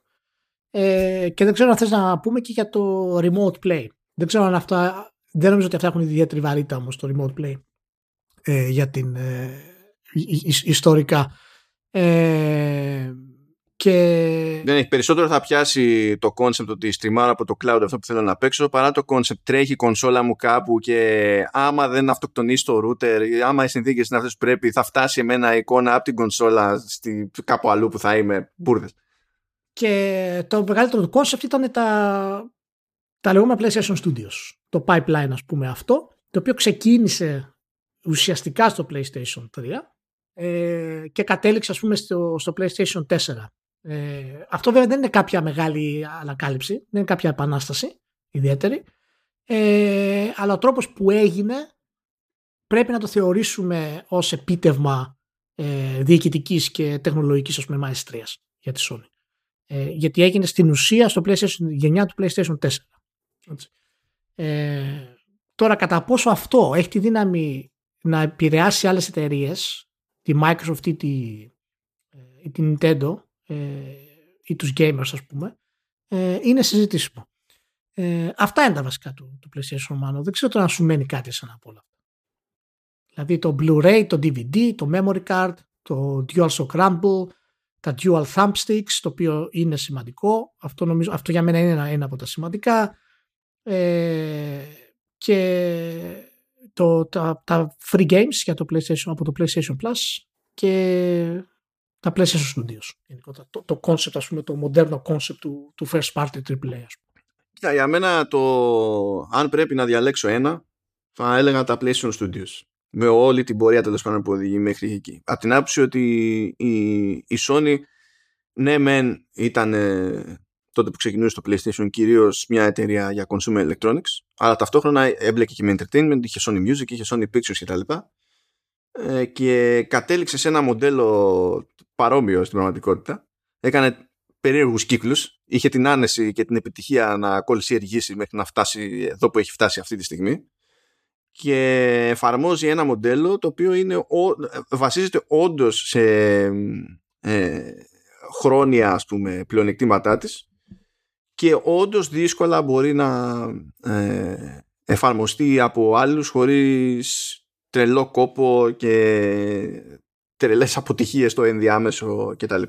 Ε, και δεν ξέρω αν θες να πούμε και για το remote play. Δεν ξέρω αν αυτά, δεν νομίζω ότι αυτά έχουν ιδιαίτερη βαρύτητα όμως το remote play ε, για την ε, ιστορικά. Ε, και... Δεν έχει περισσότερο θα πιάσει το concept ότι στριμάρω από το cloud αυτό που θέλω να παίξω παρά το concept τρέχει η κονσόλα μου κάπου και άμα δεν αυτοκτονήσει το router άμα οι συνθήκες είναι αυτές που πρέπει θα φτάσει εμένα εικόνα από την κονσόλα στη, κάπου αλλού που θα είμαι μπουρδες. Και το μεγαλύτερο του concept ήταν τα, τα λεγόμενα PlayStation Studios. Το pipeline ας πούμε αυτό το οποίο ξεκίνησε ουσιαστικά στο PlayStation 3 ε, και κατέληξε ας πούμε στο, στο PlayStation 4 ε, αυτό βέβαια δεν είναι κάποια μεγάλη ανακάλυψη, δεν είναι κάποια επανάσταση ιδιαίτερη, ε, αλλά ο τρόπος που έγινε πρέπει να το θεωρήσουμε ως επίτευμα ε, διοικητικής και τεχνολογικής ας πούμε, μαεστρίας για τη Sony. Ε, γιατί έγινε στην ουσία στο PlayStation, γενιά του PlayStation 4. Ε, τώρα κατά πόσο αυτό έχει τη δύναμη να επηρεάσει άλλες εταιρείες, τη Microsoft ή τη, ε, ή τη Nintendo ε, ή τους gamers ας πούμε, ε, είναι συζητήσιμο. Ε, αυτά είναι τα βασικά του, του PlayStation Mano. Δεν ξέρω τώρα να σου μένει κάτι σαν από όλα αυτά. Δηλαδή το Blu-ray, το DVD, το Memory Card, το DualShock Rumble, τα Dual Thumbsticks, το οποίο είναι σημαντικό. Αυτό, νομίζω, αυτό για μένα είναι ένα, ένα από τα σημαντικά. Ε, και το, τα, τα free games για το PlayStation, από το PlayStation Plus και τα PlayStation Studios. Το, το concept, ας πούμε, το μοντέρνο concept του, του first party AAA. Ας πούμε. Κοίτα, για μένα το αν πρέπει να διαλέξω ένα θα έλεγα τα PlayStation Studios με όλη την πορεία τέλος πάντων που οδηγεί μέχρι εκεί. Από την άποψη ότι η, η Sony ναι μεν ήταν τότε που ξεκινούσε το PlayStation κυρίως μια εταιρεία για consumer electronics αλλά ταυτόχρονα έμπλεκε και με entertainment, είχε Sony Music, είχε Sony Pictures κτλ. Ε, και κατέληξε σε ένα μοντέλο παρόμοιο στην πραγματικότητα. Έκανε περίεργους κύκλους, είχε την άνεση και την επιτυχία να κολλησιεργήσει μέχρι να φτάσει εδώ που έχει φτάσει αυτή τη στιγμή και εφαρμόζει ένα μοντέλο το οποίο είναι, βασίζεται όντως σε ε, χρόνια ας πούμε πλεονεκτήματά της και όντως δύσκολα μπορεί να ε, εφαρμοστεί από άλλους χωρίς τρελό κόπο και τρελές αποτυχίες στο ενδιάμεσο κτλ.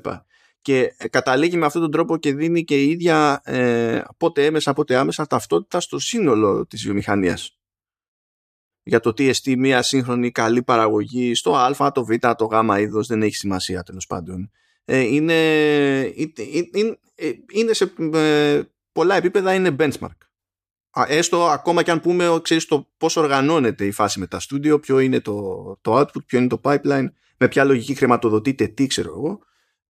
Και καταλήγει με αυτόν τον τρόπο και δίνει και η ίδια ε, πότε έμεσα πότε άμεσα ταυτότητα στο σύνολο της βιομηχανίας για το τι εστί μια σύγχρονη καλή παραγωγή στο α, το β, το γ είδος δεν έχει σημασία τέλος πάντων. Ε, είναι, είναι, είναι σε ε, πολλά επίπεδα είναι benchmark. Έστω ακόμα και αν πούμε ξέρεις, το πώς οργανώνεται η φάση με τα στούντιο, ποιο είναι το, το output, ποιο είναι το pipeline, με ποια λογική χρηματοδοτείται, τι ξέρω εγώ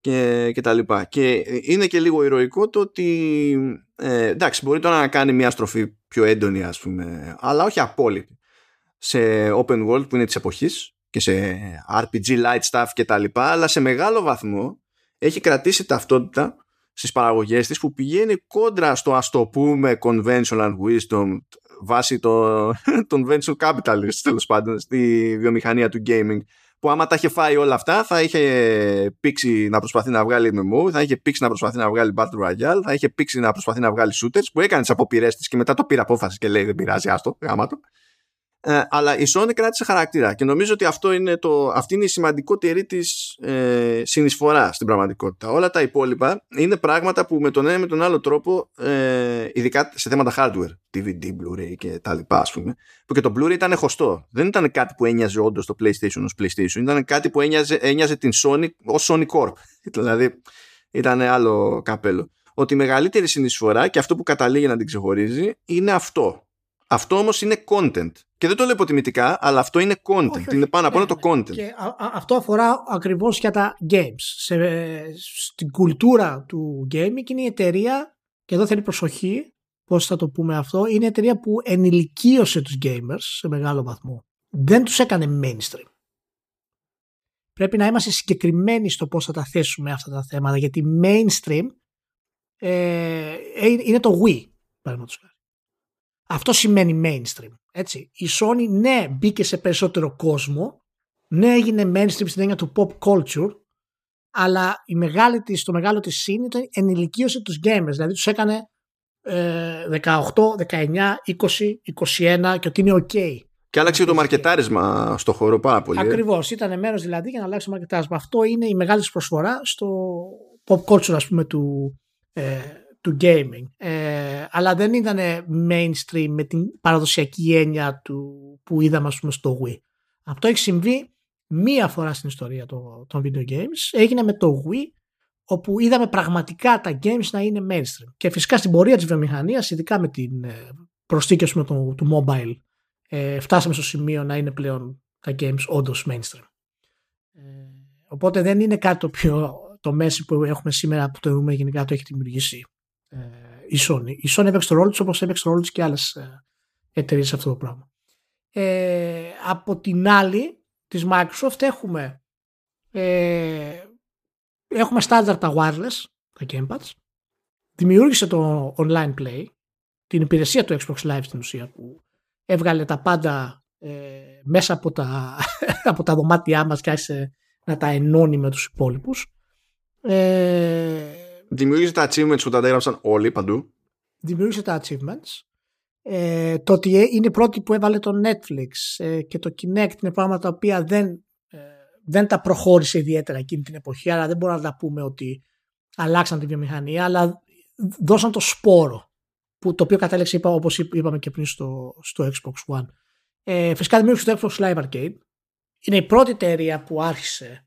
και, και τα λοιπά. Και είναι και λίγο ηρωικό το ότι ε, εντάξει μπορεί τώρα να κάνει μια στροφή πιο έντονη ας πούμε, αλλά όχι απόλυτη σε open world που είναι της εποχής και σε RPG light stuff και τα λοιπά, αλλά σε μεγάλο βαθμό έχει κρατήσει ταυτότητα στις παραγωγές της που πηγαίνει κόντρα στο ας το πούμε conventional wisdom βάσει των, των venture capitalists τέλος πάντων στη βιομηχανία του gaming που άμα τα είχε φάει όλα αυτά θα είχε πήξει να προσπαθεί να βγάλει MMO, θα είχε πήξει να προσπαθεί να βγάλει Battle Royale, θα είχε πήξει να προσπαθεί να βγάλει shooters που έκανε τις αποπειρές της και μετά το πήρε απόφαση και λέει δεν πειράζει, άστο, γάμα το. Ε, αλλά η Sony κράτησε χαρακτήρα και νομίζω ότι αυτό είναι το, αυτή είναι η σημαντικότερη της ε, συνεισφορά στην πραγματικότητα. Όλα τα υπόλοιπα είναι πράγματα που με τον ένα με τον άλλο τρόπο, ε, ειδικά σε θέματα hardware, DVD, Blu-ray και τα λοιπά ας πούμε, που και το Blu-ray ήταν χωστό. Δεν ήταν κάτι που ένοιαζε όντως το PlayStation ως PlayStation, ήταν κάτι που ένοιαζε, ένοιαζε την Sony ως Sony Corp. δηλαδή ήταν άλλο καπέλο. Ότι η μεγαλύτερη συνεισφορά και αυτό που καταλήγει να την ξεχωρίζει είναι αυτό αυτό όμως είναι content. Και δεν το λέω υποτιμητικά, αλλά αυτό είναι content. είναι πάνω από όλα το ναι, ναι. content. Και αυτό αφορά ακριβώς για τα games. Σε, στην κουλτούρα του gaming είναι η εταιρεία, και εδώ θέλει προσοχή, πώς θα το πούμε αυτό, είναι η εταιρεία που ενηλικίωσε τους gamers σε μεγάλο βαθμό. Δεν τους έκανε mainstream. Πρέπει να είμαστε συγκεκριμένοι στο πώς θα τα θέσουμε αυτά τα θέματα, γιατί mainstream ε, ε είναι το Wii, παραδείγματος αυτό σημαίνει mainstream. Έτσι. Η Sony ναι μπήκε σε περισσότερο κόσμο, ναι έγινε mainstream στην έννοια του pop culture, αλλά η μεγάλη της, το μεγάλο της scene ήταν ενηλικίωσε τους gamers, δηλαδή τους έκανε ε, 18, 19, 20, 21 και ότι είναι ok. Και άλλαξε το μαρκετάρισμα στο χώρο πάρα πολύ. Ακριβώς. Ε. Ήταν μέρος δηλαδή για να αλλάξει το μαρκετάρισμα. Αυτό είναι η μεγάλη προσφορά στο pop culture, ας πούμε, του, ε, του gaming. Ε, αλλά δεν ήταν mainstream με την παραδοσιακή έννοια του που είδαμε ας πούμε στο Wii. Αυτό έχει συμβεί μία φορά στην ιστορία των, των video games. Έγινε με το Wii όπου είδαμε πραγματικά τα games να είναι mainstream. Και φυσικά στην πορεία της βιομηχανίας, ειδικά με την ε, προσθήκη του, του mobile, ε, φτάσαμε στο σημείο να είναι πλέον τα games όντως mainstream. Ε, οπότε δεν είναι κάτι το πιο το μέση που έχουμε σήμερα που το δούμε γενικά το έχει δημιουργήσει ε, η Sony. Η Sony έπαιξε το ρόλο της όπως έπαιξε το ρόλο της και άλλες ε, εταιρείες σε αυτό το πράγμα. Ε, από την άλλη της Microsoft έχουμε ε, έχουμε standard τα wireless τα gamepads δημιούργησε το online play την υπηρεσία του Xbox Live στην ουσία που έβγαλε τα πάντα ε, μέσα από τα, από τα δωμάτια μας και άρχισε να τα ενώνει με τους υπόλοιπους. Ε, δημιούργησε τα achievements που τα έγραψαν όλοι παντού. Δημιούργησε τα achievements. Ε, το ότι ε, είναι η πρώτη που έβαλε το Netflix ε, και το Kinect είναι πράγματα τα οποία δεν, ε, δεν τα προχώρησε ιδιαίτερα εκείνη την εποχή αλλά δεν μπορούμε να τα πούμε ότι αλλάξαν τη βιομηχανία αλλά δώσαν το σπόρο που, το οποίο κατέληξε είπα, όπως είπαμε και πριν στο, στο Xbox One. Ε, φυσικά δημιούργησε το Xbox Live Arcade. Είναι η πρώτη εταιρεία που άρχισε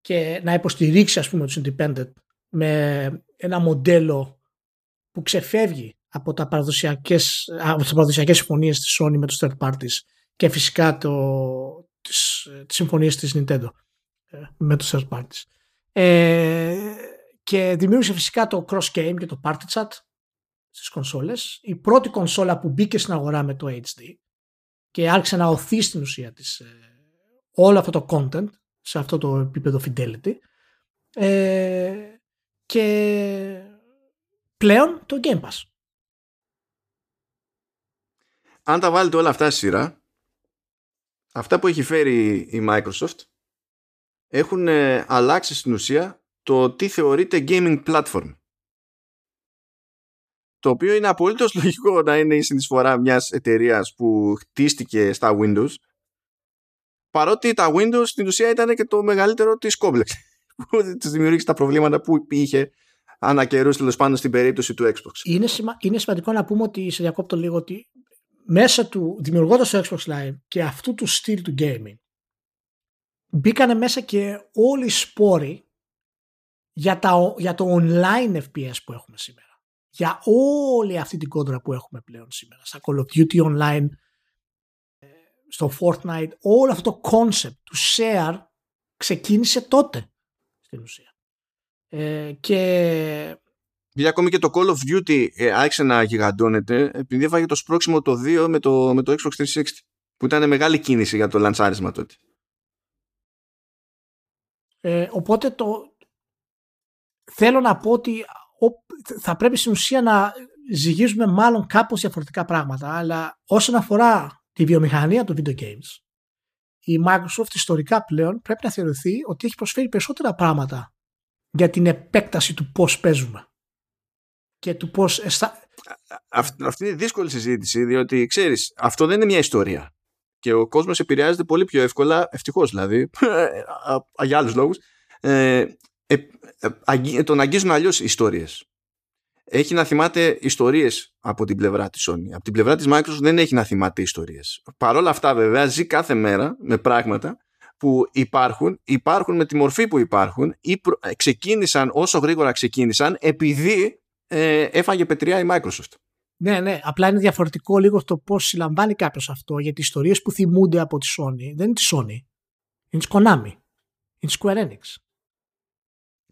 και να υποστηρίξει ας πούμε τους independent με ένα μοντέλο που ξεφεύγει από, τα παραδοσιακές, από τις παραδοσιακές συμφωνίες της Sony με τους third parties και φυσικά το, τις, τις συμφωνίες της Nintendo ε, με τους third parties. Ε, και δημιούργησε φυσικά το cross game και το party chat στις κονσόλες. Η πρώτη κονσόλα που μπήκε στην αγορά με το HD και άρχισε να οθεί στην ουσία της ε, όλο αυτό το content σε αυτό το επίπεδο fidelity ε, και πλέον το Game Pass. Αν τα βάλετε όλα αυτά στη σειρά αυτά που έχει φέρει η Microsoft έχουν ε, αλλάξει στην ουσία το τι θεωρείται gaming platform το οποίο είναι απολύτως λογικό να είναι η συνεισφορά μιας εταιρείας που χτίστηκε στα Windows παρότι τα Windows στην ουσία ήταν και το μεγαλύτερο της Complex που της δημιούργησε τα προβλήματα που είχε ανά καιρούς τέλος πάντων στην περίπτωση του Xbox. Είναι, σημα... είναι σημαντικό να πούμε ότι σε διακόπτω λίγο ότι μέσα του, δημιουργώντας το Xbox Live και αυτού του στυλ του gaming μπήκανε μέσα και όλοι οι σπόροι για, τα, για το online FPS που έχουμε σήμερα για όλη αυτή την κόντρα που έχουμε πλέον σήμερα. Στα Call of Duty Online, ε, στο Fortnite, όλο αυτό το concept του share ξεκίνησε τότε στην ουσία. Ε, και... Γιατί ακόμη και το Call of Duty ε, άρχισε να γιγαντώνεται επειδή έφαγε το σπρώξιμο το 2 με το, με το Xbox 360 που ήταν μεγάλη κίνηση για το λανσάρισμα τότε. Ε, οπότε το θέλω να πω ότι θα πρέπει στην ουσία να ζυγίζουμε μάλλον κάπως διαφορετικά πράγματα αλλά όσον αφορά τη βιομηχανία των video games η Microsoft ιστορικά πλέον πρέπει να θεωρηθεί ότι έχει προσφέρει περισσότερα πράγματα για την επέκταση του πώς παίζουμε και του πώς εστα... Αυτή είναι δύσκολη συζήτηση διότι ξέρεις αυτό δεν είναι μια ιστορία και ο κόσμος επηρεάζεται πολύ πιο εύκολα ευτυχώς δηλαδή για άλλους λόγους ε, ε, τον αγγίζουν αλλιώς ιστορίες. Έχει να θυμάται ιστορίες από την πλευρά της Sony. Από την πλευρά της Microsoft δεν έχει να θυμάται ιστορίες. Παρ' όλα αυτά, βέβαια, ζει κάθε μέρα με πράγματα που υπάρχουν, υπάρχουν με τη μορφή που υπάρχουν ή ε, ξεκίνησαν όσο γρήγορα ξεκίνησαν επειδή ε, έφαγε πετριά η Microsoft. Ναι, ναι. Απλά είναι διαφορετικό λίγο το πώς συλλαμβάνει κάποιος αυτό. Γιατί οι ιστορίες που θυμούνται από τη Sony δεν είναι τη Sony. Είναι της Konami. Είναι της Square Enix.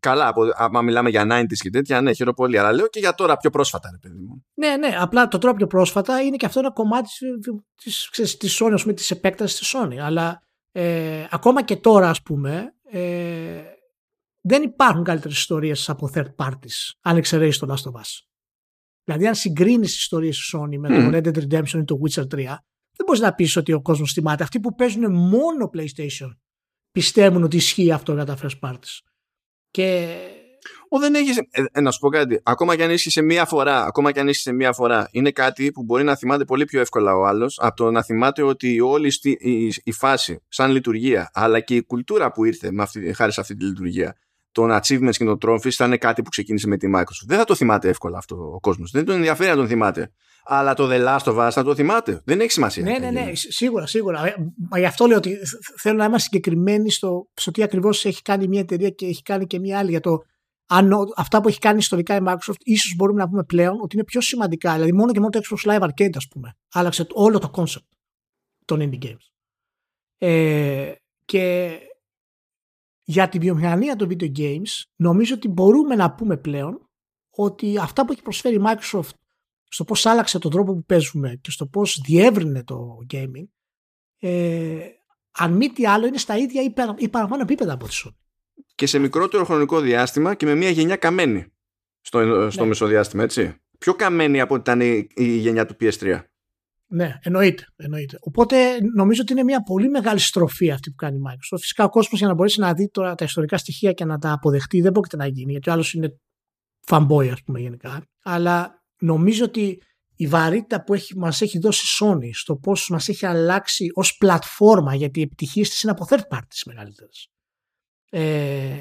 Καλά, από, άμα μιλάμε για 90s και τέτοια, ναι, χαίρομαι πολύ. Αλλά λέω και για τώρα πιο πρόσφατα, ρε παιδί μου. Ναι, ναι, απλά το τώρα πιο πρόσφατα είναι και αυτό ένα κομμάτι της, της Sony, ας πούμε, της επέκτασης της Sony. Αλλά ε, ακόμα και τώρα, ας πούμε, ε, δεν υπάρχουν καλύτερες ιστορίες από third parties, αν εξαιρέσεις το Last of Us. Δηλαδή, αν συγκρίνεις τι ιστορίες της Sony με το Red Dead Redemption ή το Witcher 3, δεν μπορείς να πεις ότι ο κόσμος θυμάται. Αυτοί που παίζουν μόνο PlayStation πιστεύουν ότι ισχύει αυτό για τα first parties. Και... Ο, δεν έχεις, ε, ε, να σου πω κάτι. Ακόμα και αν είσαι σε μία φορά, ακόμα και αν είσαι σε μία φορά, είναι κάτι που μπορεί να θυμάται πολύ πιο εύκολα ο άλλος από το να θυμάται ότι όλη η, η, φάση, σαν λειτουργία, αλλά και η κουλτούρα που ήρθε με αυτή, χάρη σε αυτή τη λειτουργία, των achievements και των trophies ήταν κάτι που ξεκίνησε με τη Microsoft. Δεν θα το θυμάται εύκολα αυτό ο κόσμος. Δεν τον ενδιαφέρει να τον θυμάται. Αλλά το The Last of Us θα το θυμάται. Δεν έχει σημασία. Ναι, ναι, ναι, σίγουρα, σίγουρα. Ε, μα γι' αυτό λέω ότι θέλω να είμαστε συγκεκριμένοι στο, στο τι ακριβώς έχει κάνει μια εταιρεία και έχει κάνει και μια άλλη. Για το αν αυτά που έχει κάνει ιστορικά η Microsoft, ίσως μπορούμε να πούμε πλέον ότι είναι πιο σημαντικά. Δηλαδή, μόνο και μόνο το Xbox Live Arcade, ας πούμε, άλλαξε όλο το concept των indie games. Ε, και για τη βιομηχανία των video games, νομίζω ότι μπορούμε να πούμε πλέον ότι αυτά που έχει προσφέρει η Microsoft στο πώς άλλαξε τον τρόπο που παίζουμε και στο πώς διεύρυνε το gaming, ε, αν μη τι άλλο είναι στα ίδια ή, ή παραπάνω επίπεδα από τη Sony. Και σε μικρότερο χρονικό διάστημα και με μια γενιά καμένη στο, στο ναι. μεσοδιάστημα, έτσι. πιο καμένη από ότι ήταν η, η γενιά του PS3. Ναι, εννοείται, εννοείται. Οπότε νομίζω ότι είναι μια πολύ μεγάλη στροφή αυτή που κάνει η Microsoft. Φυσικά ο κόσμος για να μπορέσει να δει τώρα τα ιστορικά στοιχεία και να τα αποδεχτεί δεν πρόκειται να γίνει, γιατί ο άλλος είναι fanboy, ας πούμε, γενικά. Αλλά νομίζω ότι η βαρύτητα που έχει, μας έχει δώσει η Sony στο πώς μας έχει αλλάξει ως πλατφόρμα γιατί οι επιτυχίες της είναι από third parties μεγαλύτερες. Ε,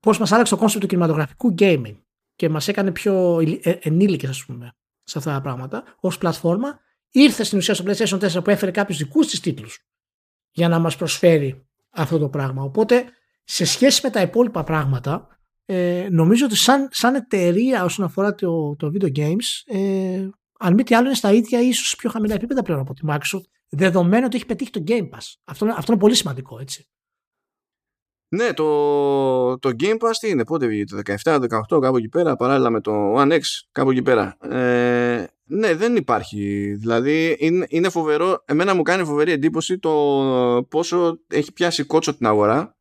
πώς μας άλλαξε το concept του κινηματογραφικού gaming και μας έκανε πιο ε, ενήλικες ας πούμε σε αυτά τα πράγματα ως πλατφόρμα ήρθε στην ουσία στο PlayStation 4 που έφερε κάποιους δικούς της τίτλους για να μας προσφέρει αυτό το πράγμα. Οπότε σε σχέση με τα υπόλοιπα πράγματα ε, νομίζω ότι σαν, σαν εταιρεία όσον αφορά το, το video games ε, αν μη τι άλλο είναι στα ίδια ίσως πιο χαμηλά επίπεδα πλέον από τη Microsoft δεδομένου ότι έχει πετύχει το Game Pass. Αυτό, αυτό είναι πολύ σημαντικό έτσι. Ναι, το, το Game Pass τι είναι, πότε βγήκε, το 17, το 18, κάπου εκεί πέρα, παράλληλα με το One X, κάπου εκεί πέρα. Ε, ναι, δεν υπάρχει. Δηλαδή, είναι, είναι φοβερό, εμένα μου κάνει φοβερή εντύπωση το πόσο έχει πιάσει κότσο την αγορά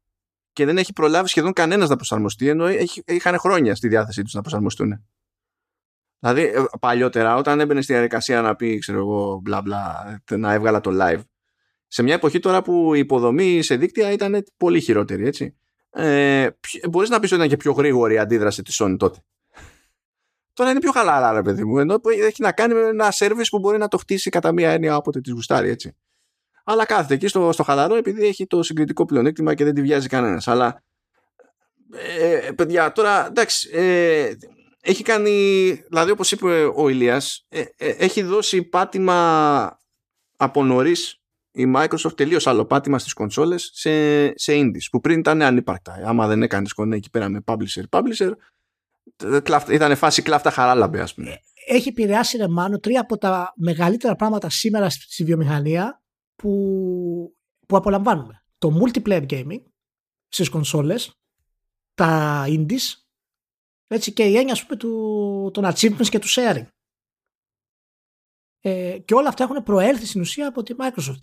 και δεν έχει προλάβει σχεδόν κανένας να προσαρμοστεί, ενώ είχαν χρόνια στη διάθεσή τους να προσαρμοστούν. Δηλαδή, ε, παλιότερα, όταν έμπαινε στη διαδικασία να πει, ξέρω εγώ, μπλα μπλα, να έβγαλα το live, σε μια εποχή τώρα που η υποδομή σε δίκτυα ήταν πολύ χειρότερη, έτσι. Ε, μπορείς να πεις ότι ήταν και πιο γρήγορη η αντίδραση της Sony τότε. Τώρα είναι πιο χαλαρά, ρε παιδί μου, ενώ έχει να κάνει με ένα service που μπορεί να το χτίσει κατά μία έννοια όποτε της γουστάρει, έτσι. Αλλά κάθεται εκεί στο, στο χαλαρό επειδή έχει το συγκριτικό πλεονέκτημα και δεν τη βιάζει κανένας. Αλλά ε, παιδιά, τώρα εντάξει, ε, έχει κάνει, δηλαδή όπως είπε ο Ηλίας, ε, ε, έχει δώσει πάτημα από νωρίς η Microsoft τελείως άλλο πάτημα στις κονσόλες σε, σε indies που πριν ήταν ανύπαρκτα. Άμα δεν έκανες κονέ εκεί πέρα με publisher, publisher ήταν φάση κλάφτα χαράλαμπε ας πούμε. Έχει επηρεάσει ρε Μάνο τρία από τα μεγαλύτερα πράγματα σήμερα στη βιομηχανία που, που απολαμβάνουμε. Το multiplayer gaming στις κονσόλες, τα indies έτσι, και η έννοια πούμε, του, των achievements και του sharing. Ε, και όλα αυτά έχουν προέλθει στην ουσία από τη Microsoft.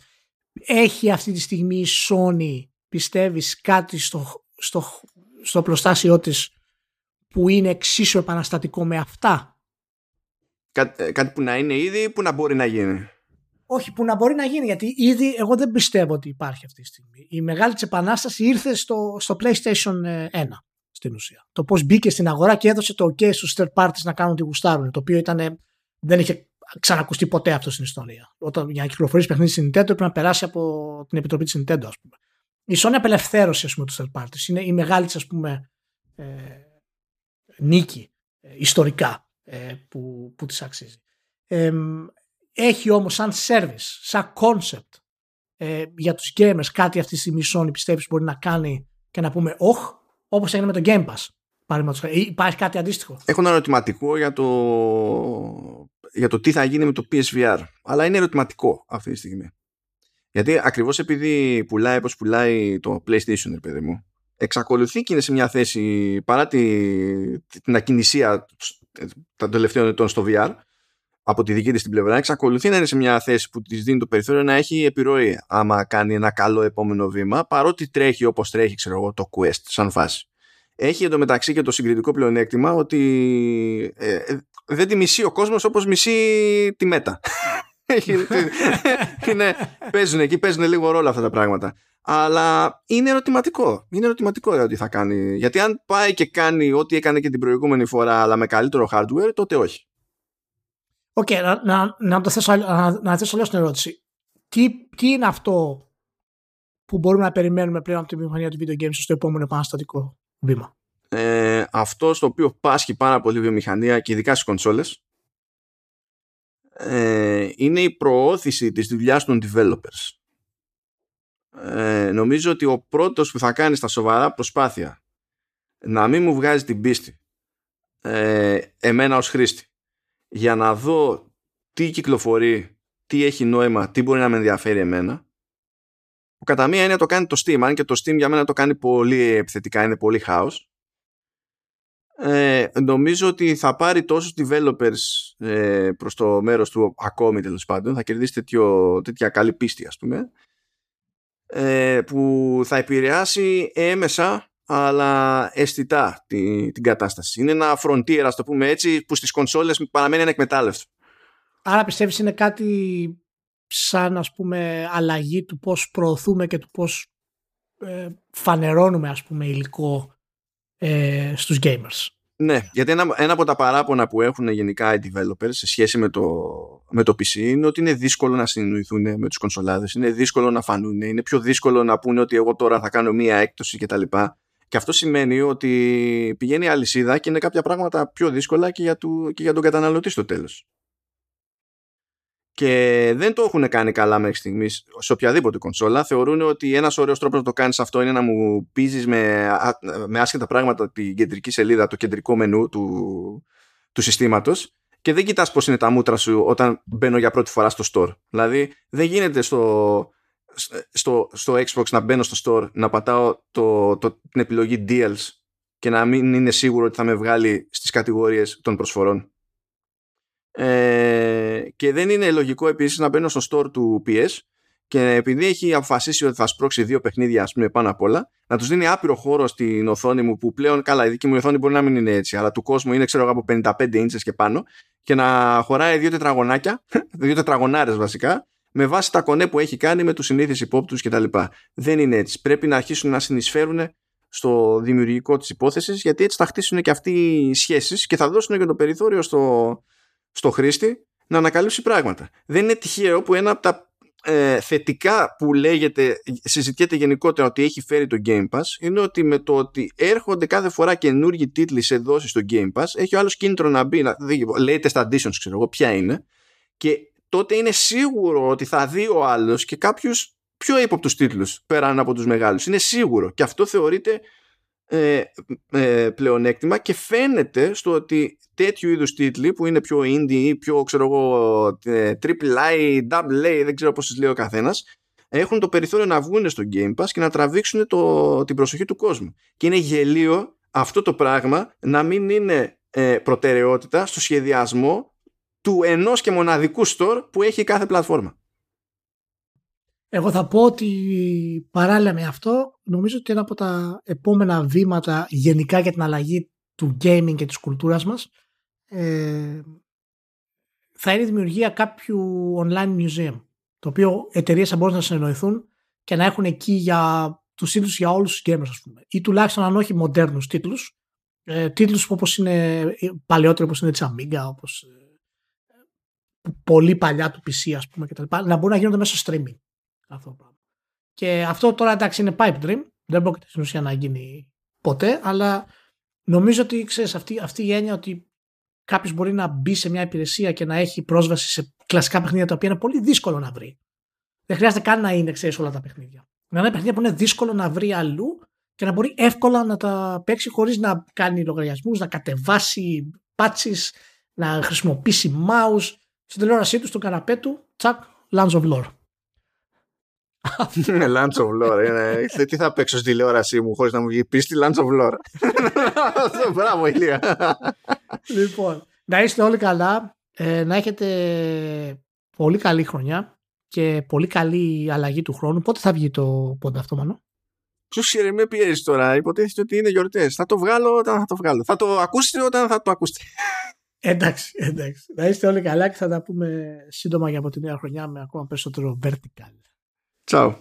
Έχει αυτή τη στιγμή η Sony, πιστεύεις, κάτι στο, στο, στο προστάσιό της που είναι εξίσου επαναστατικό με αυτά. Κά, ε, κάτι που να είναι ήδη που να μπορεί να γίνει; Όχι, που να μπορεί να γίνει, γιατί ήδη εγώ δεν πιστεύω ότι υπάρχει αυτή τη στιγμή. Η μεγάλη της επανάστασης ήρθε στο, στο PlayStation 1 στην ουσία. Το πώς μπήκε στην αγορά και έδωσε το OK στους third parties να κάνουν τη γουστάρουν. Το οποίο ήταν, δεν είχε ξανακουστεί ποτέ αυτό στην ιστορία. Όταν για να κυκλοφορήσει παιχνίδι στην Nintendo πρέπει να περάσει από την επιτροπή της Nintendo, ας πούμε. Η Sony απελευθέρωσε τους third parties. Είναι η μεγάλη ας πούμε, ε, νίκη ε, ιστορικά ε, που, που της αξίζει. Ε, έχει όμως σαν service, σαν concept ε, για τους gamers κάτι αυτή τη στιγμή Sony πιστεύεις μπορεί να κάνει και να πούμε όχ όπως έγινε με το Game Pass. Υπάρχει κάτι αντίστοιχο; Έχω ένα ερωτηματικό για το, για το τι θα γίνει με το PSVR. Αλλά είναι ερωτηματικό αυτή τη στιγμή. Γιατί ακριβώς επειδή πουλάει όπως πουλάει το PlayStation, ρε παιδί μου, εξακολουθεί και είναι σε μια θέση παρά τη, την ακινησία των τελευταίων ετών στο VR από τη δική της την πλευρά εξακολουθεί να είναι σε μια θέση που της δίνει το περιθώριο να έχει επιρροή άμα κάνει ένα καλό επόμενο βήμα παρότι τρέχει όπως τρέχει ξέρω εγώ το Quest σαν φάση. Έχει εντωμεταξύ και το συγκριτικό πλεονέκτημα ότι ε, ε δεν τη μισεί ο κόσμος όπως μισεί τη Meta. Είναι, παίζουν εκεί, παίζουν λίγο ρόλο αυτά τα πράγματα. Αλλά είναι ερωτηματικό. Είναι ερωτηματικό τι θα κάνει. Γιατί αν πάει και κάνει ό,τι έκανε και την προηγούμενη φορά, αλλά με καλύτερο hardware, τότε όχι. OK, okay, να, να, να, το θέσω, να, να θέσω την ερώτηση. Τι, τι είναι αυτό που μπορούμε να περιμένουμε πλέον από τη βιομηχανία του video games στο επόμενο επαναστατικό βήμα; Ε, αυτό στο οποίο πάσχει πάρα πολύ η βιομηχανία και ειδικά στις κονσόλες ε, είναι η προώθηση της δουλειάς των developers. Ε, νομίζω ότι ο πρώτος που θα κάνει στα σοβαρά προσπάθεια να μην μου βγάζει την πίστη ε, εμένα ως χρήστη για να δω τι κυκλοφορεί, τι έχει νόημα, τι μπορεί να με ενδιαφέρει εμένα που κατά μία είναι το κάνει το Steam αν και το Steam για μένα το κάνει πολύ επιθετικά είναι πολύ χάος ε, νομίζω ότι θα πάρει τόσους developers ε, προς το μέρος του ακόμη τέλος πάντων θα κερδίσει τέτοιο, τέτοια καλή πίστη ας πούμε ε, που θα επηρεάσει έμεσα αλλά αισθητά την, την κατάσταση. Είναι ένα frontier, ας το πούμε έτσι, που στις κονσόλες παραμένει ανεκμετάλλευτο. Άρα πιστεύεις είναι κάτι σαν ας πούμε αλλαγή του πώς προωθούμε και του πώς ε, φανερώνουμε ας πούμε υλικό ε, στους gamers. Ναι, γιατί ένα, ένα από τα παράπονα που έχουν γενικά οι developers σε σχέση με το, με το PC είναι ότι είναι δύσκολο να συνεννοηθούν με τους κονσολάδες, είναι δύσκολο να φανούν, είναι πιο δύσκολο να πούνε ότι εγώ τώρα θα κάνω μία έκπτωση κτλ. Και αυτό σημαίνει ότι πηγαίνει η αλυσίδα και είναι κάποια πράγματα πιο δύσκολα και για, του, και για τον καταναλωτή στο τέλος και δεν το έχουν κάνει καλά μέχρι στιγμής σε οποιαδήποτε κονσόλα. Θεωρούν ότι ένας ωραίος τρόπος να το κάνεις αυτό είναι να μου πείζεις με, με άσχετα πράγματα την κεντρική σελίδα, το κεντρικό μενού του, του συστήματος και δεν κοιτάς πώς είναι τα μούτρα σου όταν μπαίνω για πρώτη φορά στο store. Δηλαδή, δεν γίνεται στο, στο, στο Xbox να μπαίνω στο store, να πατάω το, το, την επιλογή deals και να μην είναι σίγουρο ότι θα με βγάλει στις κατηγορίες των προσφορών. Ε, και δεν είναι λογικό επίσης να μπαίνω στο store του PS και επειδή έχει αποφασίσει ότι θα σπρώξει δύο παιχνίδια ας πούμε πάνω απ' όλα να τους δίνει άπειρο χώρο στην οθόνη μου που πλέον καλά η δική μου οθόνη μπορεί να μην είναι έτσι αλλά του κόσμου είναι ξέρω από 55 ίντσες και πάνω και να χωράει δύο τετραγωνάκια δύο τετραγωνάρες βασικά με βάση τα κονέ που έχει κάνει με τους συνήθεις υπόπτους κτλ. Δεν είναι έτσι. Πρέπει να αρχίσουν να συνεισφέρουν στο δημιουργικό της υπόθεσης γιατί έτσι θα χτίσουν και αυτοί οι σχέσεις και θα δώσουν και το περιθώριο στο, στο χρήστη να ανακαλύψει πράγματα. Δεν είναι τυχαίο που ένα από τα ε, θετικά που λέγεται, συζητιέται γενικότερα ότι έχει φέρει το Game Pass είναι ότι με το ότι έρχονται κάθε φορά καινούργιοι τίτλοι σε δόσεις στο Game Pass έχει ο άλλος κίνητρο να μπει, να δει latest additions ξέρω εγώ ποια είναι και τότε είναι σίγουρο ότι θα δει ο άλλος και κάποιους πιο ύποπτους τίτλους πέραν από τους μεγάλους. Είναι σίγουρο και αυτό θεωρείται ε, ε, πλεονέκτημα και φαίνεται στο ότι τέτοιου είδους τίτλοι που είναι πιο indie ή πιο ξέρω εγώ ε, triple I, double A δεν ξέρω πώς λέει ο καθένας έχουν το περιθώριο να βγουν στο Game Pass και να τραβήξουν το, την προσοχή του κόσμου και είναι γελίο αυτό το πράγμα να μην είναι ε, προτεραιότητα στο σχεδιασμό του ενός και μοναδικού store που έχει κάθε πλατφόρμα. Εγώ θα πω ότι παράλληλα με αυτό νομίζω ότι ένα από τα επόμενα βήματα γενικά για την αλλαγή του gaming και της κουλτούρας μας ε, θα είναι η δημιουργία κάποιου online museum το οποίο εταιρείες θα μπορούν να συνεννοηθούν και να έχουν εκεί για τους τίτλους για όλους τους gamers ας πούμε. Ή τουλάχιστον αν όχι μοντέρνους τίτλους ε, τίτλους όπως είναι παλαιότεροι όπως είναι της Amiga όπως ε, πολύ παλιά του PC ας πούμε και τα λοιπά, να μπορούν να γίνονται μέσω streaming αυτό το πράγμα. Και αυτό τώρα εντάξει είναι pipe dream, δεν πρόκειται στην ουσία να γίνει ποτέ, αλλά νομίζω ότι ξέρεις, αυτή, αυτή η έννοια ότι κάποιος μπορεί να μπει σε μια υπηρεσία και να έχει πρόσβαση σε κλασικά παιχνίδια τα οποία είναι πολύ δύσκολο να βρει. Δεν χρειάζεται καν να είναι ξέρεις, όλα τα παιχνίδια. Να είναι παιχνίδια που είναι δύσκολο να βρει αλλού και να μπορεί εύκολα να τα παίξει χωρίς να κάνει λογαριασμούς, να κατεβάσει πάτσει, να χρησιμοποιήσει mouse. Στην τηλεόρασή του, στον καναπέ του, τσακ, Lands of Lore. Είναι Lunch of Lore. Τι θα παίξω στη τηλεόρασή μου χωρίς να μου βγει πίστη Lunch of Lore. Μπράβο, Ηλία. Λοιπόν, να είστε όλοι καλά. Ε, να έχετε πολύ καλή χρονιά και πολύ καλή αλλαγή του χρόνου. Πότε θα βγει το πόντα αυτό, Μανώ; Ποιος ξέρει, με πιέζει τώρα. Υποτίθεται ότι είναι γιορτές. Θα το βγάλω όταν θα το βγάλω. Θα το ακούσετε όταν θα το ακούσετε. Εντάξει, εντάξει. Να είστε όλοι καλά και θα τα πούμε σύντομα για από τη νέα χρονιά με ακόμα περισσότερο vertical. Ciao.